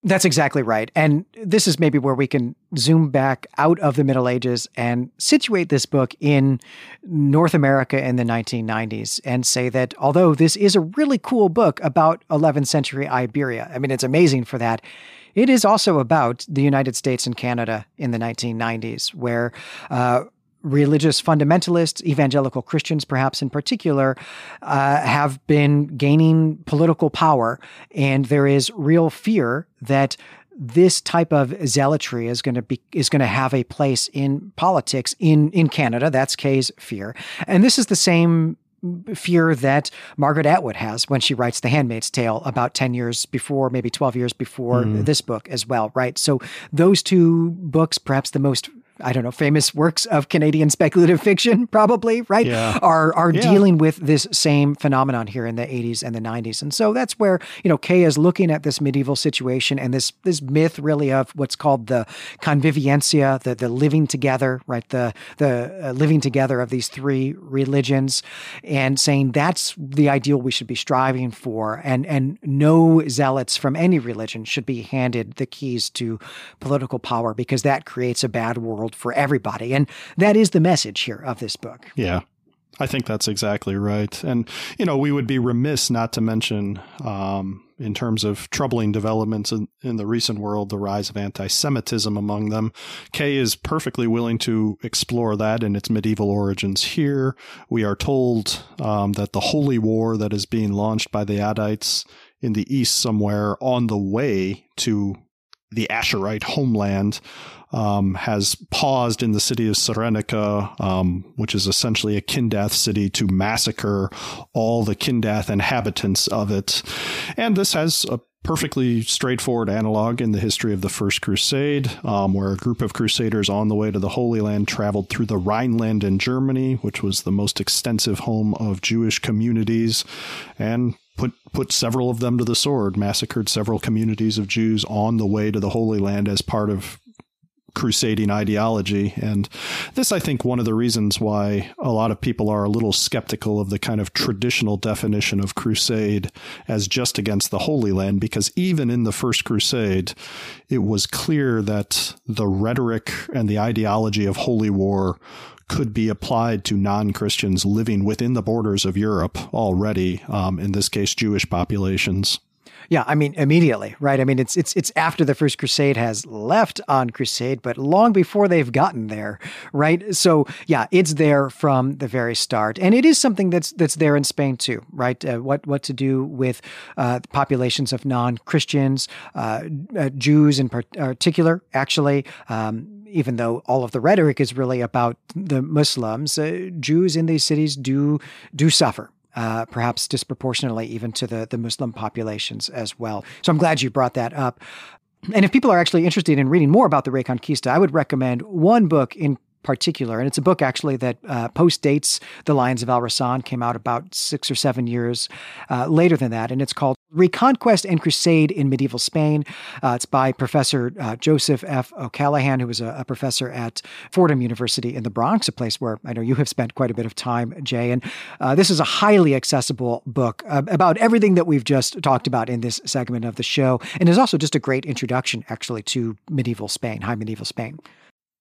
That's exactly right. And this is maybe where we can zoom back out of the Middle Ages and situate this book in North America in the 1990s and say that although this is a really cool book about 11th century Iberia, I mean, it's amazing for that. It is also about the United States and Canada in the 1990s, where uh, religious fundamentalists, evangelical Christians, perhaps in particular, uh, have been gaining political power. And there is real fear that this type of zealotry is going to be is going to have a place in politics in in Canada. That's Kay's fear, and this is the same fear that Margaret Atwood has when she writes The Handmaid's Tale about 10 years before, maybe 12 years before mm. this book as well, right? So those two books, perhaps the most I don't know, famous works of Canadian speculative fiction, probably, right? Yeah. Are are yeah. dealing with this same phenomenon here in the 80s and the 90s. And so that's where, you know, Kay is looking at this medieval situation and this this myth really of what's called the convivencia, the the living together, right? The the uh, living together of these three religions and saying that's the ideal we should be striving for and and no zealots from any religion should be handed the keys to political power because that creates a bad world world for everybody. And that is the message here of this book. Yeah. I think that's exactly right. And, you know, we would be remiss not to mention, um, in terms of troubling developments in, in the recent world, the rise of anti Semitism among them. Kay is perfectly willing to explore that in its medieval origins here. We are told um, that the holy war that is being launched by the Jaddites in the east somewhere on the way to the Asharite homeland um, has paused in the city of Sorenica, um, which is essentially a Kindath city, to massacre all the Kindath inhabitants of it. And this has a perfectly straightforward analog in the history of the First Crusade, um, where a group of crusaders on the way to the Holy Land traveled through the Rhineland in Germany, which was the most extensive home of Jewish communities, and put put several of them to the sword, massacred several communities of Jews on the way to the Holy Land as part of crusading ideology. And this, I think, one of the reasons why a lot of people are a little skeptical of the kind of traditional definition of crusade as just against the Holy Land, because even in the First Crusade, it was clear that the rhetoric and the ideology of holy war could be applied to non Christians living within the borders of Europe already, um, in this case, Jewish populations. Yeah, I mean immediately, right? I mean it's it's it's after the first crusade has left on crusade, but long before they've gotten there, right? So yeah, it's there from the very start, and it is something that's that's there in Spain too, right? Uh, what what to do with uh, populations of non Christians, uh, uh, Jews in particular, actually. Um, even though all of the rhetoric is really about the Muslims, uh, Jews in these cities do do suffer uh, perhaps disproportionately even to the, the Muslim populations as well. So I'm glad you brought that up. And if people are actually interested in reading more about the Reconquista, I would recommend one book in particular. And it's a book actually that uh, post dates The Lions of Al Rassan, came out about six or seven years uh, later than that. And it's called Reconquest and Crusade in Medieval Spain. Uh, it's by Professor uh, Joseph F. O'Callaghan, who was a, a, professor at Fordham University in the Bronx, a place where I know you have spent quite a bit of time, Jay. And uh, this is a highly accessible book uh, about everything that we've just talked about in this segment of the show, and is also just a great introduction, actually, to medieval Spain, high medieval Spain.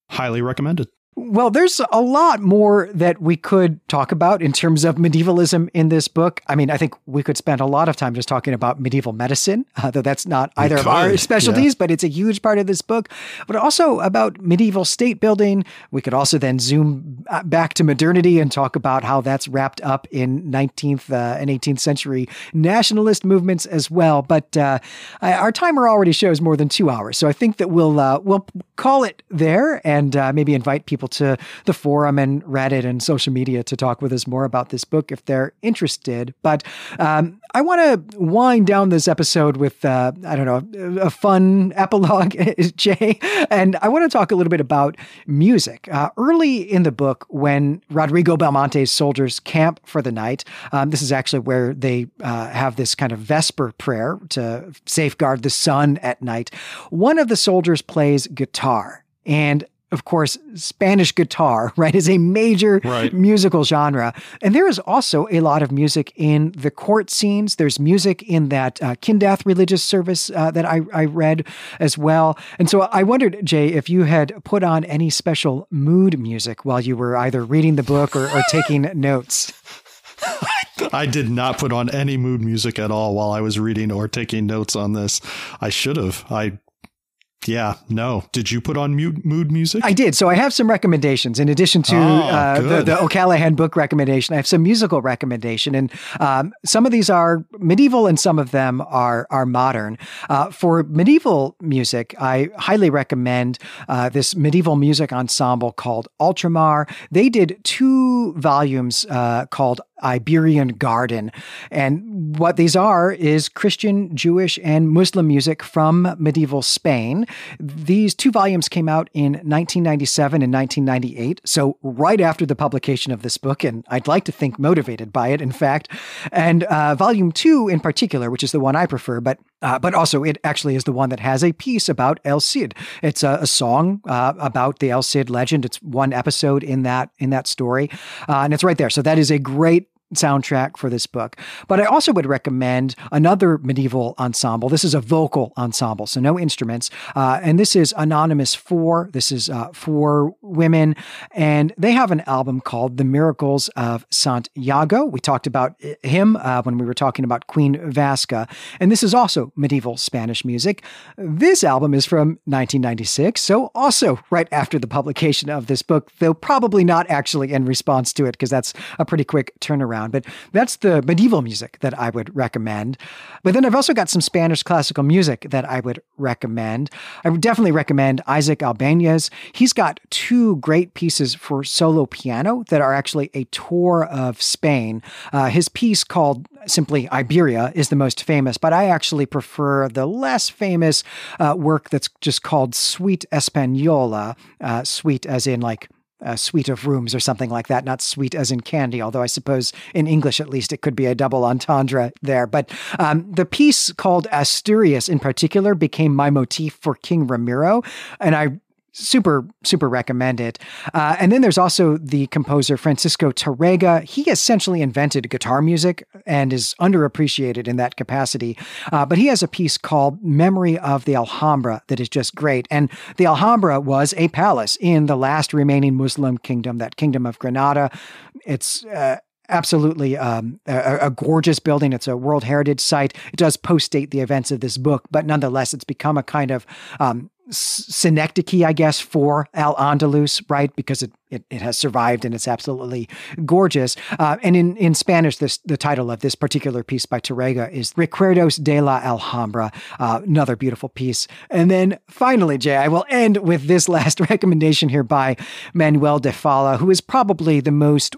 Highly recommended. Well, there's a lot more that we could talk about in terms of medievalism in this book. I mean, I think we could spend a lot of time just talking about medieval medicine, uh, though that's not either of our specialties, yeah. but it's a huge part of this book. But also about medieval state building. We could also then zoom uh, back to modernity and talk about how that's wrapped up in 19th uh, and 18th century nationalist movements as well. But uh, our timer already shows more than two hours, so I think that we'll uh, we'll call it there and uh, maybe invite people people to the forum and Reddit and social media to talk with us more about this book if they're interested. But um, I want to wind down this episode with, uh, I don't know, a fun epilogue, Jay. And I want to talk a little bit about music. Uh, early in the book, when Rodrigo Belmonte's soldiers camp for the night, um, this is actually where they uh, have this kind of Vesper prayer to safeguard the sun at night. One of the soldiers plays guitar. And of course, Spanish guitar, right, is a major right. musical genre. And there is also a lot of music in the court scenes. There's music in that uh, Kindath religious service uh, that I, I read as well. And so I wondered, Jay, if you had put on any special mood music while you were either reading the book or, or taking notes. I did not put on any mood music at all while I was reading or taking notes on this. I should have. I yeah, no. Did you put on mute, mood music? I did. So I have some recommendations in addition to oh, uh, the, the, O'Callaghan book recommendation. I have some musical recommendation, and um, some of these are medieval, and some of them are are modern. Uh, for medieval music, I highly recommend uh, this medieval music ensemble called Ultramar. They did two volumes uh, called Iberian Garden. And what these are is Christian, Jewish, and Muslim music from medieval Spain. These two volumes came out in 1997 and 1998, so right after the publication of this book, and I'd like to think motivated by it, in fact. And uh, volume two, in particular, which is the one I prefer, but uh, but also it actually is the one that has a piece about El Cid. It's a, a song uh, about the El Cid legend. It's one episode in that in that story, uh, and it's right there. So that is a great soundtrack for this book. But I also would recommend another medieval ensemble. This is a vocal ensemble, so no instruments. Uh, and this is Anonymous 4. This is uh, for women. And they have an album called The Miracles of Santiago. We talked about him uh, when we were talking about Queen Vasca. And this is also medieval Spanish music. This album is from 1996, so also right after the publication of this book, though probably not actually in response to it, because that's a pretty quick turnaround But that's the medieval music that I would recommend. But then I've also got some Spanish classical music that I would recommend. I would definitely recommend Isaac Albéniz. He's got two great pieces for solo piano that are actually a tour of Spain. Uh, his piece called simply Iberia is the most famous, but I actually prefer the less famous uh, work that's just called Suite Española, uh, as in like suite of rooms or something like that, not sweet as in candy, although I suppose in English at least it could be a double entendre there. But um, the piece called Asturias in particular became my motif for King Ramiro. And I super super recommend it. Uh, and then there's also the composer francisco Tárrega he essentially invented guitar music and is underappreciated in that capacity. Uh, but he has a piece called memory of the alhambra that is just great. And the alhambra was a palace in the last remaining muslim kingdom that kingdom of granada. It's uh, absolutely um, a, a, gorgeous building. It's a World Heritage Site. It does post date the events of this book, but nonetheless, it's become a kind of um, synecdoche, I guess, for Al Andalus, right? Because it, it, it, has survived and it's absolutely gorgeous. Uh, and in, in Spanish, this the title of this particular piece by Tárrega is Recuerdos de la Alhambra, uh, another beautiful piece. And then finally, Jay, I will end with this last recommendation here by Manuel de Falla, who is probably the most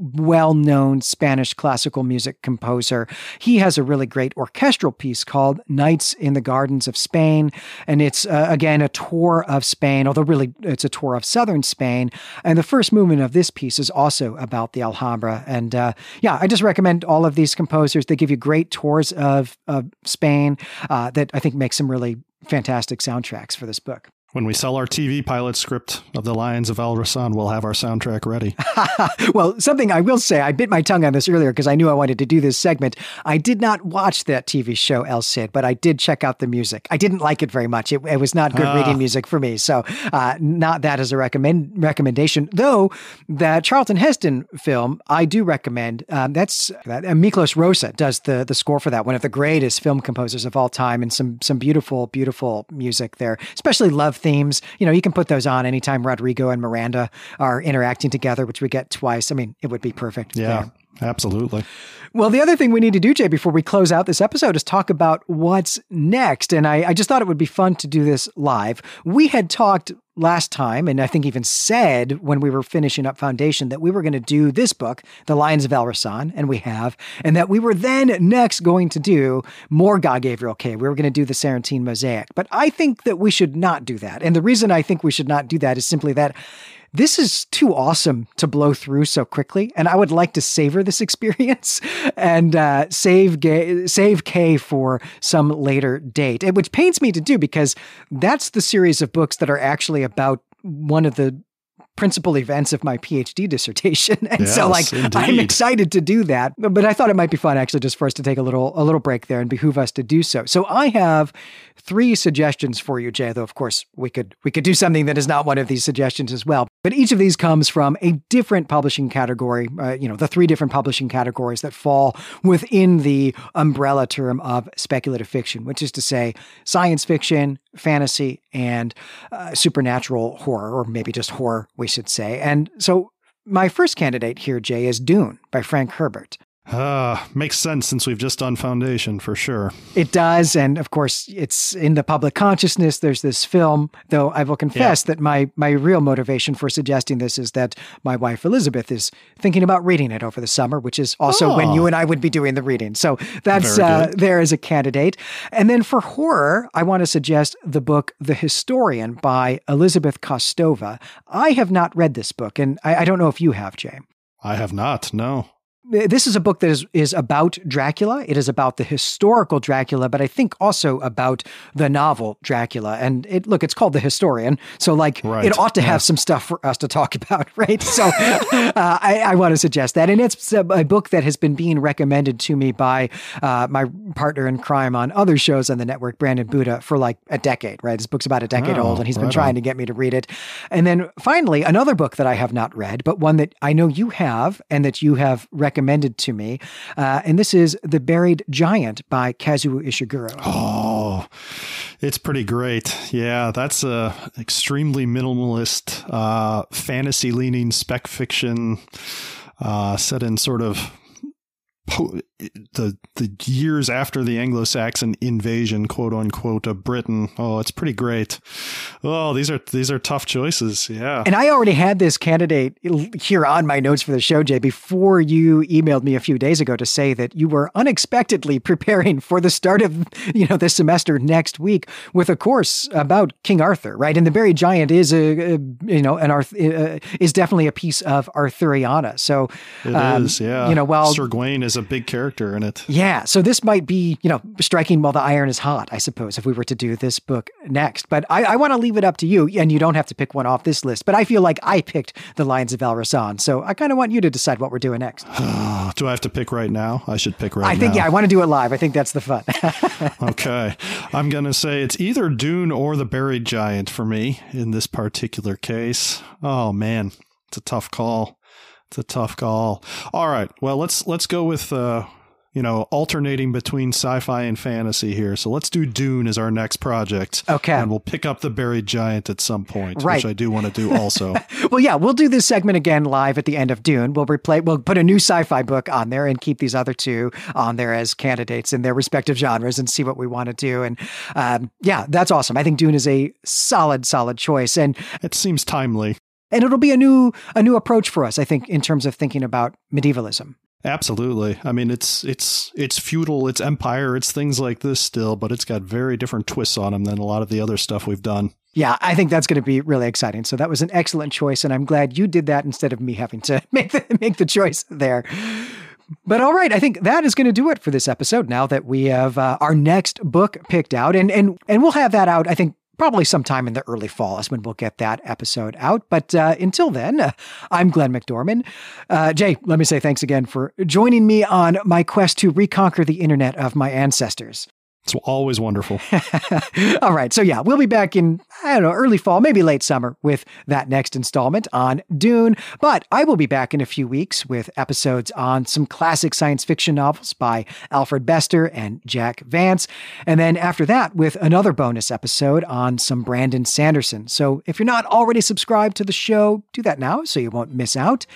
well known Spanish classical music composer. He has a really great orchestral piece called Nights in the Gardens of Spain. And it's, uh, again, a tour of Spain, although really it's a tour of southern Spain. And the first movement of this piece is also about the Alhambra. And uh, yeah, I just recommend all of these composers. They give you great tours of, of Spain uh, that I think make some really fantastic soundtracks for this book. When we sell our TV pilot script of The Lions of Al Rassan, we'll have our soundtrack ready. well, something I will say, I bit my tongue on this earlier because I knew I wanted to do this segment. I did not watch that TV show El Cid, but I did check out the music. I didn't like it very much. It, it was not good reading music for me. So, uh, not that as a recommend recommendation. Though, that Charlton Heston film, I do recommend. Um, that's that, uh, Miklos Rozsa does the, the score for that, one of the greatest film composers of all time, and some, some beautiful, beautiful music there, especially Love themes. You know, you can put those on anytime Rodrigo and Miranda are interacting together, which we get twice. I mean, it would be perfect. Yeah. There. Absolutely. Well, the other thing we need to do, Jay, before we close out this episode is talk about what's next. And I, I, just thought it would be fun to do this live. We had talked last time, and I think even said when we were finishing up Foundation that we were going to do this book, The Lions of El Rassan, and we have, and that we were then next going to do more Guy Gavriel Kay. We were going to do the Sarantine Mosaic. But I think that we should not do that. And the reason I think we should not do that is simply that this is too awesome to blow through so quickly, and I would like to savor this experience and uh, save Kay, save Kay for some later date, which pains me to do because that's the series of books that are actually about one of the principal events of my PhD dissertation. And yes, so like indeed. I'm excited to do that. But I thought it might be fun actually just for us to take a little a little break there and behoove us to do so. So I have three suggestions for you, Jay, though of course we could we could do something that is not one of these suggestions as well. But each of these comes from a different publishing category, uh, you know, the three different publishing categories that fall within the umbrella term of speculative fiction, which is to say science fiction, fantasy, and uh, supernatural horror, or maybe just horror, we should say. And so my first candidate here, Jay, is Dune by Frank Herbert. Uh, makes sense since we've just done Foundation for sure. It does. And of course, it's in the public consciousness. There's this film, though I will confess yeah. that my, my real motivation for suggesting this is that my wife Elizabeth is thinking about reading it over the summer, which is also oh. when you and I would be doing the reading. So that's uh, there as a candidate. And then for horror, I want to suggest the book The Historian by Elizabeth Kostova. I have not read this book, and I, I don't know if you have, Jay. I have not, no this is a book that is, is about Dracula. It is about the historical Dracula, but I think also about the novel Dracula. And it look, it's called The Historian, so like right. it ought to have some stuff for us to talk about, right? So uh, I, I want to suggest that, and it's a, a, book that has been being recommended to me by uh, my partner in crime on other shows on the network, Brandon Buddha, for like a decade. Right, this book's about a decade oh, old, and he's been trying on. to get me to read it. And then finally, another book that I have not read, but one that I know you have, and that you have recommended recommended to me. Uh, and this is The Buried Giant by Kazuo Ishiguro. Oh, it's pretty great. Yeah, that's a extremely minimalist, uh, fantasy leaning spec fiction uh, set in sort of the the years after the Anglo-Saxon invasion, quote unquote, of Britain. Oh, it's pretty great. Oh, these are these are tough choices. Yeah. And I already had this candidate here on my notes for the show, Jay, before you emailed me a few days ago to say that you were unexpectedly preparing for the start of you know this semester next week with a course about King Arthur, right? And the Buried Giant is a, a you know an Arth uh, is definitely a piece of Arthuriana. So it um, is, yeah. You know, while Sir Gawain is a big character in it. Yeah. So this might be, you know, striking while the iron is hot, I suppose, if we were to do this book next. But I, I want to leave it up to you, and you don't have to pick one off this list. But I feel like I picked The Lions of El Rassan. So I kind of want you to decide what we're doing next. do I have to pick right now? I should pick right now. I think, now. yeah, I want to do it live. I think that's the fun. okay. I'm going to say it's either Dune or The Buried Giant for me in this particular case. Oh, man. It's a tough call. It's a tough call. All right. Well, let's let's go with uh, you know, alternating between sci-fi and fantasy here. So let's do Dune as our next project. Okay. And we'll pick up the buried giant at some point, right. which I do want to do also. well, yeah, we'll do this segment again live at the end of Dune. We'll replay we'll put a new sci-fi book on there and keep these other two on there as candidates in their respective genres and see what we want to do. And um, yeah, that's awesome. I think Dune is a solid, solid choice. And it seems timely. And it'll be a new a new approach for us, I think, in terms of thinking about medievalism. Absolutely. I mean, it's it's it's feudal, it's empire, it's things like this still, but it's got very different twists on them than a lot of the other stuff we've done. Yeah, I think that's going to be really exciting. So that was an excellent choice, and I'm glad you did that instead of me having to make the, make the choice there. But all right, I think that is going to do it for this episode. Now that we have uh, our next book picked out, and and and we'll have that out. I think probably sometime in the early fall is when we'll get that episode out. But uh, until then, uh, I'm Glenn McDorman. Uh, Jay, let me say thanks again for joining me on my quest to reconquer the internet of my ancestors. It's always wonderful. All right. So, yeah, we'll be back in, I don't know, early fall, maybe late summer with that next installment on Dune. But I will be back in a few weeks with episodes on some classic science fiction novels by Alfred Bester and Jack Vance. And then after that, with another bonus episode on some Brandon Sanderson. So, if you're not already subscribed to the show, do that now so you won't miss out.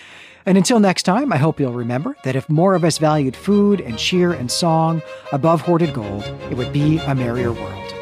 And until next time, I hope you'll remember that if more of us valued food and cheer and song above hoarded gold, it would be a merrier world.